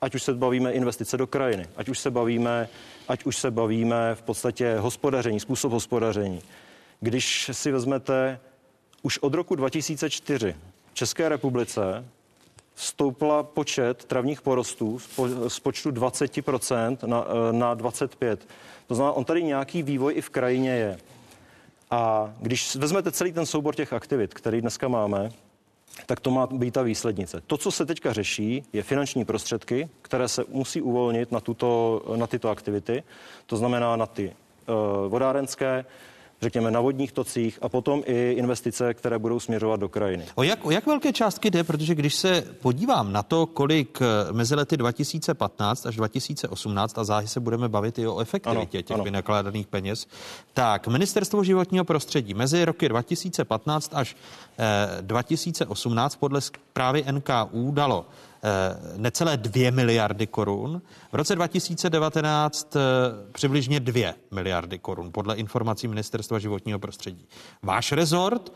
ať už se bavíme investice do krajiny, ať už se bavíme, ať už se bavíme v podstatě hospodaření, způsob hospodaření. Když si vezmete, už od roku 2004 v České republice stoupla počet travních porostů z počtu 20% na, na 25%. To znamená, on tady nějaký vývoj i v krajině je. A když vezmete celý ten soubor těch aktivit, který dneska máme, tak to má být ta výslednice. To, co se teďka řeší, je finanční prostředky, které se musí uvolnit na, tuto, na tyto aktivity, to znamená na ty uh, vodárenské, řekněme, na vodních tocích a potom i investice, které budou směřovat do krajiny. O jak, o jak velké částky jde? Protože když se podívám na to, kolik eh, mezi lety 2015 až 2018, a záhy se budeme bavit i o efektivitě ano, těch ano. vynakládaných peněz, tak Ministerstvo životního prostředí mezi roky 2015 až eh, 2018 podle zprávy NKU dalo necelé 2 miliardy korun. V roce 2019 eh, přibližně 2 miliardy korun, podle informací Ministerstva životního prostředí. Váš rezort eh,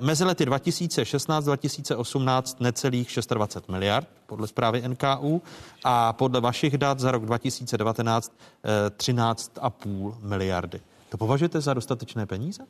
mezi lety 2016-2018 necelých 26 miliard, podle zprávy NKU, a podle vašich dat za rok 2019 13,5 miliardy. To považujete za dostatečné peníze?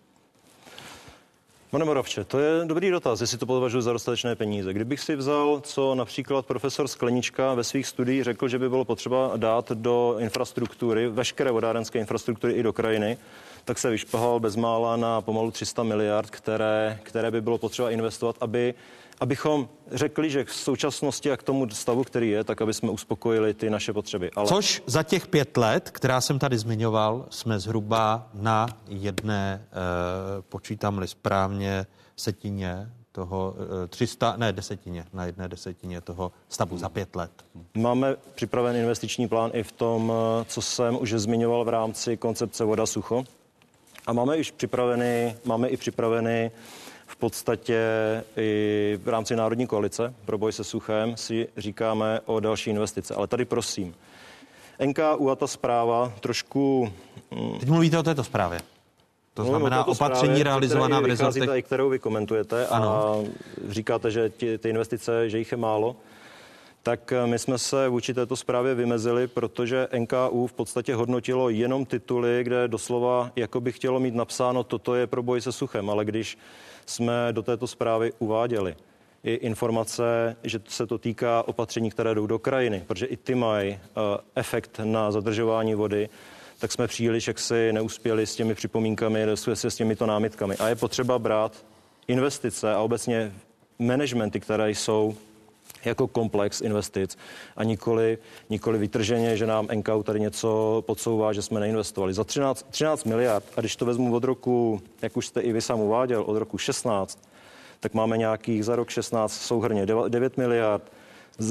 Pane Moravče, to je dobrý dotaz, jestli to považuji za dostatečné peníze. Kdybych si vzal, co například profesor Sklenička ve svých studiích řekl, že by bylo potřeba dát do infrastruktury, veškeré vodárenské infrastruktury i do krajiny, tak se vyšpahal bezmála na pomalu 300 miliard, které, které by bylo potřeba investovat, aby abychom řekli, že v současnosti a k tomu stavu, který je, tak aby jsme uspokojili ty naše potřeby. Ale... Což za těch pět let, která jsem tady zmiňoval, jsme zhruba na jedné, eh, počítám-li správně, setině toho eh, 300, ne desetině, na jedné desetině toho stavu za pět let. Máme připraven investiční plán i v tom, eh, co jsem už zmiňoval v rámci koncepce Voda Sucho. A máme, už připraveny, máme i připraveny v podstatě i v rámci Národní koalice pro boj se suchem si říkáme o další investice. Ale tady prosím, NKU a ta zpráva trošku... Mm, Teď mluvíte o této zprávě. To Mluvím znamená opatření zprávě, realizovaná v rezortech. I kterou vy komentujete ano. a říkáte, že ty, ty investice, že jich je málo tak eh, my jsme se vůči této zprávě vymezili, protože NKU v podstatě hodnotilo jenom tituly, kde doslova jako by chtělo mít napsáno, toto je pro boj se suchem, ale když jsme do této zprávy uváděli i informace, že se to týká opatření, které jdou do krajiny, protože i ty mají uh, efekt na zadržování vody, tak jsme příliš jaksi neuspěli s těmi připomínkami, se s těmito námitkami. A je potřeba brát investice a obecně managementy, které jsou jako komplex investic a nikoli, nikoli vytrženě, že nám NKU tady něco podsouvá, že jsme neinvestovali. Za 13, 13 miliard, a když to vezmu od roku, jak už jste i vy sám uváděl, od roku 16, tak máme nějakých za rok 16 souhrně 9 miliard,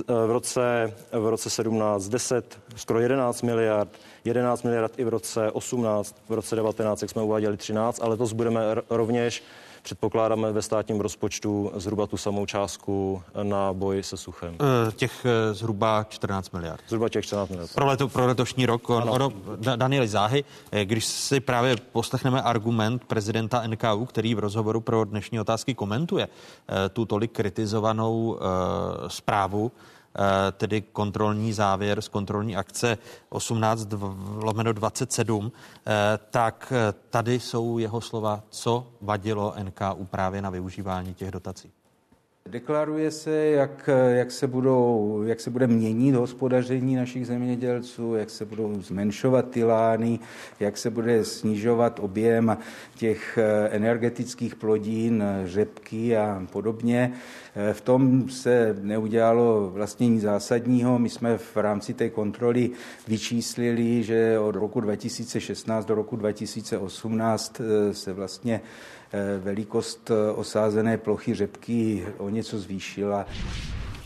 v roce, v roce 17 10, skoro 11 miliard, 11 miliard i v roce 18, v roce 19, jak jsme uváděli 13, ale to budeme rovněž Předpokládáme ve státním rozpočtu zhruba tu samou částku na boj se suchem. E, těch e, zhruba 14 miliard. Zhruba těch 14 miliard. Pro, leto, pro letošní rok. Ono, ono, Daniel Záhy, když si právě poslechneme argument prezidenta NKU, který v rozhovoru pro dnešní otázky komentuje tu tolik kritizovanou zprávu, Eh, tedy kontrolní závěr z kontrolní akce 18 lomeno 27, eh, tak eh, tady jsou jeho slova, co vadilo NKU právě na využívání těch dotací. Deklaruje se, jak, jak, se budou, jak se bude měnit hospodaření našich zemědělců, jak se budou zmenšovat ty lány, jak se bude snižovat objem těch eh, energetických plodin, řepky a podobně. V tom se neudělalo vlastně nic zásadního. My jsme v rámci té kontroly vyčíslili, že od roku 2016 do roku 2018 se vlastně Eh, velikost eh, osázené plochy řepky o něco zvýšila.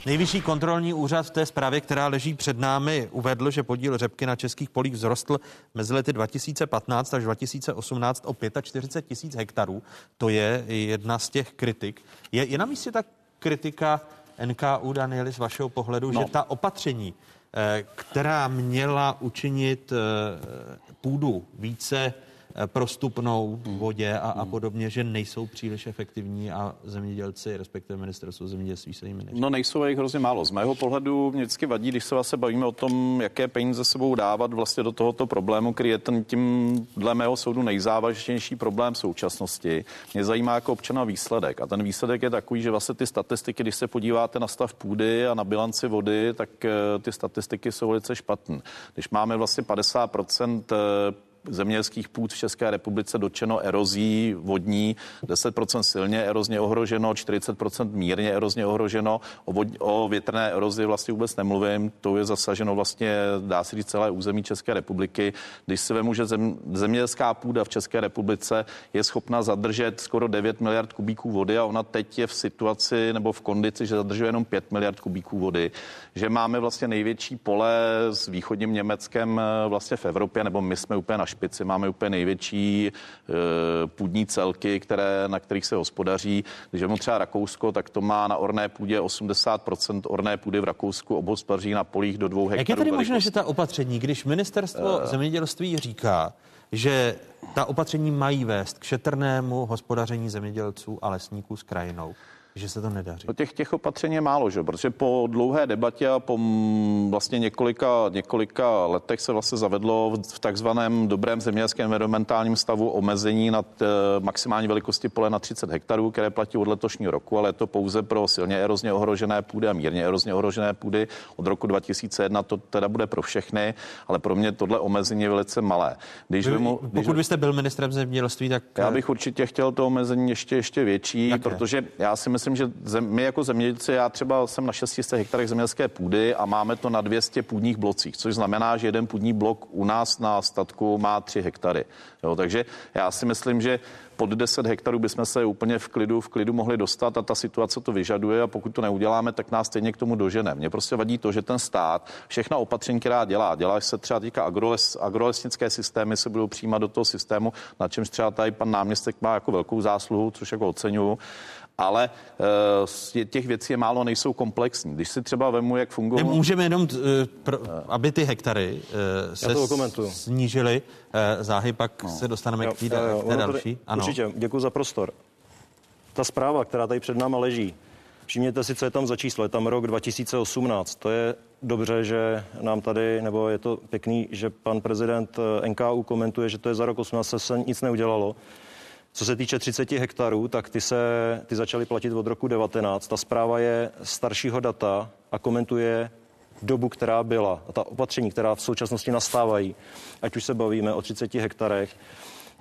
Nejvyšší kontrolní úřad v té zprávě, která leží před námi, uvedl, že podíl řepky na českých polích vzrostl mezi lety 2015 až 2018 o 45 tisíc hektarů. To je jedna z těch kritik. Je, je na místě ta kritika NKU, Danieli, z vašeho pohledu, no. že ta opatření, eh, která měla učinit půdu více Eh, prostupnou vodě a, a hmm. podobně, že nejsou příliš efektivní a zemědělci, respektive ministerstvo zemědělství se jimi. No nejsou jich hrozně málo. Z mého pohledu mě vždycky vadí, když se vlastně bavíme o tom, jaké peníze sebou dávat vlastně do tohoto problému, který je ten tím dle mého soudu nejzávažnější problém v současnosti. Mě zajímá jako občana výsledek. A ten výsledek je takový, že vlastně ty statistiky, když se podíváte na stav půdy a na bilanci vody, tak eh, ty statistiky jsou velice špatné. Když máme vlastně 50 zemědělských půd v České republice dotčeno erozí vodní, 10% silně erozně ohroženo, 40% mírně erozně ohroženo. O, vod, o větrné erozi vlastně vůbec nemluvím, to je zasaženo vlastně, dá se říct, celé území České republiky. Když si vemu, že zem, zemědělská půda v České republice je schopna zadržet skoro 9 miliard kubíků vody a ona teď je v situaci nebo v kondici, že zadržuje jenom 5 miliard kubíků vody, že máme vlastně největší pole s východním Německem eh, vlastně v Evropě, nebo my jsme úplně na špici, máme úplně největší e, půdní celky, které, na kterých se hospodaří. Když mu třeba Rakousko, tak to má na orné půdě 80% orné půdy v Rakousku obhospodaří na polích do dvou hektarů. Jak je tedy možné, že ta opatření, když ministerstvo uh, zemědělství říká, že ta opatření mají vést k šetrnému hospodaření zemědělců a lesníků s krajinou, že se to nedaří? No těch, těch opatření je málo, že? protože po dlouhé debatě a po vlastně několika, několika letech se vlastně zavedlo v takzvaném dobrém zemědělském environmentálním stavu omezení nad e, maximální velikosti pole na 30 hektarů, které platí od letošního roku, ale je to pouze pro silně erozně ohrožené půdy a mírně erozně ohrožené půdy. Od roku 2001 to teda bude pro všechny, ale pro mě tohle omezení je velice malé. Když Vy, mu, když, pokud byste byl ministrem zemědělství, tak... Já bych určitě chtěl to omezení ještě, ještě větší, Jaké? protože já si myslím, myslím, že zem, my jako zemědělci, já třeba jsem na 600 hektarech zemědělské půdy a máme to na 200 půdních blocích, což znamená, že jeden půdní blok u nás na statku má 3 hektary. Jo, takže já si myslím, že pod 10 hektarů bychom se úplně v klidu, v klidu mohli dostat a ta situace to vyžaduje a pokud to neuděláme, tak nás stejně k tomu dožene. Mně prostě vadí to, že ten stát všechna opatření, která dělá, dělá se třeba týká agroles, agrolesnické systémy, se budou přijímat do toho systému, na čemž třeba tady pan náměstek má jako velkou zásluhu, což jako oceňuju ale uh, těch věcí je málo, nejsou komplexní. Když si třeba vemu, jak fungují... Můžeme jenom, uh, pro, aby ty hektary uh, se snížily záhy, pak no. se dostaneme jo, k té, jo, k té další. ano. Určitě, děkuji za prostor. Ta zpráva, která tady před náma leží, Všimněte si, co je tam za číslo. Je tam rok 2018. To je dobře, že nám tady, nebo je to pěkný, že pan prezident NKU komentuje, že to je za rok 18, se nic neudělalo. Co se týče 30 hektarů, tak ty, se, ty začaly platit od roku 19. Ta zpráva je staršího data a komentuje dobu, která byla a ta opatření, která v současnosti nastávají, ať už se bavíme o 30 hektarech,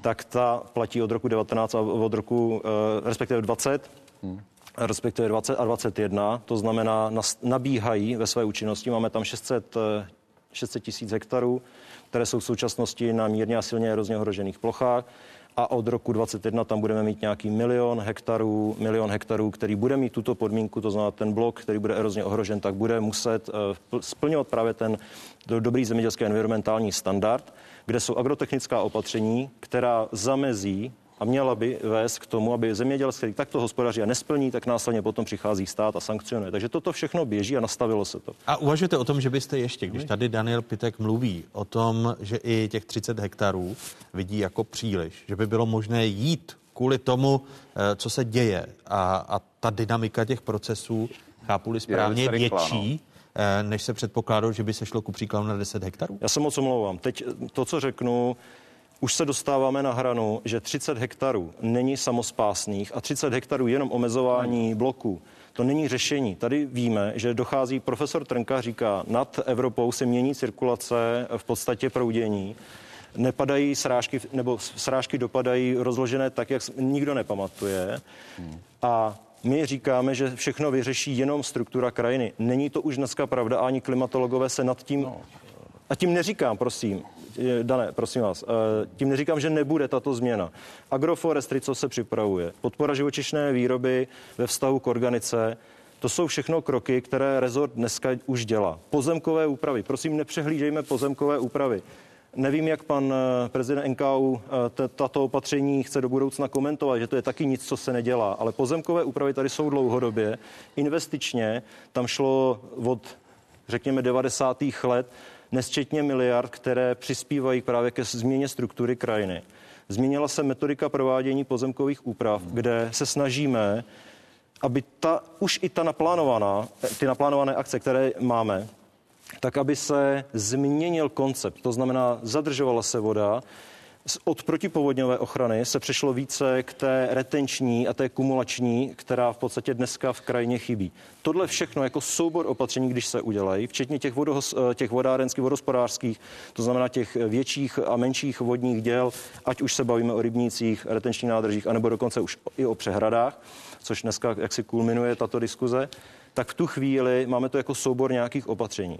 tak ta platí od roku 19 a od roku, eh, respektive 20, hmm. respektive 20 a 21, to znamená nabíhají ve své účinnosti. Máme tam 600, 600 tisíc hektarů, které jsou v současnosti na mírně a silně erozně ohrožených plochách a od roku 2021 tam budeme mít nějaký milion hektarů, milion hektarů, který bude mít tuto podmínku, to znamená ten blok, který bude erozně ohrožen, tak bude muset uh, splňovat právě ten dobrý zemědělský environmentální standard, kde jsou agrotechnická opatření, která zamezí a měla by vést k tomu, aby zemědělec, který takto hospodaří a nesplní, tak následně potom přichází stát a sankcionuje. Takže toto všechno běží a nastavilo se to. A uvažujete o tom, že byste ještě, když tady Daniel Pitek mluví o tom, že i těch 30 hektarů vidí jako příliš, že by bylo možné jít kvůli tomu, eh, co se děje a, a ta dynamika těch procesů, chápu-li správně, větší, no. eh, než se předpokládalo, že by se šlo ku příkladu na 10 hektarů? Já se moc omlouvám. Teď to, co řeknu, už se dostáváme na hranu, že 30 hektarů není samospásných a 30 hektarů jenom omezování bloků To není řešení. Tady víme, že dochází, profesor Trnka říká, nad Evropou se mění cirkulace v podstatě proudění nepadají srážky, nebo srážky dopadají rozložené tak, jak nikdo nepamatuje. A my říkáme, že všechno vyřeší jenom struktura krajiny. Není to už dneska pravda, ani klimatologové se nad tím... No. A tím neříkám, prosím, Dané, prosím vás, eh, tím neříkám, že nebude tato změna. Agroforestry, co se připravuje, podpora živočišné výroby ve vztahu k organice, to jsou všechno kroky, které rezort dneska už dělá. Pozemkové úpravy, prosím, nepřehlížejme pozemkové úpravy. Nevím, jak pan eh, prezident NKU eh, tato opatření chce do budoucna komentovat, že to je taky nic, co se nedělá, ale pozemkové úpravy tady jsou dlouhodobě. Investičně tam šlo od, řekněme, 90. let nesčetně miliard, které přispívají právě ke změně struktury krajiny. Změnila se metodika provádění pozemkových úprav, kde se snažíme, aby ta, už i ta naplánovaná, ty naplánované akce, které máme, tak aby se změnil koncept. To znamená, zadržovala se voda, od protipovodňové ochrany se přešlo více k té retenční a té kumulační, která v podstatě dneska v krajině chybí. Tohle všechno jako soubor opatření, když se udělají, včetně těch, vodohos, těch vodárenských, vodospodářských, to znamená těch větších a menších vodních děl, ať už se bavíme o rybnících, retenčních nádržích, anebo dokonce už i o přehradách, což dneska jaksi kulminuje tato diskuze, tak v tu chvíli máme to jako soubor nějakých opatření.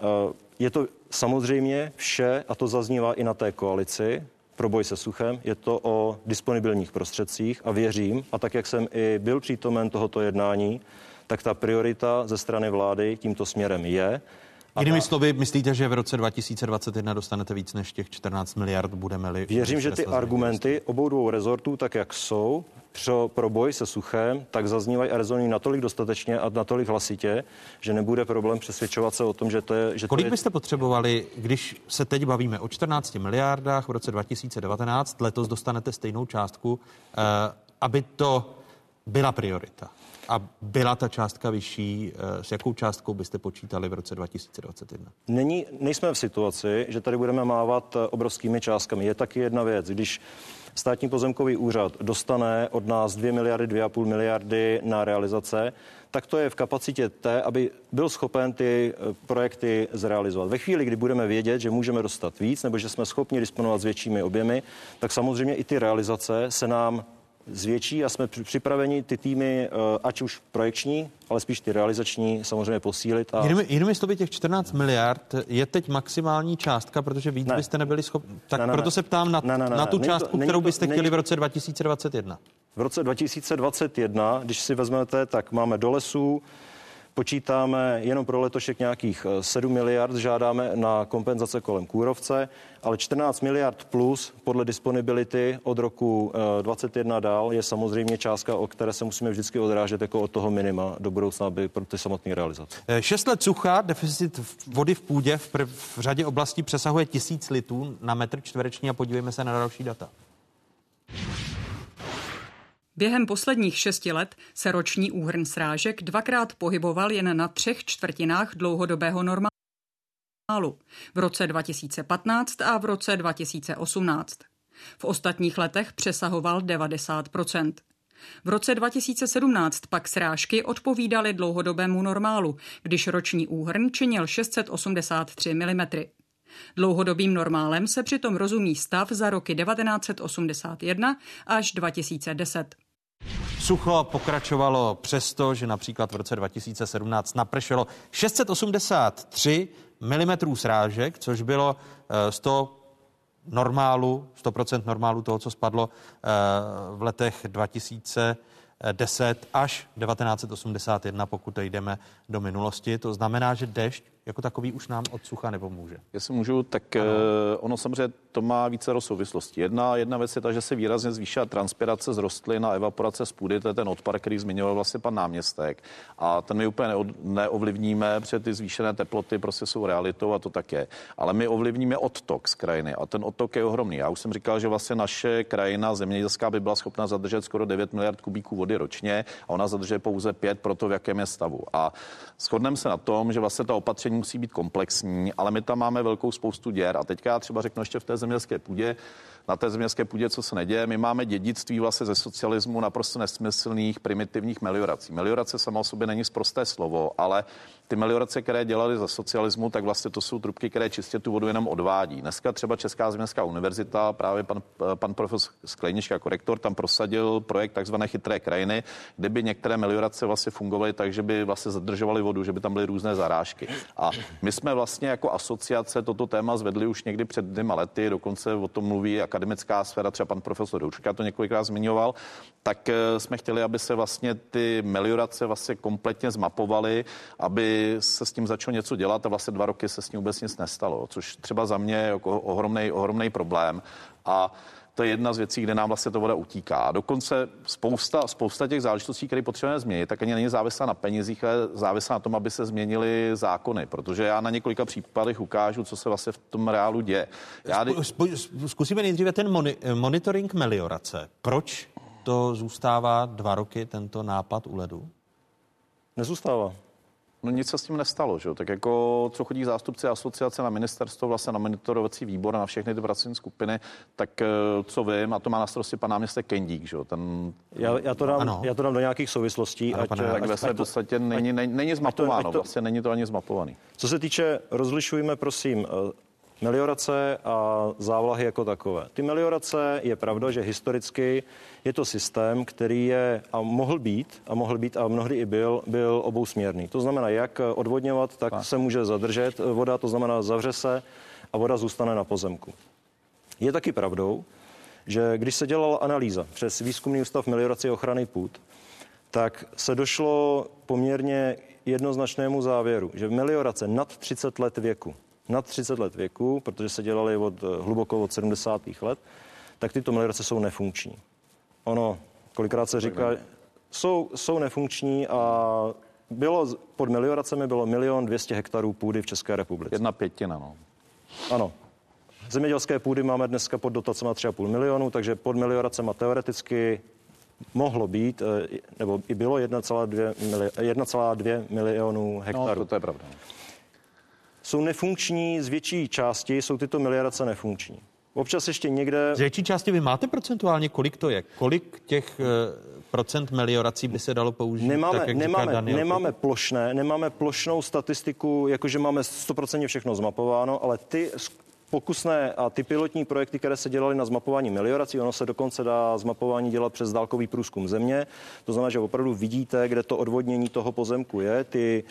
Eh, je to samozřejmě vše, a to zaznívá i na té koalici, pro boj se suchem, je to o disponibilních prostředcích a věřím, a tak jak jsem i byl přítomen tohoto jednání, tak ta priorita ze strany vlády tímto směrem je. Jinými slovy, myslíte, že v roce 2021 dostanete víc než těch 14 miliard, budeme-li... Věřím, že ty argumenty obou dvou rezortů, tak jak jsou, pro, pro boj se suchem, tak zaznívají a rezonují natolik dostatečně a natolik hlasitě, že nebude problém přesvědčovat se o tom, že to je... Že Kolik to je... byste potřebovali, když se teď bavíme o 14 miliardách v roce 2019, letos dostanete stejnou částku, eh, aby to byla priorita? A byla ta částka vyšší? Eh, s jakou částkou byste počítali v roce 2021? Není, nejsme v situaci, že tady budeme mávat eh, obrovskými částkami. Je taky jedna věc, když státní pozemkový úřad dostane od nás 2 miliardy, 2,5 miliardy na realizace, tak to je v kapacitě té, aby byl schopen ty eh, projekty zrealizovat. Ve chvíli, kdy budeme vědět, že můžeme dostat víc nebo že jsme schopni disponovat s většími objemy, tak samozřejmě i ty realizace se nám zvětší a jsme připraveni ty týmy, eh, ať už projekční, ale spíš ty realizační, samozřejmě posílit. A... Jinými, jinými slovy, těch 14 miliard je teď maximální částka, protože víc ne. byste nebyli schopni. Tak ne, ne, proto ne. se ptám na, ne, ne, ne, na tu částku, to, kterou byste to, chtěli v roce 2021. V roce 2021, když si vezmete, tak máme do lesů Počítáme jenom pro letošek nějakých 7 eh, miliard, žádáme na kompenzace kolem Kůrovce, ale 14 miliard plus podle disponibility od roku 2021 eh, dál je samozřejmě částka, o které se musíme vždycky odrážet jako od toho minima do budoucna, aby pro ty samotné realizace. Eh, šest let sucha, deficit vody v půdě v, prv, v řadě oblastí přesahuje tisíc litrů na metr čtvereční a podívejme se na další data. Během posledních šesti let se roční úhrn srážek dvakrát pohyboval jen na třech čtvrtinách dlouhodobého normálu. V roce 2015 a v roce 2018. V ostatních letech přesahoval 90% v roce 2017 pak srážky odpovídaly dlouhodobému normálu, když roční úhrn činil 683 mm. Dlouhodobým normálem se přitom rozumí stav za roky 1981 až 2010. Sucho pokračovalo přesto, že například v roce 2017 napršelo 683 mm srážek, což bylo 100 eh, normálu, 100% normálu toho, co spadlo eh, v letech 2010 až 1981, pokud jdeme do minulosti. To znamená, že dešť jako takový už nám od sucha nepomůže. Jestli můžu, tak ano. Eh, ono samozřejmě to má více souvislostí. Jedna, jedna věc je ta, že se výrazně zvýšila transpirace z rostlin a evaporace z půdy, to je ten odpar, který zmiňoval vlastně pan náměstek. A ten my úplně neovlivníme, protože ty zvýšené teploty prostě jsou realitou a to tak je. Ale my ovlivníme odtok z krajiny a ten odtok je ohromný. Já už jsem říkal, že vlastně naše krajina zemědělská by byla schopna zadržet skoro 9 miliard kubíků vody ročně a ona zadržuje pouze 5 pro to, v jakém je stavu. A shodneme se na tom, že vlastně ta opatření musí být komplexní, ale my tam máme velkou spoustu děr. A teďka já třeba řeknu ještě v té zemědělské půdě, na té zemědělské půdě, co se neděje. My máme dědictví vlastně ze socialismu naprosto nesmyslných primitivních meliorací. Meliorace sama o sobě není zprosté slovo, ale ty meliorace, které dělali za socialismu, tak vlastně to jsou trubky, které čistě tu vodu jenom odvádí. Dneska třeba Česká zemědělská univerzita, právě pan, pan profesor Sklejnička, korektor, tam prosadil projekt takzvané chytré krajiny, kde by některé meliorace vlastně fungovaly tak, že by vlastně zadržovaly vodu, že by tam byly různé zarážky. A my jsme vlastně jako asociace toto téma zvedli už někdy před dvěma lety, dokonce o tom mluví akademická sféra, třeba pan profesor Doučka to několikrát zmiňoval, tak eh, jsme chtěli, aby se vlastně ty meliorace vlastně kompletně zmapovaly, aby se s tím začalo něco dělat a vlastně dva roky se s tím vůbec nic nestalo, což třeba za mě je jako ohromný, ohromný problém. A to je jedna z věcí, kde nám vlastně to voda utíká. A dokonce spousta, spousta těch záležitostí, které potřebujeme změnit, tak ani není závislá na penězích, ale závislá na tom, aby se změnily zákony. Protože já na několika případech ukážu, co se vlastně v tom reálu děje. Já... Zkusíme nejdříve ten moni- monitoring meliorace. Proč to zůstává dva roky, tento nápad u ledu? Nezůstává. No nic se s tím nestalo, že? Tak jako co chodí zástupci asociace na ministerstvo, vlastně na monitorovací výbor a na všechny ty pracovní skupiny, tak eh, co vím, a to má na starosti pan náměstek Kendík, že? Ten... Já, já, to dám, já to dám do nějakých souvislostí. Ano, ať, pane, ať, tak ve své podstatě není, není, není zmapováno, to, to, vlastně není to ani zmapovaný. Co se týče, rozlišujme prosím eh, meliorace a závlahy jako takové. Ty meliorace je pravda, že historicky je to systém, který je a mohl být, a mohl být a mnohdy i byl, byl obousměrný. To znamená, jak odvodňovat, tak se může zadržet voda, to znamená zavře se a voda zůstane na pozemku. Je taky pravdou, že když se dělala analýza přes výzkumný ústav meliorace ochrany půd, tak se došlo poměrně jednoznačnému závěru, že meliorace nad 30 let věku nad 30 let věku, protože se dělali od, eh, hluboko od 70. let, tak tyto meliorace jsou nefunkční. Ono, kolikrát se říká, jsou, jsou nefunkční a bylo, pod melioracemi bylo milion 200 hektarů půdy v České republice. Jedna pětina, no. Ano. Zemědělské půdy máme dneska pod dotacemi 3,5 milionu, takže pod melioracemi teoreticky mohlo být, eh, nebo i bylo 1,2 mili, 1,2 milionů hektarů. No, to, to je pravda jsou nefunkční, z větší části jsou tyto meliorace nefunkční. Občas ještě někde... Z větší části vy máte procentuálně, kolik to je? Kolik těch uh, procent meliorací by se dalo použít? Nemáme, tak, jak nemáme, Daniel, nemáme plošné, nemáme plošnou statistiku, jakože máme 100% všechno zmapováno, ale ty pokusné a ty pilotní projekty, které se dělaly na zmapování meliorací, ono se dokonce dá zmapování dělat přes dálkový průzkum země. To znamená, že opravdu vidíte, kde to odvodnění toho pozemku je. Ty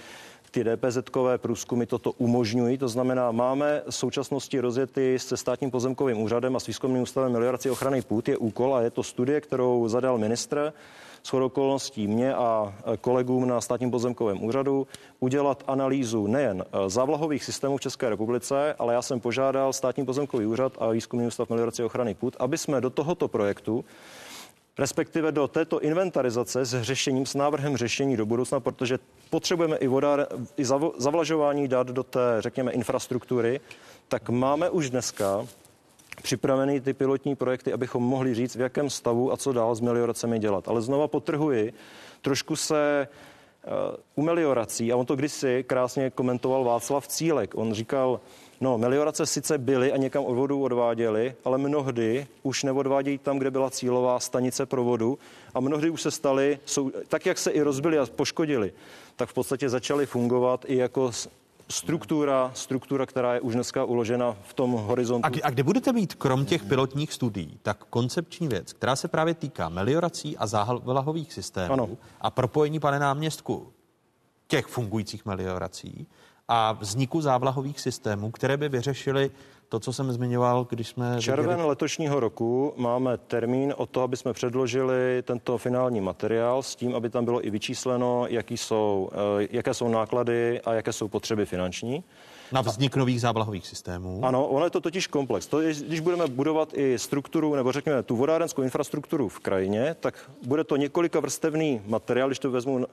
ty DPZ-kové průzkumy toto umožňují. To znamená, máme v současnosti rozjety se státním pozemkovým úřadem a s výzkumným ústavem meliorací ochrany půd. Je úkol a je to studie, kterou zadal ministr s okolností mě a kolegům na státním pozemkovém úřadu udělat analýzu nejen závlahových systémů v České republice, ale já jsem požádal státní pozemkový úřad a výzkumný ústav meliorace ochrany půd, aby jsme do tohoto projektu respektive do této inventarizace s řešením, s návrhem řešení do budoucna, protože potřebujeme i voda, i zavlažování dát do té, řekněme, infrastruktury, tak máme už dneska připravený ty pilotní projekty, abychom mohli říct, v jakém stavu a co dál s melioracemi dělat. Ale znova potrhuji, trošku se uh, u meliorací, a on to kdysi krásně komentoval Václav Cílek, on říkal, No, meliorace sice byly a někam od vodu odváděly, ale mnohdy už neodvádějí tam, kde byla cílová stanice pro vodu a mnohdy už se staly, jsou, tak jak se i rozbili a poškodili, tak v podstatě začaly fungovat i jako struktura, struktura, která je už dneska uložena v tom horizontu. A, a kde budete mít, krom těch pilotních studií, tak koncepční věc, která se právě týká meliorací a závlahových systémů ano. a propojení, pane náměstku, těch fungujících meliorací a vzniku závlahových systémů, které by vyřešily to, co jsem zmiňoval, když jsme... Červen viděli... letošního roku máme termín o to, aby jsme předložili tento finální materiál s tím, aby tam bylo i vyčísleno, jaký jsou, eh, jaké jsou náklady a jaké jsou potřeby finanční. Na vznik nových závlahových systémů. Ano, ono je to totiž komplex. To je, když budeme budovat i strukturu, nebo řekněme tu vodárenskou infrastrukturu v krajině, tak bude to několika vrstevný materiál, když to vezmu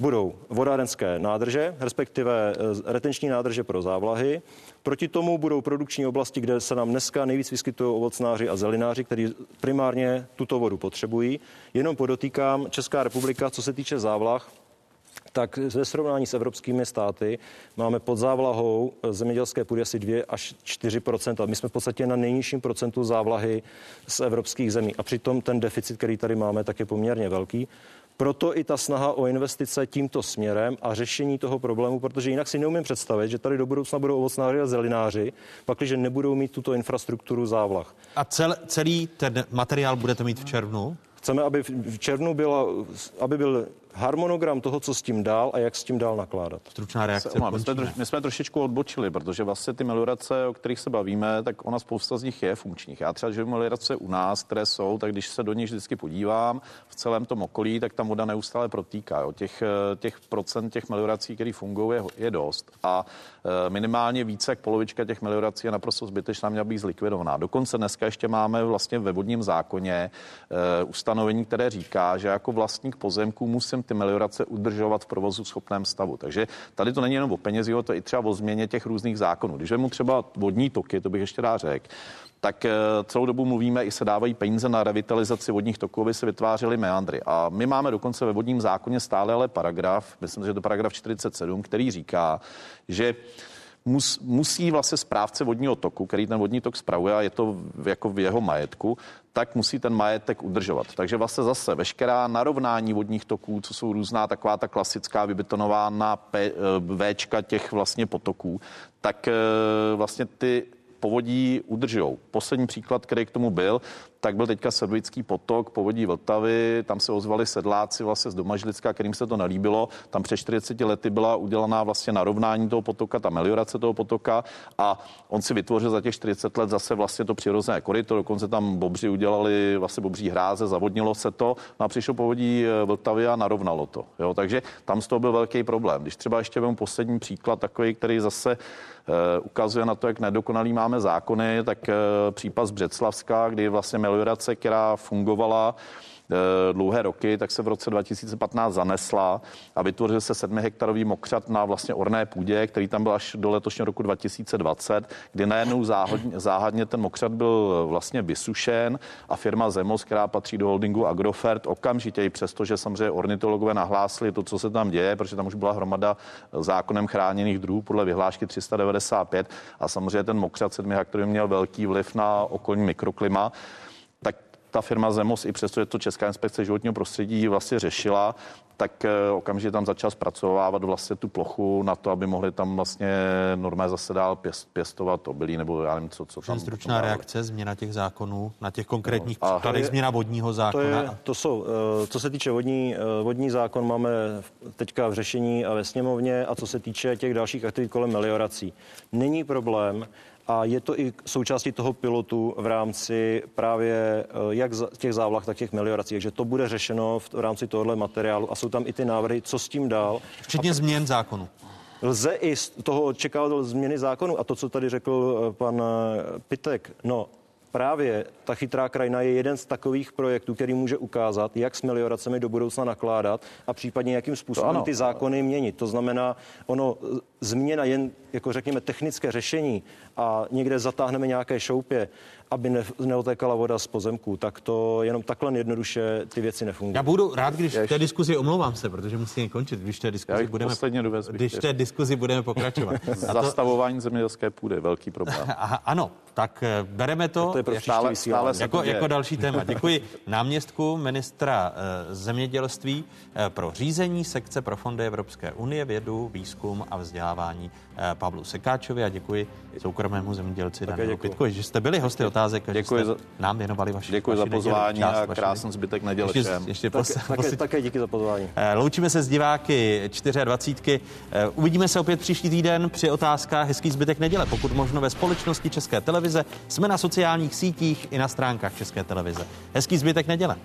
budou vodárenské nádrže, respektive eh, retenční nádrže pro závlahy. Proti tomu budou produkční oblasti, kde se nám dneska nejvíc vyskytují ovocnáři a zelináři, kteří primárně tuto vodu potřebují. Jenom podotýkám, Česká republika, co se týče závlah, tak ve srovnání s evropskými státy máme pod závlahou zemědělské půdy asi 2 až 4% My jsme v podstatě na nejnižším procentu závlahy z evropských zemí. A přitom ten deficit, který tady máme, tak je poměrně velký. Proto i ta snaha o investice tímto směrem a řešení toho problému, protože jinak si neumím představit, že tady do budoucna budou ovocnáři a zelináři, pakliže nebudou mít tuto infrastrukturu závlah. A cel, celý ten materiál budete mít v červnu? Chceme, aby v červnu byla, aby byl harmonogram toho, co s tím dál a jak s tím dál nakládat. Stručná reakce. My jsme, troš, my jsme trošičku odbočili, protože vlastně ty meliorace, o kterých se bavíme, tak ona spousta z nich je funkčních. Já třeba, že meliorace u nás, které jsou, tak když se do nich vždycky podívám v celém tom okolí, tak tam voda neustále protýká. Jo. Těch, eh, těch procent těch meliorací, které fungují, je, je dost. A eh, minimálně více jak polovička těch meliorací je naprosto zbytečná, měla být zlikvidovaná. Dokonce dneska ještě máme vlastně ve vodním zákoně uh, ustanovení, které říká, že jako vlastník pozemku musím ty meliorace udržovat v provozu schopném stavu. Takže tady to není jenom o penězi, to je i třeba o změně těch různých zákonů. Když mu třeba vodní toky, to bych ještě rád řekl, tak eh, celou dobu mluvíme, i se dávají peníze na revitalizaci vodních toků, aby se vytvářely meandry. A my máme dokonce ve vodním zákoně stále ale paragraf, myslím, že to paragraf 47, který říká, že mus, musí vlastně správce vodního toku, který ten vodní tok spravuje a je to jako v jeho majetku, tak musí ten majetek udržovat. Takže vlastně zase veškerá narovnání vodních toků, co jsou různá taková ta klasická vybetonována eh, Včka těch vlastně potoků, tak eh, vlastně ty povodí udržou. Poslední příklad, který k tomu byl, tak byl teďka Sedlický potok, povodí Vltavy, tam se ozvali sedláci vlastně z Domažlicka, kterým se to nelíbilo. Tam před 40 lety byla udělaná vlastně narovnání toho potoka, ta meliorace toho potoka a on si vytvořil za těch 40 let zase vlastně to přirozené koryto, dokonce tam bobři udělali vlastně bobří hráze, zavodnilo se to no a přišlo povodí eh, Vltavy a narovnalo to. Jo, takže tam z toho byl velký problém. Když třeba ještě vemu poslední příklad takový, který zase Eh, ukazuje na to, jak nedokonalý máme zákony, tak eh, případ z Břeclavska, kdy vlastně meliorace, která fungovala, Eh, dlouhé roky, tak se v roce 2015 zanesla a vytvořil se 7 hektarový mokřat na vlastně orné půdě, který tam byl až do letošního roku 2020, kdy najednou záhadně, záhadně ten mokřat byl vlastně vysušen a firma Zemos, která patří do holdingu Agrofert, okamžitě i přesto, že samozřejmě ornitologové nahlásili to, co se tam děje, protože tam už byla hromada zákonem chráněných druhů podle vyhlášky 395 a samozřejmě ten mokřat 7 hektarů měl velký vliv na okolní mikroklima ta firma Zemos, i přesto, že to Česká inspekce životního prostředí vlastně řešila, tak eh, okamžitě tam začal zpracovávat vlastně tu plochu na to, aby mohli tam vlastně normálně zase dál pěst, pěstovat obilí nebo já nevím, co, co tam. Stručná reakce, změna těch zákonů na těch konkrétních no, příkladech, změna vodního zákona. To, je, to jsou, eh, co se týče vodní, eh, vodní zákon, máme teďka v řešení a ve sněmovně a co se týče těch dalších aktivit kolem meliorací. Není problém a je to i součástí toho pilotu v rámci právě eh, jak těch závlah, tak těch meliorací. Takže to bude řešeno v rámci tohohle materiálu a jsou tam i ty návrhy, co s tím dál. Včetně a... změn zákonu. Lze i z toho očekávat změny zákonu a to, co tady řekl eh, pan eh, Pitek, no právě ta chytrá krajina je jeden z takových projektů, který může ukázat, jak s melioracemi do budoucna nakládat a případně jakým způsobem ty zákony měnit. To znamená, ono změna jen, jako řekněme, technické řešení a někde zatáhneme nějaké šoupě, aby ne, neotékala voda z pozemku, tak to jenom takhle jednoduše ty věci nefungují. Já budu rád, když v té diskuzi omlouvám se, protože musíme končit, když té diskuzi budeme, když té diskuzi budeme pokračovat. <laughs> Zastavování zemědělské půdy, velký problém. <laughs> Aha, ano, tak eh, bereme to, to je pro stále, stále jako, jako další téma. Děkuji <laughs> náměstku ministra uh, zemědělství uh, pro řízení sekce pro fondy Evropské unie, vědu, výzkum a vzdělávání uh, Pavlu Sekáčovi a děkuji soukromému zemědělci Danielu Pitkovi, že jste byli hosty otázek a děkuji za, nám věnovali vaši Děkuji vaši za pozvání část, a krásný zbytek neděle ještě, ještě tak, pos, také, pos, také díky za pozvání. Loučíme se s diváky 24. Uvidíme se opět příští týden při otázkách Hezký zbytek neděle, pokud možno ve společnosti České televize. Jsme na sociálních sítích i na stránkách České televize. Hezký zbytek neděle.